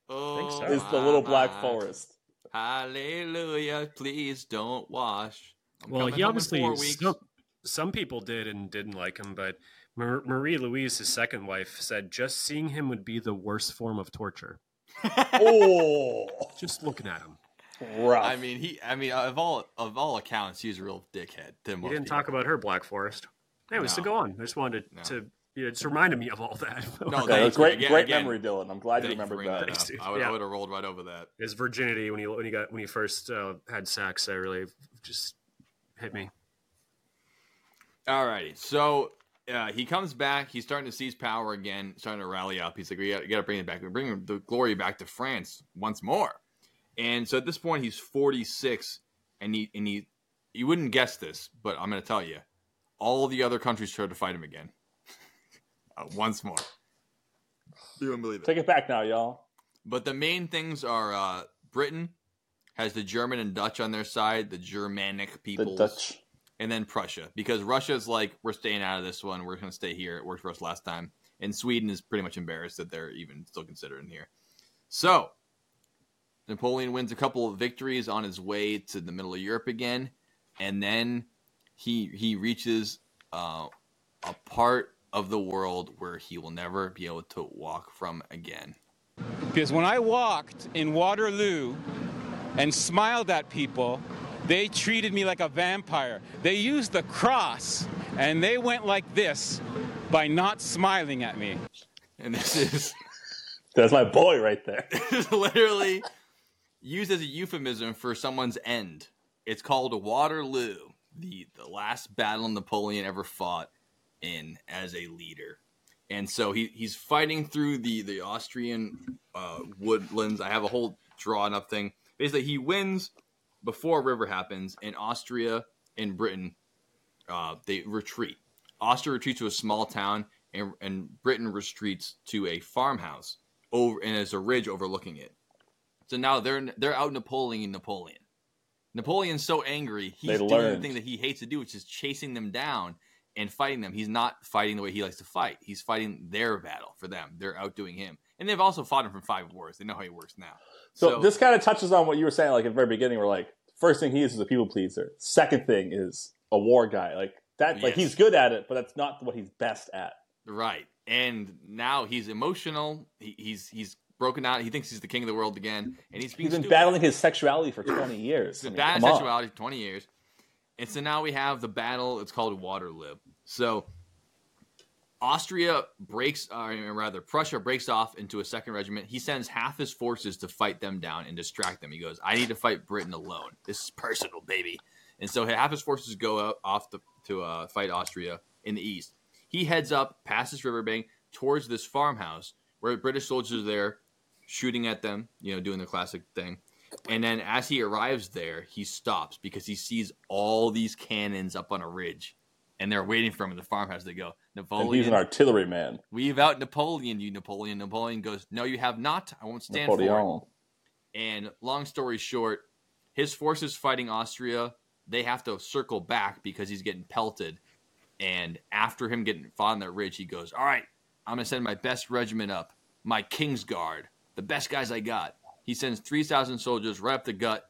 S2: Oh,
S1: think so.
S3: Is the little black forest?
S2: Hallelujah! Please don't wash. I'm
S1: well, he
S2: home
S1: obviously some, some people did and didn't like him, but Marie Louise, his second wife, said just seeing him would be the worst form of torture.
S3: Oh,
S1: Just looking at him.
S3: rough.
S2: I mean, he. I mean, of all of all accounts, he's a real dickhead. To
S1: He didn't
S2: people.
S1: talk about her Black Forest. Anyways, to
S2: No.
S1: go on. I just wanted
S2: No.
S1: to. You know, just reminded me of all that.
S2: No,
S3: Okay,
S2: thank
S3: that's
S2: you.
S3: great,
S2: Again-
S3: great
S2: again,
S3: memory, Dylan. I'm glad you
S2: Thank you
S3: remembered that.
S2: that I would,
S1: yeah.
S2: I would have rolled right over that.
S1: His virginity when he when he got when he first uh, had sex, I really just hit me.
S2: Alrighty, so uh, he comes back. He's starting to seize power again, starting to rally up. He's like, "We got to bring it back. We bring the glory back to France once more." And so at this point, he's 46, and he and he you wouldn't guess this, but I'm going to tell you, all the other countries tried to fight him again, uh, once more. You wouldn't believe it.
S3: Take it back now, y'all.
S2: But the main things are uh, Britain has the German and Dutch on their side, the Germanic
S3: The Dutch.
S2: and then Prussia. Because Russia's like, we're staying out of this one. We're going to stay here. It worked for us last time. And Sweden is pretty much embarrassed that they're even still considered in here. So Napoleon wins a couple of victories on his way to the middle of Europe again, and then he he reaches uh, a part of the world where he will never be able to walk from again.
S4: Because when I walked in Waterloo and smiled at people, they treated me like a vampire. They used the cross and they went like this by not smiling at me.
S2: And this is
S3: That's my boy right there.
S2: is literally used as a euphemism for someone's end. It's called Waterloo, the the last battle Napoleon ever fought in as a leader. And so he, he's fighting through the the Austrian uh, woodlands. I have a whole drawn up thing. Basically, he wins before a river happens, and Austria and Britain uh, they retreat. Austria retreats to a small town, and, and Britain retreats to a farmhouse over, and there's a ridge overlooking it. So now they're they're out Napoleon Napoleon. Napoleon's so angry, he's doing the thing that he hates to do, which is chasing them down and fighting them. He's not fighting the way he likes to fight. He's fighting their battle for them. They're outdoing him, and they've also fought him from five wars. They know how he works now.
S3: So, this kind of touches on what you were saying, like at the very beginning. Where like first thing he is is a people pleaser. Second thing is a war guy. Like that, like he's good at it, but that's not what he's best at.
S2: Right. And now he's emotional. He, he's he's broken out. He thinks he's the king of the world again, and he's
S3: He's been
S2: stupid.
S3: battling his sexuality for twenty years.
S2: He's been
S3: I mean,
S2: battling
S3: come on.
S2: sexuality for twenty years, and so now we have the battle. It's called Waterloo. So Austria breaks, uh, or rather, Prussia breaks off into a second regiment. He sends half his forces to fight them down and distract them. He goes, "I need to fight Britain alone. This is personal, baby." And so half his forces go off to, to uh, fight Austria in the east. He heads up past this riverbank towards this farmhouse where British soldiers are there shooting at them, you know, doing the classic thing. And then as he arrives there, he stops because he sees all these cannons up on a ridge, and they're waiting for him in the farmhouse. They go,
S3: And
S2: Napoleon,
S3: he's an artillery man.
S2: we've out Napoleon, you Napoleon. Napoleon goes, no, you have not. I won't stand for it. And long story short, his forces fighting Austria, they have to circle back because he's getting pelted. And after him getting fought on that ridge, he goes, All right, I'm going to send my best regiment up, my King's Guard, the best guys I got. He sends 3,000 soldiers right up the gut,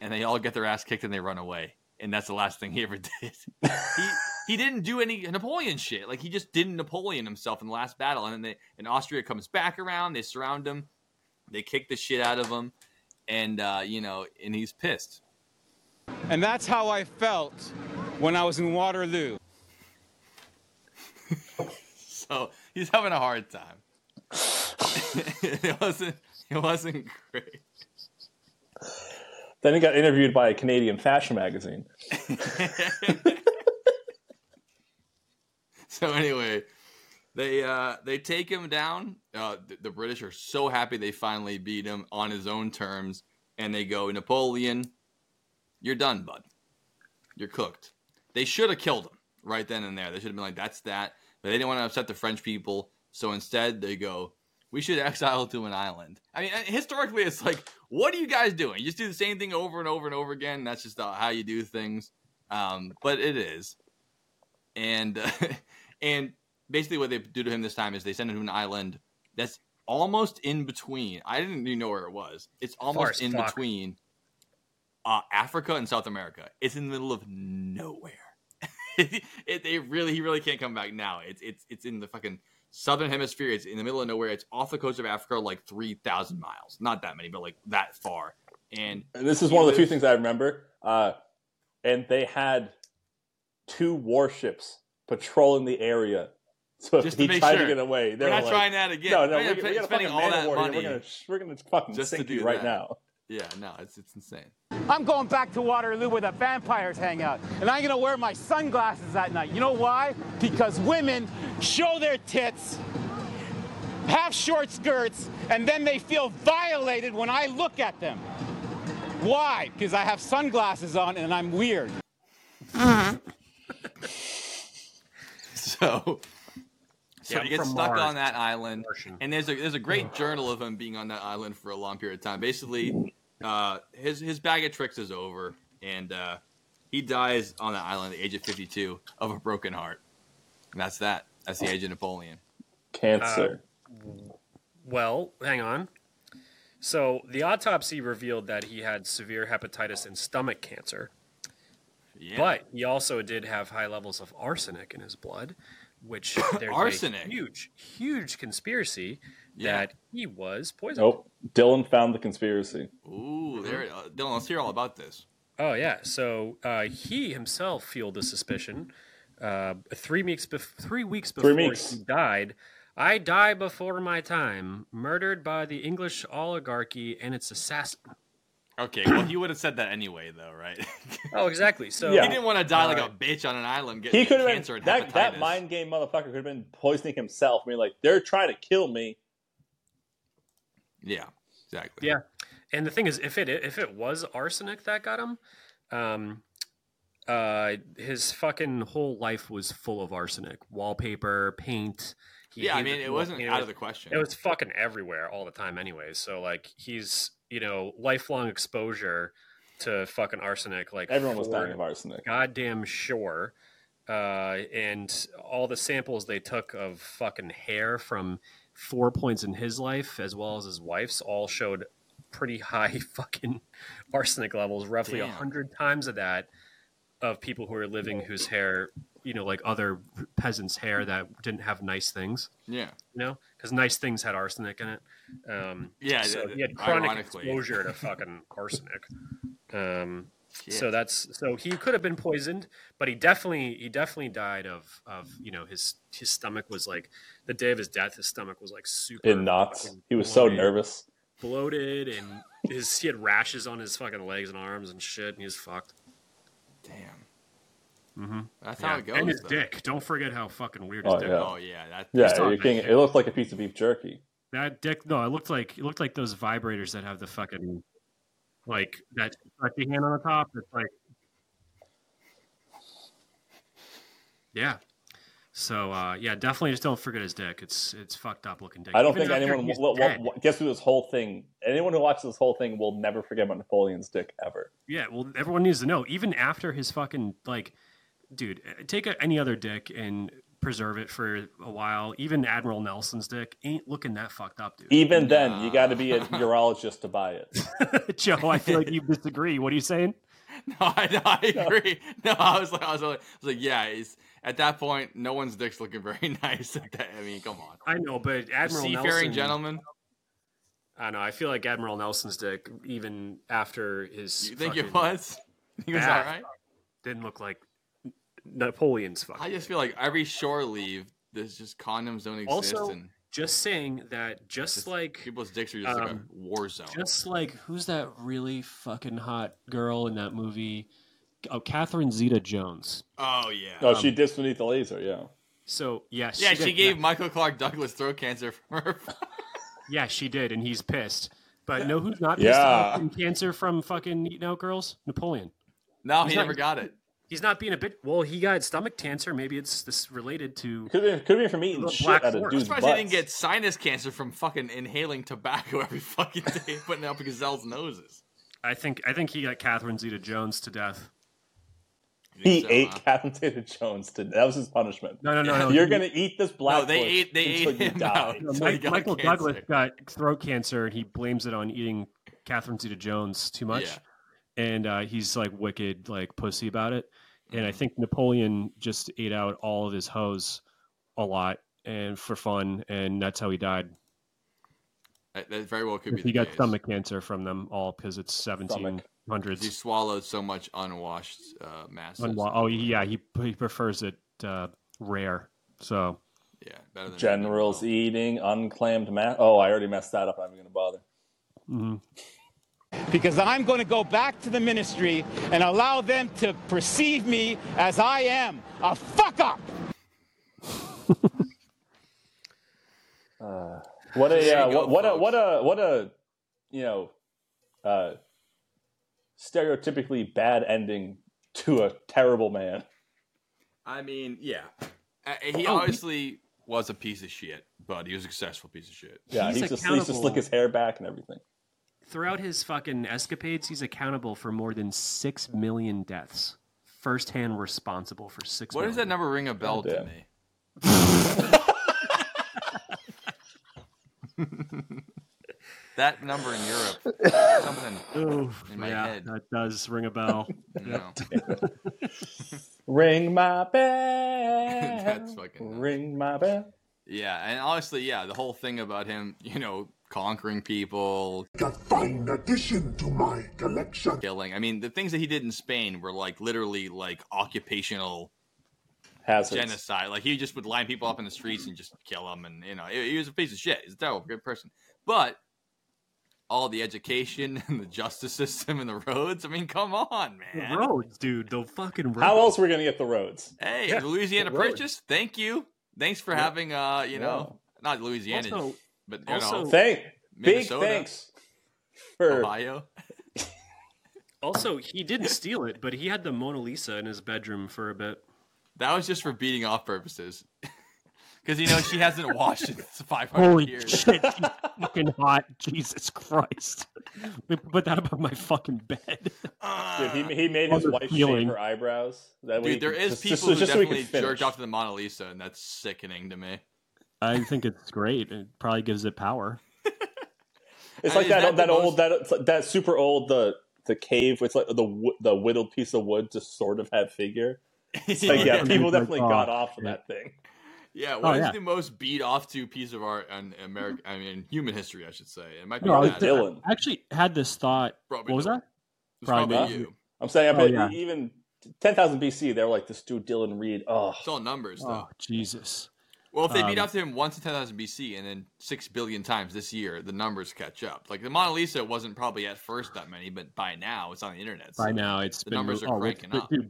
S2: and they all get their ass kicked and they run away. And that's the last thing he ever did. he, he didn't do any Napoleon shit. Like, he just didn't Napoleon himself in the last battle. And then they, and Austria comes back around, they surround him, they kick the shit out of him, and, uh, you know, and he's pissed.
S4: And that's how I felt when I was in Waterloo.
S2: So he's having a hard time. it wasn't. It wasn't great.
S3: Then he got interviewed by a Canadian fashion magazine.
S2: So anyway, they uh, they take him down. Uh, the, the British are so happy they finally beat him on his own terms, and they go, Napoleon, you're done, bud. You're cooked. They should have killed him right then and there. They should have been like, that's that. But they didn't want to upset the French people, so instead they go, we should exile to an island. I mean, historically, it's like, what are you guys doing? You just do the same thing over and over and over again. That's just uh, how you do things. Um, but it is, and uh, and basically what they do to him this time is they send him to an island that's almost in between. I didn't even know where it was. It's almost
S1: as
S2: in
S1: fuck.
S2: between uh, Africa and South America. It's in the middle of nowhere. it, it, they really, he really can't come back now. It's it's it's in the fucking southern hemisphere. It's in the middle of nowhere. It's off the coast of Africa, like three thousand miles. Not that many, but like that far. And
S3: And this is
S2: he
S3: one of the few things I remember. Uh, and they had two warships patrolling the area. So if
S2: Just to
S3: he
S2: make
S3: tried
S2: sure.
S3: to get away,
S2: We're
S3: they
S2: not
S3: like,
S2: trying that again.
S3: No, no,
S2: We're
S3: we,
S2: not
S3: we got a
S2: spending all that
S3: man
S2: money
S3: We're gonna, we're gonna fucking
S2: just to do
S3: you right
S2: that.
S3: now.
S2: Yeah, no, it's it's insane.
S4: I'm going back to Waterloo where the vampires hang out. And I'm gonna wear my sunglasses at night. You know why? Because women show their tits, have short skirts, and then they feel violated when I look at them. Why? Because I have sunglasses on and I'm weird.
S2: So, so
S1: Yeah,
S2: he gets stuck
S1: Mars.
S2: on that island, and there's a there's a great journal of him being on that island for a long period of time. Basically, uh, his his bag of tricks is over, and uh, he dies on that island at the age of 52 of a broken heart. And that's that. That's the age of Napoleon.
S3: Cancer.
S1: Well, hang on. So the autopsy revealed that he had severe hepatitis and stomach cancer,
S2: Yeah.
S1: but he also did have high levels of arsenic in his blood, which there's
S2: Arsenic?
S1: a huge, huge conspiracy
S2: Yeah.
S1: that he was poisoned.
S3: Nope. Dylan found the conspiracy.
S2: Ooh, there, uh, Dylan. Let's hear all about this.
S1: Oh yeah, so uh, he himself fueled the suspicion. Uh, three weeks, bef- three weeks before
S3: Three weeks.
S1: he died, I die before my time, murdered by the English oligarchy and its assassin.
S2: Okay, well, he would have said that anyway, though, right?
S1: Oh, exactly. So
S2: he didn't want to die like
S1: uh,
S2: a bitch on an island. Getting
S3: He could have
S2: cancer
S3: been
S2: and
S3: that, that
S2: hepatitis.
S3: mind game motherfucker could have been poisoning himself. I mean, like they're trying to kill me.
S2: Yeah, exactly.
S1: Yeah, and the thing is, if it if it was arsenic that got him, um, uh, his fucking whole life was full of arsenic, wallpaper, paint. He
S2: Yeah, I mean, it wasn't out of the question.
S1: It was fucking everywhere all the time, anyways. So like, he's you know lifelong exposure to fucking arsenic. Like
S3: Everyone was dying of arsenic.
S1: Goddamn sure. Uh, and all the samples they took of fucking hair from four points in his life as well as his wife's all showed pretty high fucking arsenic levels, roughly a hundred times of that of people who are living whose hair, you know, like other peasants' hair that didn't have nice things.
S2: Yeah.
S1: You know, because nice things had arsenic in it. Um,
S2: Yeah,
S1: so
S2: th-
S1: he had chronic
S2: ironically.
S1: exposure to fucking arsenic. Um,
S2: Shit.
S1: so that's so he could have been poisoned, but he definitely he definitely died of of you know his his stomach was like the day of his death his stomach was like super
S3: In knots. He was so nervous.
S1: bloated and his he had rashes on his fucking legs and arms and shit and he was fucked.
S2: Damn.
S1: Mm-hmm.
S2: That's how it goes,
S1: And his
S2: though.
S1: dick. Don't forget how fucking weird his
S3: Oh
S1: dick.
S3: yeah.
S2: Oh, yeah, that-
S3: yeah.
S1: He's talking
S3: You're kidding.
S1: about
S3: It looked like a piece of beef jerky.
S1: That dick, no, it looked like it looked like those vibrators that have the fucking like that fleshy hand on the top. It's like, yeah. So uh, yeah, definitely just don't forget his dick. It's it's fucked up looking dick.
S3: I don't
S1: Even
S3: think anyone. Will, will, will, guess through this whole thing. Anyone who watches this whole thing will never forget about Napoleon's dick ever.
S1: Yeah, well, everyone needs to know. Even after his fucking like, dude, uh, take a, any other dick and preserve it for a while. Even Admiral Nelson's dick ain't looking that fucked up, dude.
S3: Even then, you got to be a urologist to buy it.
S1: Joe, I feel like you disagree. What are you saying?
S2: No, I, no, I agree. No. I was like, I was like, I was like yeah. It's, at that point, no one's dick's looking very nice. At that, I mean, come on.
S1: I know, but Admiral
S2: seafaring
S1: Nelson,
S2: gentleman.
S1: I know. I feel like Admiral Nelson's dick, even after his,
S2: You think it was? He was all right.
S1: Didn't look like Napoleon's fucking.
S2: I just feel like every shore leave, there's just condoms don't exist,
S1: also,
S2: and
S1: just saying that, just, like
S2: people's dicks are just like a
S1: um,
S2: war zone.
S1: Just like who's that really fucking hot girl in that movie? Oh, Catherine Zeta Jones.
S2: oh yeah.
S3: Oh, she dips beneath the laser. Yeah.
S1: So yes,
S2: yeah, she
S1: did.
S2: gave Michael Clark Douglas throat cancer from her.
S1: Yeah, she did, and he's pissed. But know who's not pissed
S3: Yeah.
S1: about cancer from fucking eating out girls? Napoleon.
S2: no,
S1: He's
S2: he
S1: not-
S2: never got it.
S1: He's not being a bit. Well, he got stomach cancer. Maybe it's this related to.
S3: Could be, could be from eating
S1: Black
S3: shit out of
S1: Forest.
S2: I'm
S3: dude's
S2: surprised he didn't get sinus cancer from fucking inhaling tobacco every fucking day, putting it up Gazelle's noses.
S1: I think. I think he got Catherine Zeta Jones to death.
S3: He
S2: so,
S3: ate
S2: huh?
S3: Catherine Zeta-Jones. To, death. that was his punishment.
S1: No, no, no, no.
S3: You're
S1: he-
S3: gonna eat this black.
S2: No, they
S3: bush
S2: ate- they
S3: until
S2: ate
S3: you
S2: him
S3: die.
S2: out.
S1: No, Mike, Michael
S2: cancer.
S1: Douglas got throat cancer, and he blames it on eating Catherine Zeta Jones too much.
S2: Yeah.
S1: And uh, he's like wicked, like pussy about it. And I
S2: Mm-hmm.
S1: think Napoleon just ate out all of his hoes a lot and for fun, and that's how he died.
S2: That, that very well could be.
S1: He
S2: the
S1: got
S2: case.
S1: stomach cancer from them all because it's
S3: Stomach.
S1: seventeen
S2: He swallowed so much unwashed uh, masses.
S1: Oh yeah, he he prefers it uh, rare. So
S2: yeah, better than
S3: Generals eating unclaimed mass. Oh, I already messed that up. I'm not even gonna bother.
S1: mhm.
S4: Because I'm going to go back to the ministry and allow them to perceive me as I am a fuck up.
S3: Uh, what a uh,
S2: go,
S3: what, what a what a what a you know uh, stereotypically bad ending to a terrible man.
S2: I mean, yeah, uh, he
S1: Oh, he-
S2: obviously was a piece of shit, but he was a successful piece of shit.
S3: Yeah,
S1: He's
S3: he's just, he used to slick his hair back and everything.
S1: Throughout his fucking escapades, he's accountable for more than six million deaths. Firsthand responsible for six.
S2: What does that
S1: million.
S2: number ring a bell to
S3: Goddamn.
S2: me? that number in Europe, something
S1: Oof,
S2: in my
S1: yeah,
S2: head.
S1: that does ring a bell.
S2: you know.
S3: Ring my bell.
S2: That's fucking nuts.
S3: Ring my bell.
S2: Yeah, and honestly, yeah, the whole thing about him, you know, conquering people,
S8: A fine addition to my collection.
S2: killing. I mean, the things that he did in Spain were like literally like occupational
S3: Hazards.
S2: genocide. Like he just would line people up in the streets and just kill them, and you know, he, he was a piece of shit. He's a terrible, good person. But all the education and the justice system and the roads. I mean, come on, man.
S1: The roads, dude. The fucking roads.
S3: How else are we gonna get the roads?
S2: Hey,
S1: Yeah,
S2: Louisiana
S1: the roads.
S2: Purchase. Thank you. Thanks for having, uh, you know, not Louisiana,
S1: Also-
S2: but you
S1: also-
S2: know,
S3: Thank big
S2: Minnesota,
S3: thanks for
S2: Ohio.
S1: Also, he didn't steal it, but he had the Mona Lisa in his bedroom for a bit.
S2: That was just for beating off purposes. Because you know she hasn't washed in 500
S6: Holy
S2: years.
S6: shit, she's fucking hot. Jesus Christ. Put that above my fucking bed.
S3: Dude, he, he made his wife
S6: feeling.
S3: shave her eyebrows. That way
S2: Dude, there
S3: he-
S2: is
S3: just,
S2: people
S3: just,
S2: who
S3: just so
S2: definitely jerked off to the Mona Lisa, and that's sickening to me.
S6: I think it's great. It probably gives it power.
S3: It's like
S2: is
S3: that
S2: that
S3: that,
S2: the
S3: old that that super old the the cave. It's like the the whittled piece of wood to sort of have figure. It's like yeah,
S6: Yeah.
S3: people definitely
S6: oh,
S3: got off of that thing.
S2: Yeah,
S6: Oh,
S2: what is
S6: yeah.
S2: the most beat off to piece of art in American? I mean, human history, I should say. It might be
S6: No, I, was,
S2: that.
S3: Dylan.
S6: I actually had this thought.
S2: Probably
S6: what was
S2: Dylan.
S6: that?
S2: It's probably
S6: Probably
S2: you.
S3: I'm saying, I
S6: Oh,
S3: bet
S6: yeah.
S3: even ten thousand BC, they were like this dude Dylan Reed. Oh,
S2: It's all numbers, oh, though.
S6: Oh, Jesus.
S2: Well, if they beat
S6: Um,
S2: off to him once in 10,000 BC and then 6 billion times this year, the numbers catch up. Like the Mona Lisa wasn't probably at first that many, but by now it's on the internet.
S6: By now, it's
S2: the
S6: been
S2: numbers are
S6: oh,
S2: cranking
S6: but
S2: up.
S6: Dude,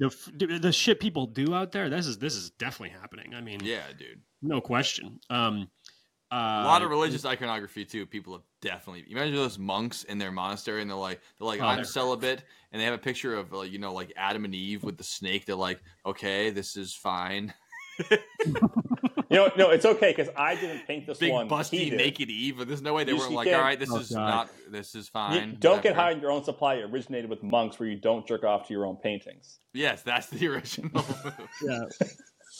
S6: the, the shit people do out there. This is this is definitely happening. I mean,
S2: Yeah, dude.
S6: no question. Um, uh,
S2: A lot of religious iconography too. People have definitely. Imagine those monks in their monastery, and they're like, they're like,
S6: Oh,
S2: I'm
S6: they're-
S2: celibate, and they have a picture of, like, you know, like Adam and Eve with the snake. They're like, okay, this is fine.
S3: You know, no, it's okay because I didn't paint this
S2: Big
S3: one. he
S2: busty naked Eve. There's no way they
S3: You
S2: weren't
S3: see
S2: like,
S3: Ken-
S2: all right, this
S6: Oh,
S2: is
S6: God.
S2: not, this is
S3: You
S2: fine.
S3: don't get high on your own supply. It originated with monks, where you don't jerk off to your own paintings.
S2: Yes, that's the original move.
S6: yeah.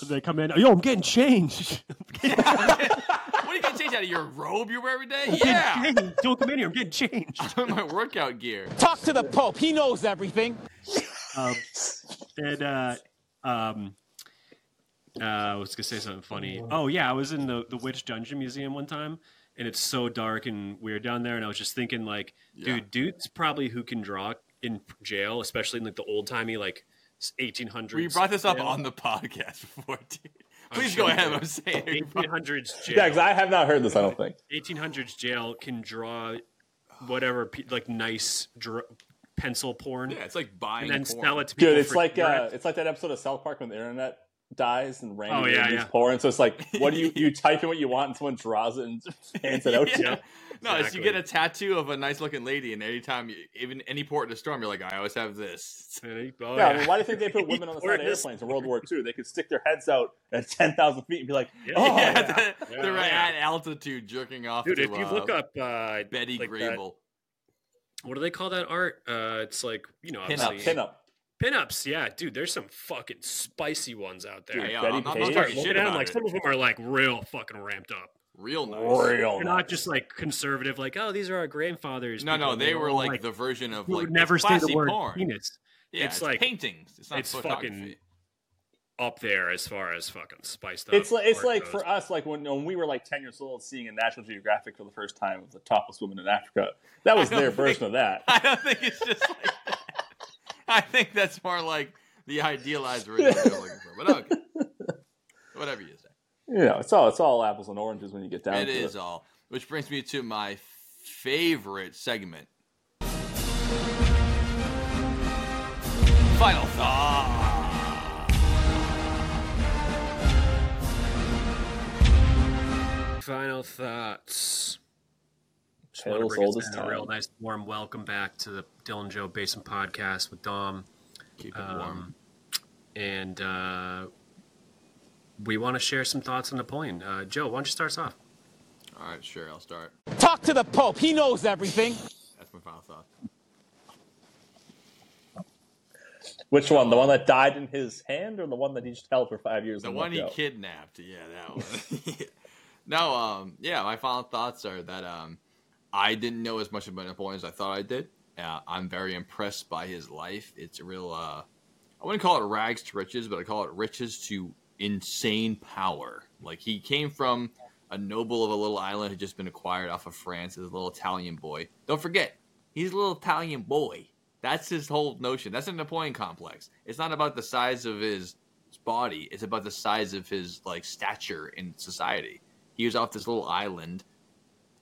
S6: They come in. Yo, I'm getting changed.
S2: what are you gonna change out of your robe you wear every day?
S6: I'm
S2: Yeah.
S6: Don't come in here. I'm getting changed.
S2: I'm in my workout gear.
S4: Talk to the Pope. He knows everything.
S6: um, and uh, um, uh, I was gonna say something funny. Oh yeah, I was in the the Witch Dungeon Museum one time, and it's so dark and weird down there. And I was just thinking, like,
S2: Yeah.
S6: dude, dudes probably who can draw in jail, especially in like the old timey like 1800s.
S2: We brought this up
S6: jail.
S2: on the podcast before, dude. Please
S6: sure
S2: go ahead. I'm saying.
S6: 1800s jail.
S3: Yeah, because I have not heard this. I don't think.
S6: 1800s jail can draw whatever like nice dr- pencil porn,
S2: Yeah, it's like buying
S6: and then
S2: porn.
S6: sell it to people.
S3: Dude, it's
S6: for
S3: like uh, it's like that episode of South Park when the internet dies and Randy
S6: Oh, yeah,
S3: Randy's
S6: yeah.
S3: porn. So it's like, what do you you type in what you want and someone draws it and hands it out to you.
S2: Yeah. No, it's you get a tattoo of a nice looking lady, and anytime, you, even any port in a storm, you're like, I always have this.
S6: Oh,
S3: yeah, I mean, why do you think they put women on the side of airplanes in World War II? They could stick their heads out at ten thousand feet and be like,
S6: Yeah.
S3: "Oh,
S2: yeah,
S3: yeah.
S2: they're-
S6: Yeah,
S2: they're
S6: yeah.
S2: at altitude jerking off.
S1: Dude,
S2: to,
S1: if you
S2: uh,
S1: look up uh,
S2: Betty
S1: like that-
S2: Grable,
S1: what do they call that art? Uh, it's like you know,
S2: Pin-ups.
S1: obviously
S3: Pinup.
S1: Pinups, yeah, dude. There's some fucking spicy ones out there.
S3: Dude,
S2: yeah,
S3: Betty
S2: I'm not, I'm
S3: Page?
S2: not
S1: Start
S2: talking
S1: looking
S2: shit
S1: at 'em,
S2: about
S1: like
S2: it.
S1: some of them are like real fucking ramped up.
S2: Real nice.
S3: Real
S1: They're
S3: nice.
S1: not just like conservative, like oh these are our grandfathers.
S2: No, no, they were
S1: all,
S2: like, the version of
S6: who
S2: like
S6: would never
S2: it's
S6: say the word
S2: porn.
S6: penis.
S2: Yeah,
S1: It's
S2: it's,
S1: like-
S2: paintings. It's not
S1: it's fucking up there as far as fucking spiced up.
S3: It's like it's like
S1: goes.
S3: for us, like when, when we were like ten years old, seeing a National Geographic for the first time of the topless woman in Africa. That was
S2: I don't
S3: their
S2: think-
S3: version of that.
S2: I don't think it's just like that. I think that's more like the idealized version they're looking for. But okay, whatever you say.
S3: You know, it's all it's all apples and oranges when you get down
S2: It
S3: to
S2: is
S3: it.
S2: all. Which brings me to my favorite segment. Final thought.
S1: final thoughts. Just wanna bring us
S3: as
S1: a real nice warm welcome back to the Dylan Joe Basement podcast with Dom.
S2: Keep it
S1: Um,
S2: warm.
S1: and uh, we want to share some thoughts on Napoleon. Uh, Joe, why don't you start us off?
S2: All right, sure, I'll start.
S4: Talk to the Pope. He knows everything.
S2: That's my final thought.
S3: Which one? The one that died in his hand, or the one that he just held for five years?
S2: The one he
S3: go?
S2: kidnapped. Yeah, that one. no, um, yeah, my final thoughts are that um, I didn't know as much about Napoleon as I thought I did. Uh, I'm very impressed by his life. It's a real, uh, I wouldn't call it rags to riches, but I call it riches to insane power. Like he came from a noble of a little island had just been acquired off of France as a little Italian boy. Don't forget, he's a little Italian boy. That's his whole notion. That's a Napoleon complex. It's not about the size of his body. It's about the size of his like stature in society. He was off this little island.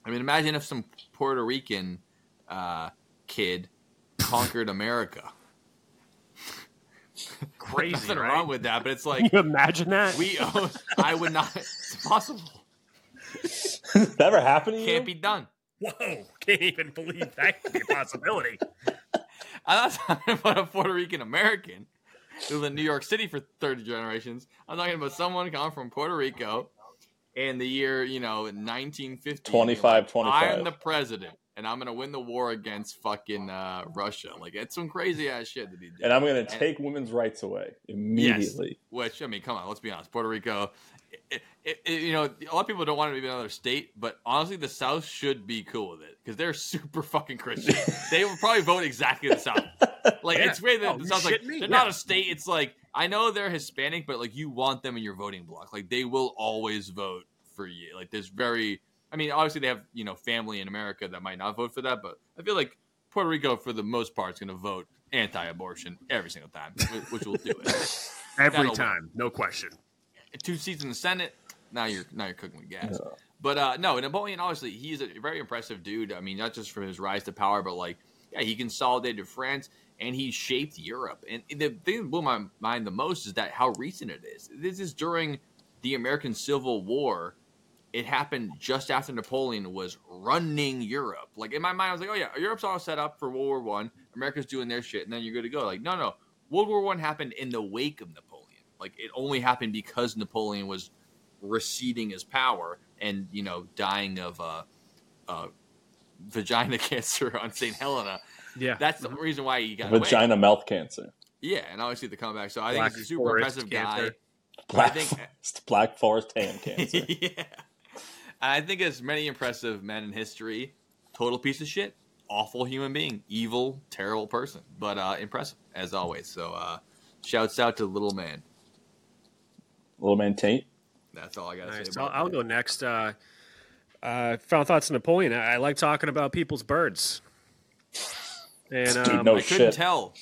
S2: I mean, imagine if some Puerto Rican uh, kid conquered America.
S1: Crazy,
S2: Nothing
S1: right?
S2: wrong with that, but it's like
S1: Can you imagine that?
S2: we. Own, I would not. It's impossible.
S3: that ever happened?
S2: Can't be done.
S1: Whoa! Can't even believe that could be a possibility.
S2: I'm not talking about a Puerto Rican American who lived in New York City for 30 generations. I'm talking about someone coming from Puerto Rico in the year, you know, 1950.
S3: 25, 25.
S2: I'm the president, and I'm going to win the war against fucking uh, Russia. Like, it's some crazy ass shit that he did.
S3: And I'm going
S2: And-
S3: to take women's rights away immediately.
S2: Yes, which I mean, come on, let's be honest. Puerto Rico, it, it, it- you know, a lot of people don't want it to be another state, but honestly, the South should be cool with it because they're super fucking Christian. they will probably vote exactly the South. Like
S1: Yeah.
S2: it's weird that
S1: Oh,
S2: the South's like
S1: me?
S2: they're
S1: Yeah.
S2: not a state. It's like I know they're Hispanic, but like you want them in your voting block. Like they will always vote for you. Like there's very, I mean, obviously they have you know family in America that might not vote for that, but I feel like Puerto Rico for the most part is going to vote anti-abortion every single time, which will do it.
S1: Every
S2: That'll
S1: time, no question.
S2: two seats in the Senate. Now you're now you're cooking with gas. But uh, no, Napoleon obviously he's a very impressive dude. I mean, not just from his rise to power, but like yeah, he consolidated France and he shaped Europe. And the thing that blew my mind the most is that how recent it is. This is during the American Civil War. It happened just after Napoleon was running Europe. Like in my mind, I was like, "Oh yeah, Europe's all set up for World War One. America's doing their shit, and then you're good to go." Like, no, no, World War One happened in the wake of Napoleon. Like, it only happened because Napoleon was receding his power and you know dying of uh, uh, vagina cancer on St. Helena.
S1: Yeah,
S2: That's the reason why he got away.
S3: Vagina mouth cancer.
S2: Yeah, and obviously the comeback. So I think
S1: Black
S2: he's a super
S1: Forest
S2: impressive
S1: cancer.
S2: guy.
S3: Black,
S2: think-
S3: forest, black forest ham cancer.
S2: yeah. I think as many impressive men in history, total piece of shit, awful human being, evil, terrible person, but uh, impressive as always. So uh, shouts out to little man.
S3: Little man taint.
S2: That's all I gotta
S1: Nice.
S2: say.
S1: I'll, I'll go next. Uh, uh, final thoughts on Napoleon. I, I like talking about people's birds. And
S3: Dude,
S1: um,
S3: no
S2: I couldn't tell.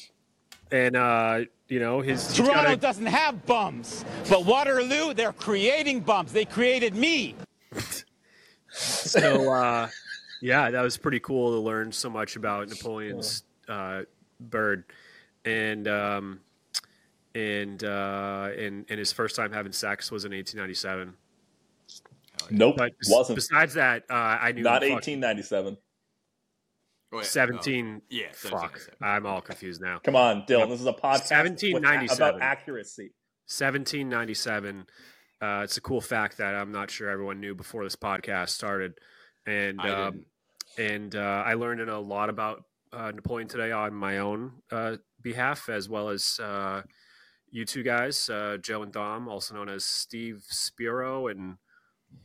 S1: and uh, you know his he's got
S4: Toronto
S1: a-
S4: doesn't have bums, but Waterloo, they're creating bums. They created me.
S1: so uh, yeah, that was pretty cool to learn so much about Napoleon's uh, bird, and um, and uh, and and his first time having sex was in 1897.
S3: Nope,
S1: But
S3: wasn't.
S1: besides that, uh, I knew
S3: Not
S1: fuck-
S3: 1897.
S2: Yeah,
S1: 17.
S2: oh, yeah,
S1: Fuck,
S2: 1797.
S1: I'm all confused now.
S3: Come on, Dylan. This is a podcast with-
S1: 1797.
S3: about accuracy.
S1: 1797. Uh, it's a cool fact that I'm not sure everyone knew before this podcast started, and
S2: I
S1: um, and uh, I learned a lot about uh, Napoleon today on my own uh, behalf, as well as uh, you two guys, uh, Joe and Dom, also known as Steve Spiro and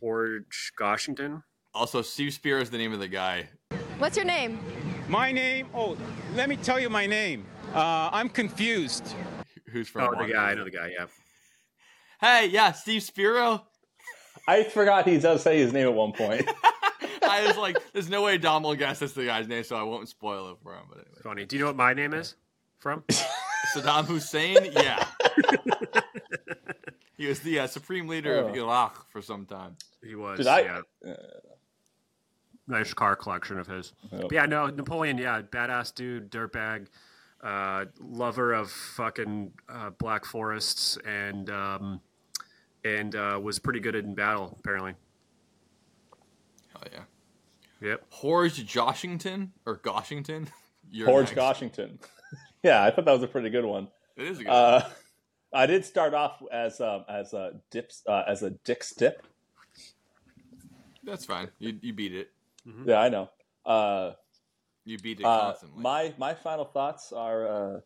S1: George Goshington.
S2: Also, Steve Spear is the name of the guy.
S13: What's your name?
S4: My name, oh, let me tell you my name. Uh, I'm confused.
S2: Who's from?
S1: Oh, the guy, I know the guy. Yeah,
S2: Hey, yeah, Steve Spiro.
S3: I forgot he does say his name at one point.
S2: I was like, there's no way Dom will guess that's the guy's name, so I won't spoil it for him. But anyway.
S1: funny. Do you know what my name is from?
S2: Saddam Hussein, yeah. he was the uh, supreme leader of
S3: Oh.
S2: Iraq for some time.
S1: He was.
S3: Did I-
S1: yeah. Nice car collection of his. But yeah, no, Napoleon, yeah, badass dude, dirtbag, uh, lover of fucking uh, black forests, and um, and uh, was pretty good in battle apparently.
S2: Hell yeah.
S1: Yep.
S2: Horge Joshington or Goshington? You're
S3: George
S2: next.
S3: Goshington. yeah, I thought that was a pretty good one.
S2: It is a good
S3: Uh,
S2: one.
S3: I did start off as um, as a dips uh, as a Dick's dip.
S2: That's fine. You, you beat it.
S3: Yeah, I know. Uh,
S2: You beat it
S3: uh,
S2: constantly.
S3: my my final thoughts are, uh,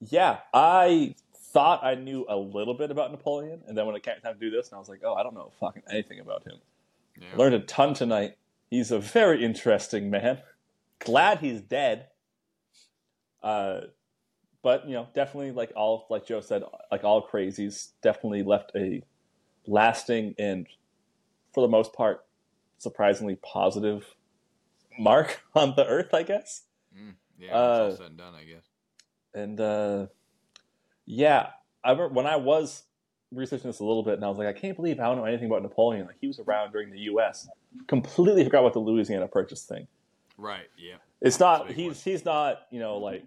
S3: yeah, I thought I knew a little bit about Napoleon, and then when it came time to do this, and I was like, oh, I don't know fucking anything about him.
S2: Yeah.
S3: Learned a ton tonight. He's a very interesting man. Glad he's dead. Uh, but you know, definitely like all like Joe said, like all crazies, definitely left a lasting and for the most part, surprisingly positive mark on the Earth, I guess.
S2: Mm, yeah, it's
S3: Uh,
S2: all said and done, I guess.
S3: And uh, yeah, I remember when I was researching this a little bit, and I was like, I can't believe I don't know anything about Napoleon. Like he was around during the U.S. Completely forgot about the Louisiana Purchase thing.
S2: Right. Yeah.
S3: It's not he's he's not you know like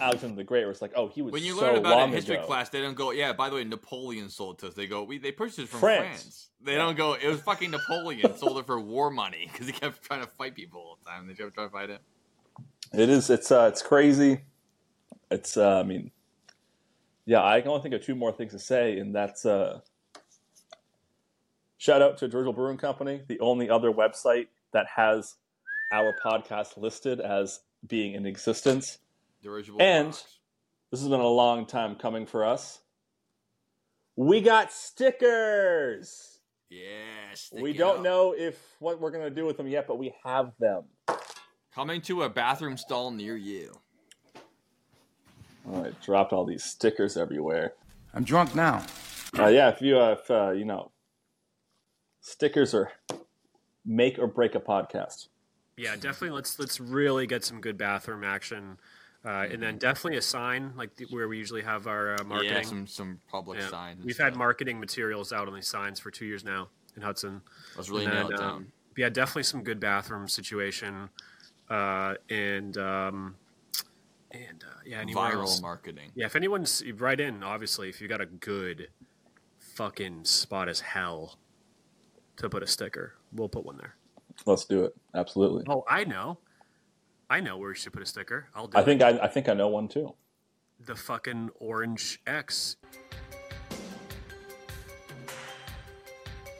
S3: Alexander the Great, where it's like oh he was
S2: When you
S3: so
S2: learn about it in history
S3: ago.
S2: class, they don't go, yeah, by the way, Napoleon sold to us. They go, we they purchased it from
S3: France.
S2: France. They don't go, it was fucking Napoleon sold it for war money because he kept trying to fight people all the time. They kept trying to fight it.
S3: It is. It's uh, it's crazy. It's. Uh, I mean, yeah. I can only think of two more things to say, and that's uh, shout out to Dirigible Brewing Company, the only other website that has our podcast listed as being in existence.
S2: Dirigible
S3: And
S2: box.
S3: this has been a long time coming for us. We got stickers.
S2: Yes.
S3: we don't know if what we're gonna do with them yet, but we have them.
S2: Coming to a bathroom stall near you.
S3: Oh, I dropped all these stickers everywhere.
S13: I'm drunk now.
S3: Uh, yeah, if you, uh, if, uh, you know, stickers are make or break a podcast.
S1: Yeah, definitely. Let's let's really get some good bathroom action, uh, and then definitely a sign like the, where we usually have our uh, marketing.
S2: Yeah, some some public
S1: Yeah.
S2: signs.
S1: We've had marketing materials out on these signs for two years now in Hudson.
S2: Let's really
S1: And
S2: nail
S1: then,
S2: it
S1: um,
S2: down.
S1: yeah, definitely some good bathroom situation, uh, and um, and uh, yeah, anywhere
S2: Viral
S1: else.
S2: marketing.
S1: Yeah, if anyone's right in, obviously, if you got a good fucking spot as hell to put a sticker, we'll put one there.
S3: Let's do it. Absolutely.
S1: Oh, I know. I know where you should put a sticker. I'll do
S3: I
S1: it.
S3: think I, I think I know one too.
S1: the fucking orange X.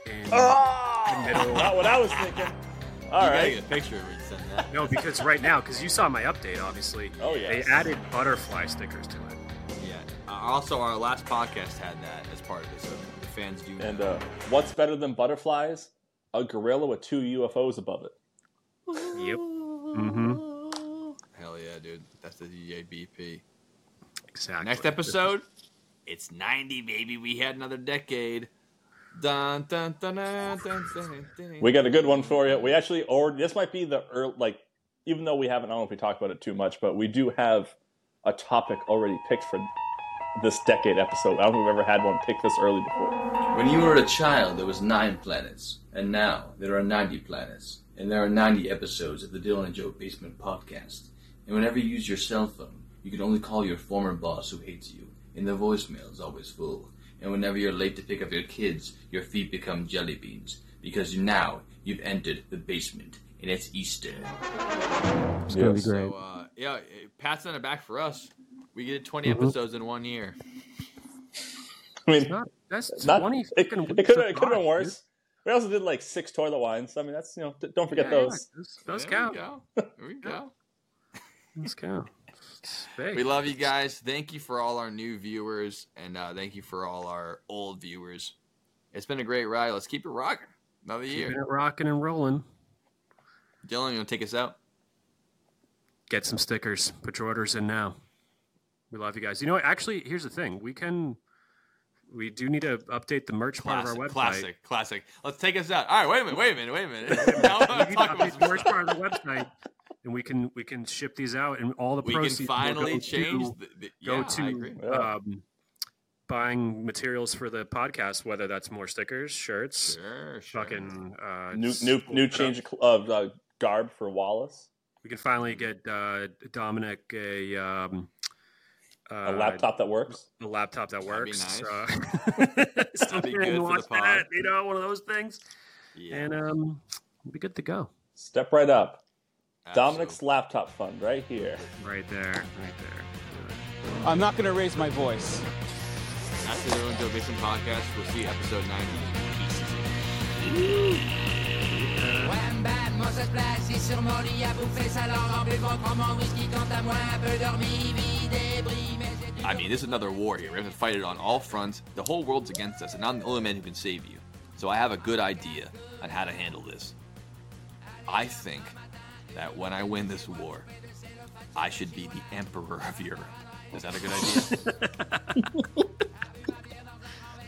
S1: In the middle.
S3: Not what I was thinking.
S2: you
S3: All
S2: gotta
S3: right.
S2: get a picture of it send that.
S1: No, because right now, because you saw my update, obviously.
S3: Oh, yeah.
S1: They added butterfly stickers to it.
S2: Yeah. Uh, also, our last podcast had that as part of it, so the fans do.
S3: And
S2: know.
S3: uh, what's better than butterflies? A gorilla with two UFOs above it.
S1: Yep. Mm-hmm.
S2: Hell yeah, dude. That's the DJBP.
S1: Exactly.
S2: Next episode, it's 90, baby. We had another decade. Dun, dun, dun, dun, dun, dun, dun.
S3: We got a good one for you. We actually, or this might be the early, like, even though we haven't, I don't know if we talked about it too much, but we do have a topic already picked for this decade episode. I don't think we've ever had one picked this early before.
S12: When you were a child, there was nine planets, and now there are 90 planets, and there are 90 episodes of the Dylan and Joe Basement Podcast. And whenever you use your cell phone, you can only call your former boss who hates you, and the voicemail is always full. And whenever you're late to pick up your kids, your feet become jelly beans, because now you've entered the basement, and it's Easter.
S1: It's gonna be great.
S2: So, uh, yeah, pats on the back for us. We get 20
S3: Mm-hmm.
S2: episodes in one year.
S3: I mean,
S1: Not, that's
S3: not,
S1: 20
S3: it, it could have been
S1: live,
S3: worse. We also did like six toilet wines. I mean, that's, you know, don't forget
S1: Yeah, yeah,
S3: those.
S1: those, those
S2: There
S1: count.
S2: we go. There we go.
S1: It's big.
S2: We love you guys. Thank you for all our new viewers, and uh, thank you for all our old viewers. It's been a great ride. Let's keep it rocking. Another year.
S1: it rocking and rolling.
S2: Dylan, you want to take us out?
S1: Get some stickers. Put your orders in now. We love you guys. You know what? Actually, here's the thing. We can. We do need to update the merch part of our website.
S2: classic, classic. Let's take us out. All right, wait a minute, wait a minute, wait a minute. Now
S1: We need to update the merch part of the website, and we can we can ship these out, and all the
S2: We
S1: proceeds
S2: can finally
S1: go
S2: change.
S1: to,
S2: The, the, yeah, I agree.
S1: to um, buying materials for the podcast, whether that's more stickers, shirts,
S2: Sure, sure.
S1: fucking uh,
S3: New, new, new change of uh, garb for Wallace.
S1: We can finally get uh, Dominic a um,
S3: A
S1: uh,
S3: laptop that works.
S1: a laptop that
S2: That'd be
S1: works.
S2: nice.
S1: Uh,
S2: That'd be good for the pod.
S1: that, you know, one of those things,
S2: Yeah,
S1: and um, we'll be good to go.
S3: Step right up. Dominic's laptop fund right here.
S1: Right there, right there.
S4: I'm not going to raise my voice.
S2: After the Dylan Joe Mason podcast. We'll see episode 90.
S14: Wham bam, moi ça se place, et sur mon lit à bouffer sa langue en buvant trop mon whisky quant à moi un peu dormi, vie débris, mais
S2: I mean, this is another war here. We have to fight it on all fronts. The whole world's against us, and I'm the only man who can save you. So I have a good idea on how to handle this. I think that when I win this war, I should be the emperor of Europe. Is that a good idea?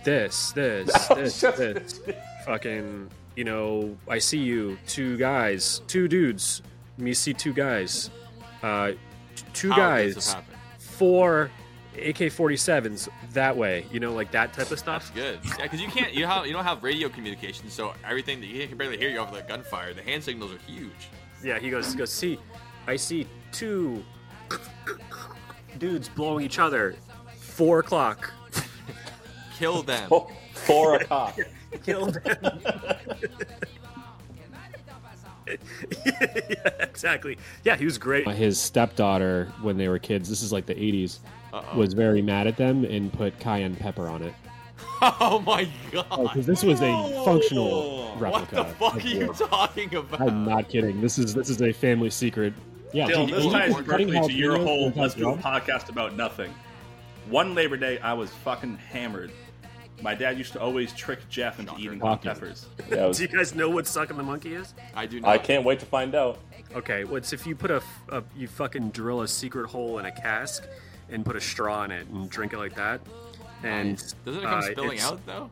S1: This, this, this,
S3: Just-
S1: this. fucking, you know, I see you, two guys, two dudes, me see two guys, uh, two
S2: How
S1: guys, four AK-47s that way, you know, like that type of stuff.
S2: That's good. Yeah, because you can't. You have. You don't have radio communication, so everything that you can barely hear you over the gunfire. The hand signals are huge.
S1: Yeah, he goes, he goes, see, I see two dudes blowing each other. Four o'clock.
S2: Kill them.
S3: Oh, four o'clock.
S1: Kill them. yeah, exactly. Yeah, he was great.
S13: His stepdaughter, when they were kids, this is like the 80s,
S2: Uh-oh.
S13: was very mad at them and put cayenne pepper on it.
S2: Oh my god.
S13: Oh, because this was a functional
S2: What
S13: replica.
S2: the fuck are you talking about?
S13: I'm not kidding. This is this is a family secret. Yeah,
S7: Dylan, this ties
S13: cutting
S7: perfectly to your
S13: jalapenos
S7: whole let's do a podcast about nothing. One Labor Day, I was fucking hammered. My dad used to always trick Jeff into eating hot
S3: Talking.
S7: peppers.
S3: Yeah, was-
S1: Do you guys know what sucking the monkey is?
S2: I do Not.
S3: I can't wait to find out.
S1: Okay, well, it's if you put a, f- a- you fucking drill a secret hole in a cask and put a straw in it and drink it like that. And
S2: Doesn't it come
S1: uh,
S2: spilling out though?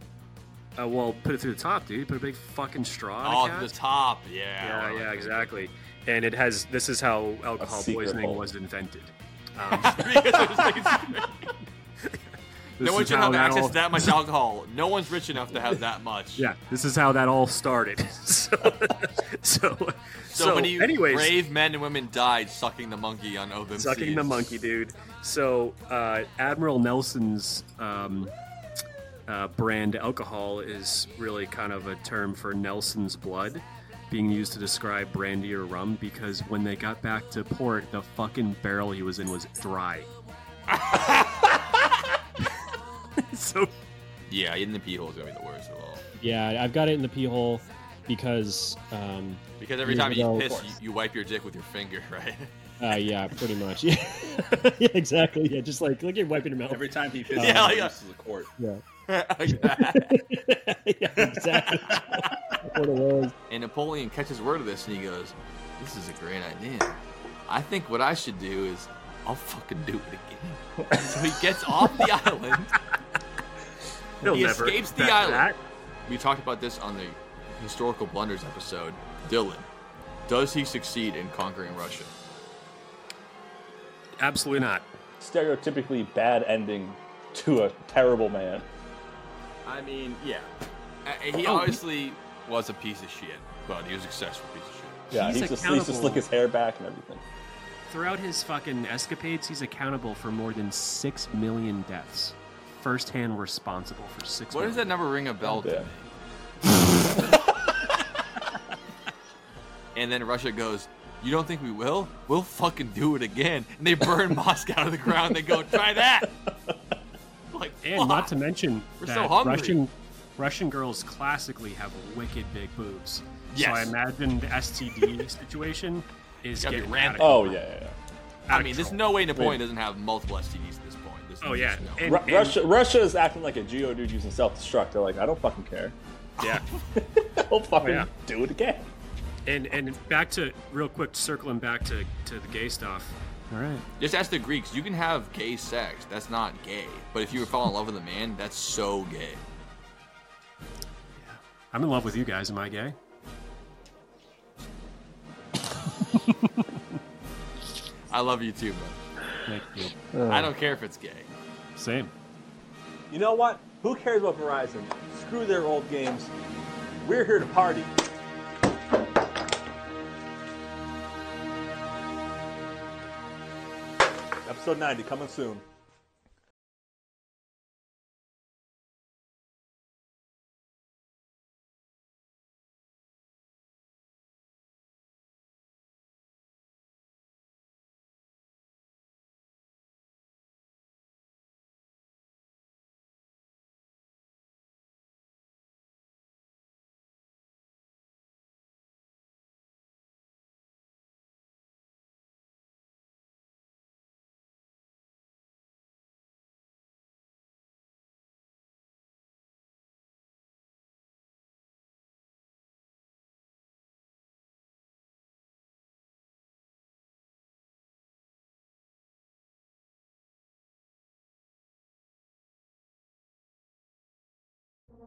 S1: Uh, well, put it through the top, dude. Put a big fucking straw.
S2: Oh,
S1: in
S2: the top. Yeah.
S1: Yeah, yeah, exactly. And it has. This is how alcohol poisoning
S3: hole.
S1: was invented. Um,
S2: no one should have access
S1: all-
S2: to that much alcohol. No one's rich enough to have that much.
S1: Yeah, this is how that all started. so, so,
S2: So,
S1: so,
S2: many
S1: anyways,
S2: brave men and women died sucking the monkey on open
S1: sucking the monkey, dude. So, uh, Admiral Nelson's um, uh, brand alcohol is really kind of a term for Nelson's blood, being used to describe brandy or rum because when they got back to port, the fucking barrel he was in was dry. so,
S2: Yeah, in the pee hole is gonna be the worst of all.
S13: Yeah, I've got it in the pee hole because um,
S2: Because every time you
S13: ago-
S2: piss, you, you wipe your dick with your finger, right?
S13: Uh, yeah, pretty much. Yeah. yeah, exactly. Yeah, just like like you're wiping your mouth.
S7: Every time he pisses,
S2: Yeah,
S7: he
S2: yeah.
S7: uses a quart.
S13: Yeah.
S2: yeah,
S13: exactly. what it was.
S2: And Napoleon catches word of this and he goes, This is a great idea. I think what I should do is I'll fucking do it again. so he gets off the island.
S1: He'll
S2: he
S1: never
S2: escapes the island.
S1: that.
S2: We talked about this on the historical blunders episode. Dylan, does he succeed in conquering Russia?
S1: Absolutely not.
S3: Stereotypically bad ending to a terrible man.
S2: I mean, yeah. Uh, he
S1: Oh,
S2: obviously was a piece of shit, but he was a successful piece of shit.
S3: Yeah,
S1: He's
S3: he's, just, he used to
S1: accountable.
S3: slick his hair back and everything.
S1: Throughout his fucking escapades, he's accountable for more than six million deaths. Firsthand responsible for six.
S2: What does that number ring a bell to me? and then Russia goes, You don't think we will? We'll fucking do it again. And they burn Moscow of the ground. They go, Try that. Like,
S1: And not to mention
S2: We're
S1: that
S2: so hungry.
S1: Russian Russian girls classically have wicked big boobs. So I imagine the STD situation is
S2: Gotta be
S1: getting
S2: rampant.
S1: out of
S3: Oh yeah, yeah. yeah.
S2: I
S1: Out of
S2: mean, there's no way Napoleon doesn't have multiple STDs at this point. There's
S1: Oh yeah,
S2: just no-
S1: and,
S3: Ru-
S1: and-
S3: Russia, Russia is acting like a Geodude using self-destruct. They're like, I don't fucking care.
S1: yeah.
S3: I'll fucking oh,
S1: yeah.
S3: do it again.
S1: And and back to real quick, circling back to to the gay stuff. All right.
S2: Just ask the Greeks. You can have gay sex. That's not gay. But if you fall in love with a man, that's so gay.
S1: I'm in love with you guys. Am I gay?
S2: I love you too, bud.
S1: Thank you.
S2: I don't care if it's gay.
S1: Same.
S3: You know what? Who cares about Verizon? Screw their old games. We're here to party. Episode 90 coming soon.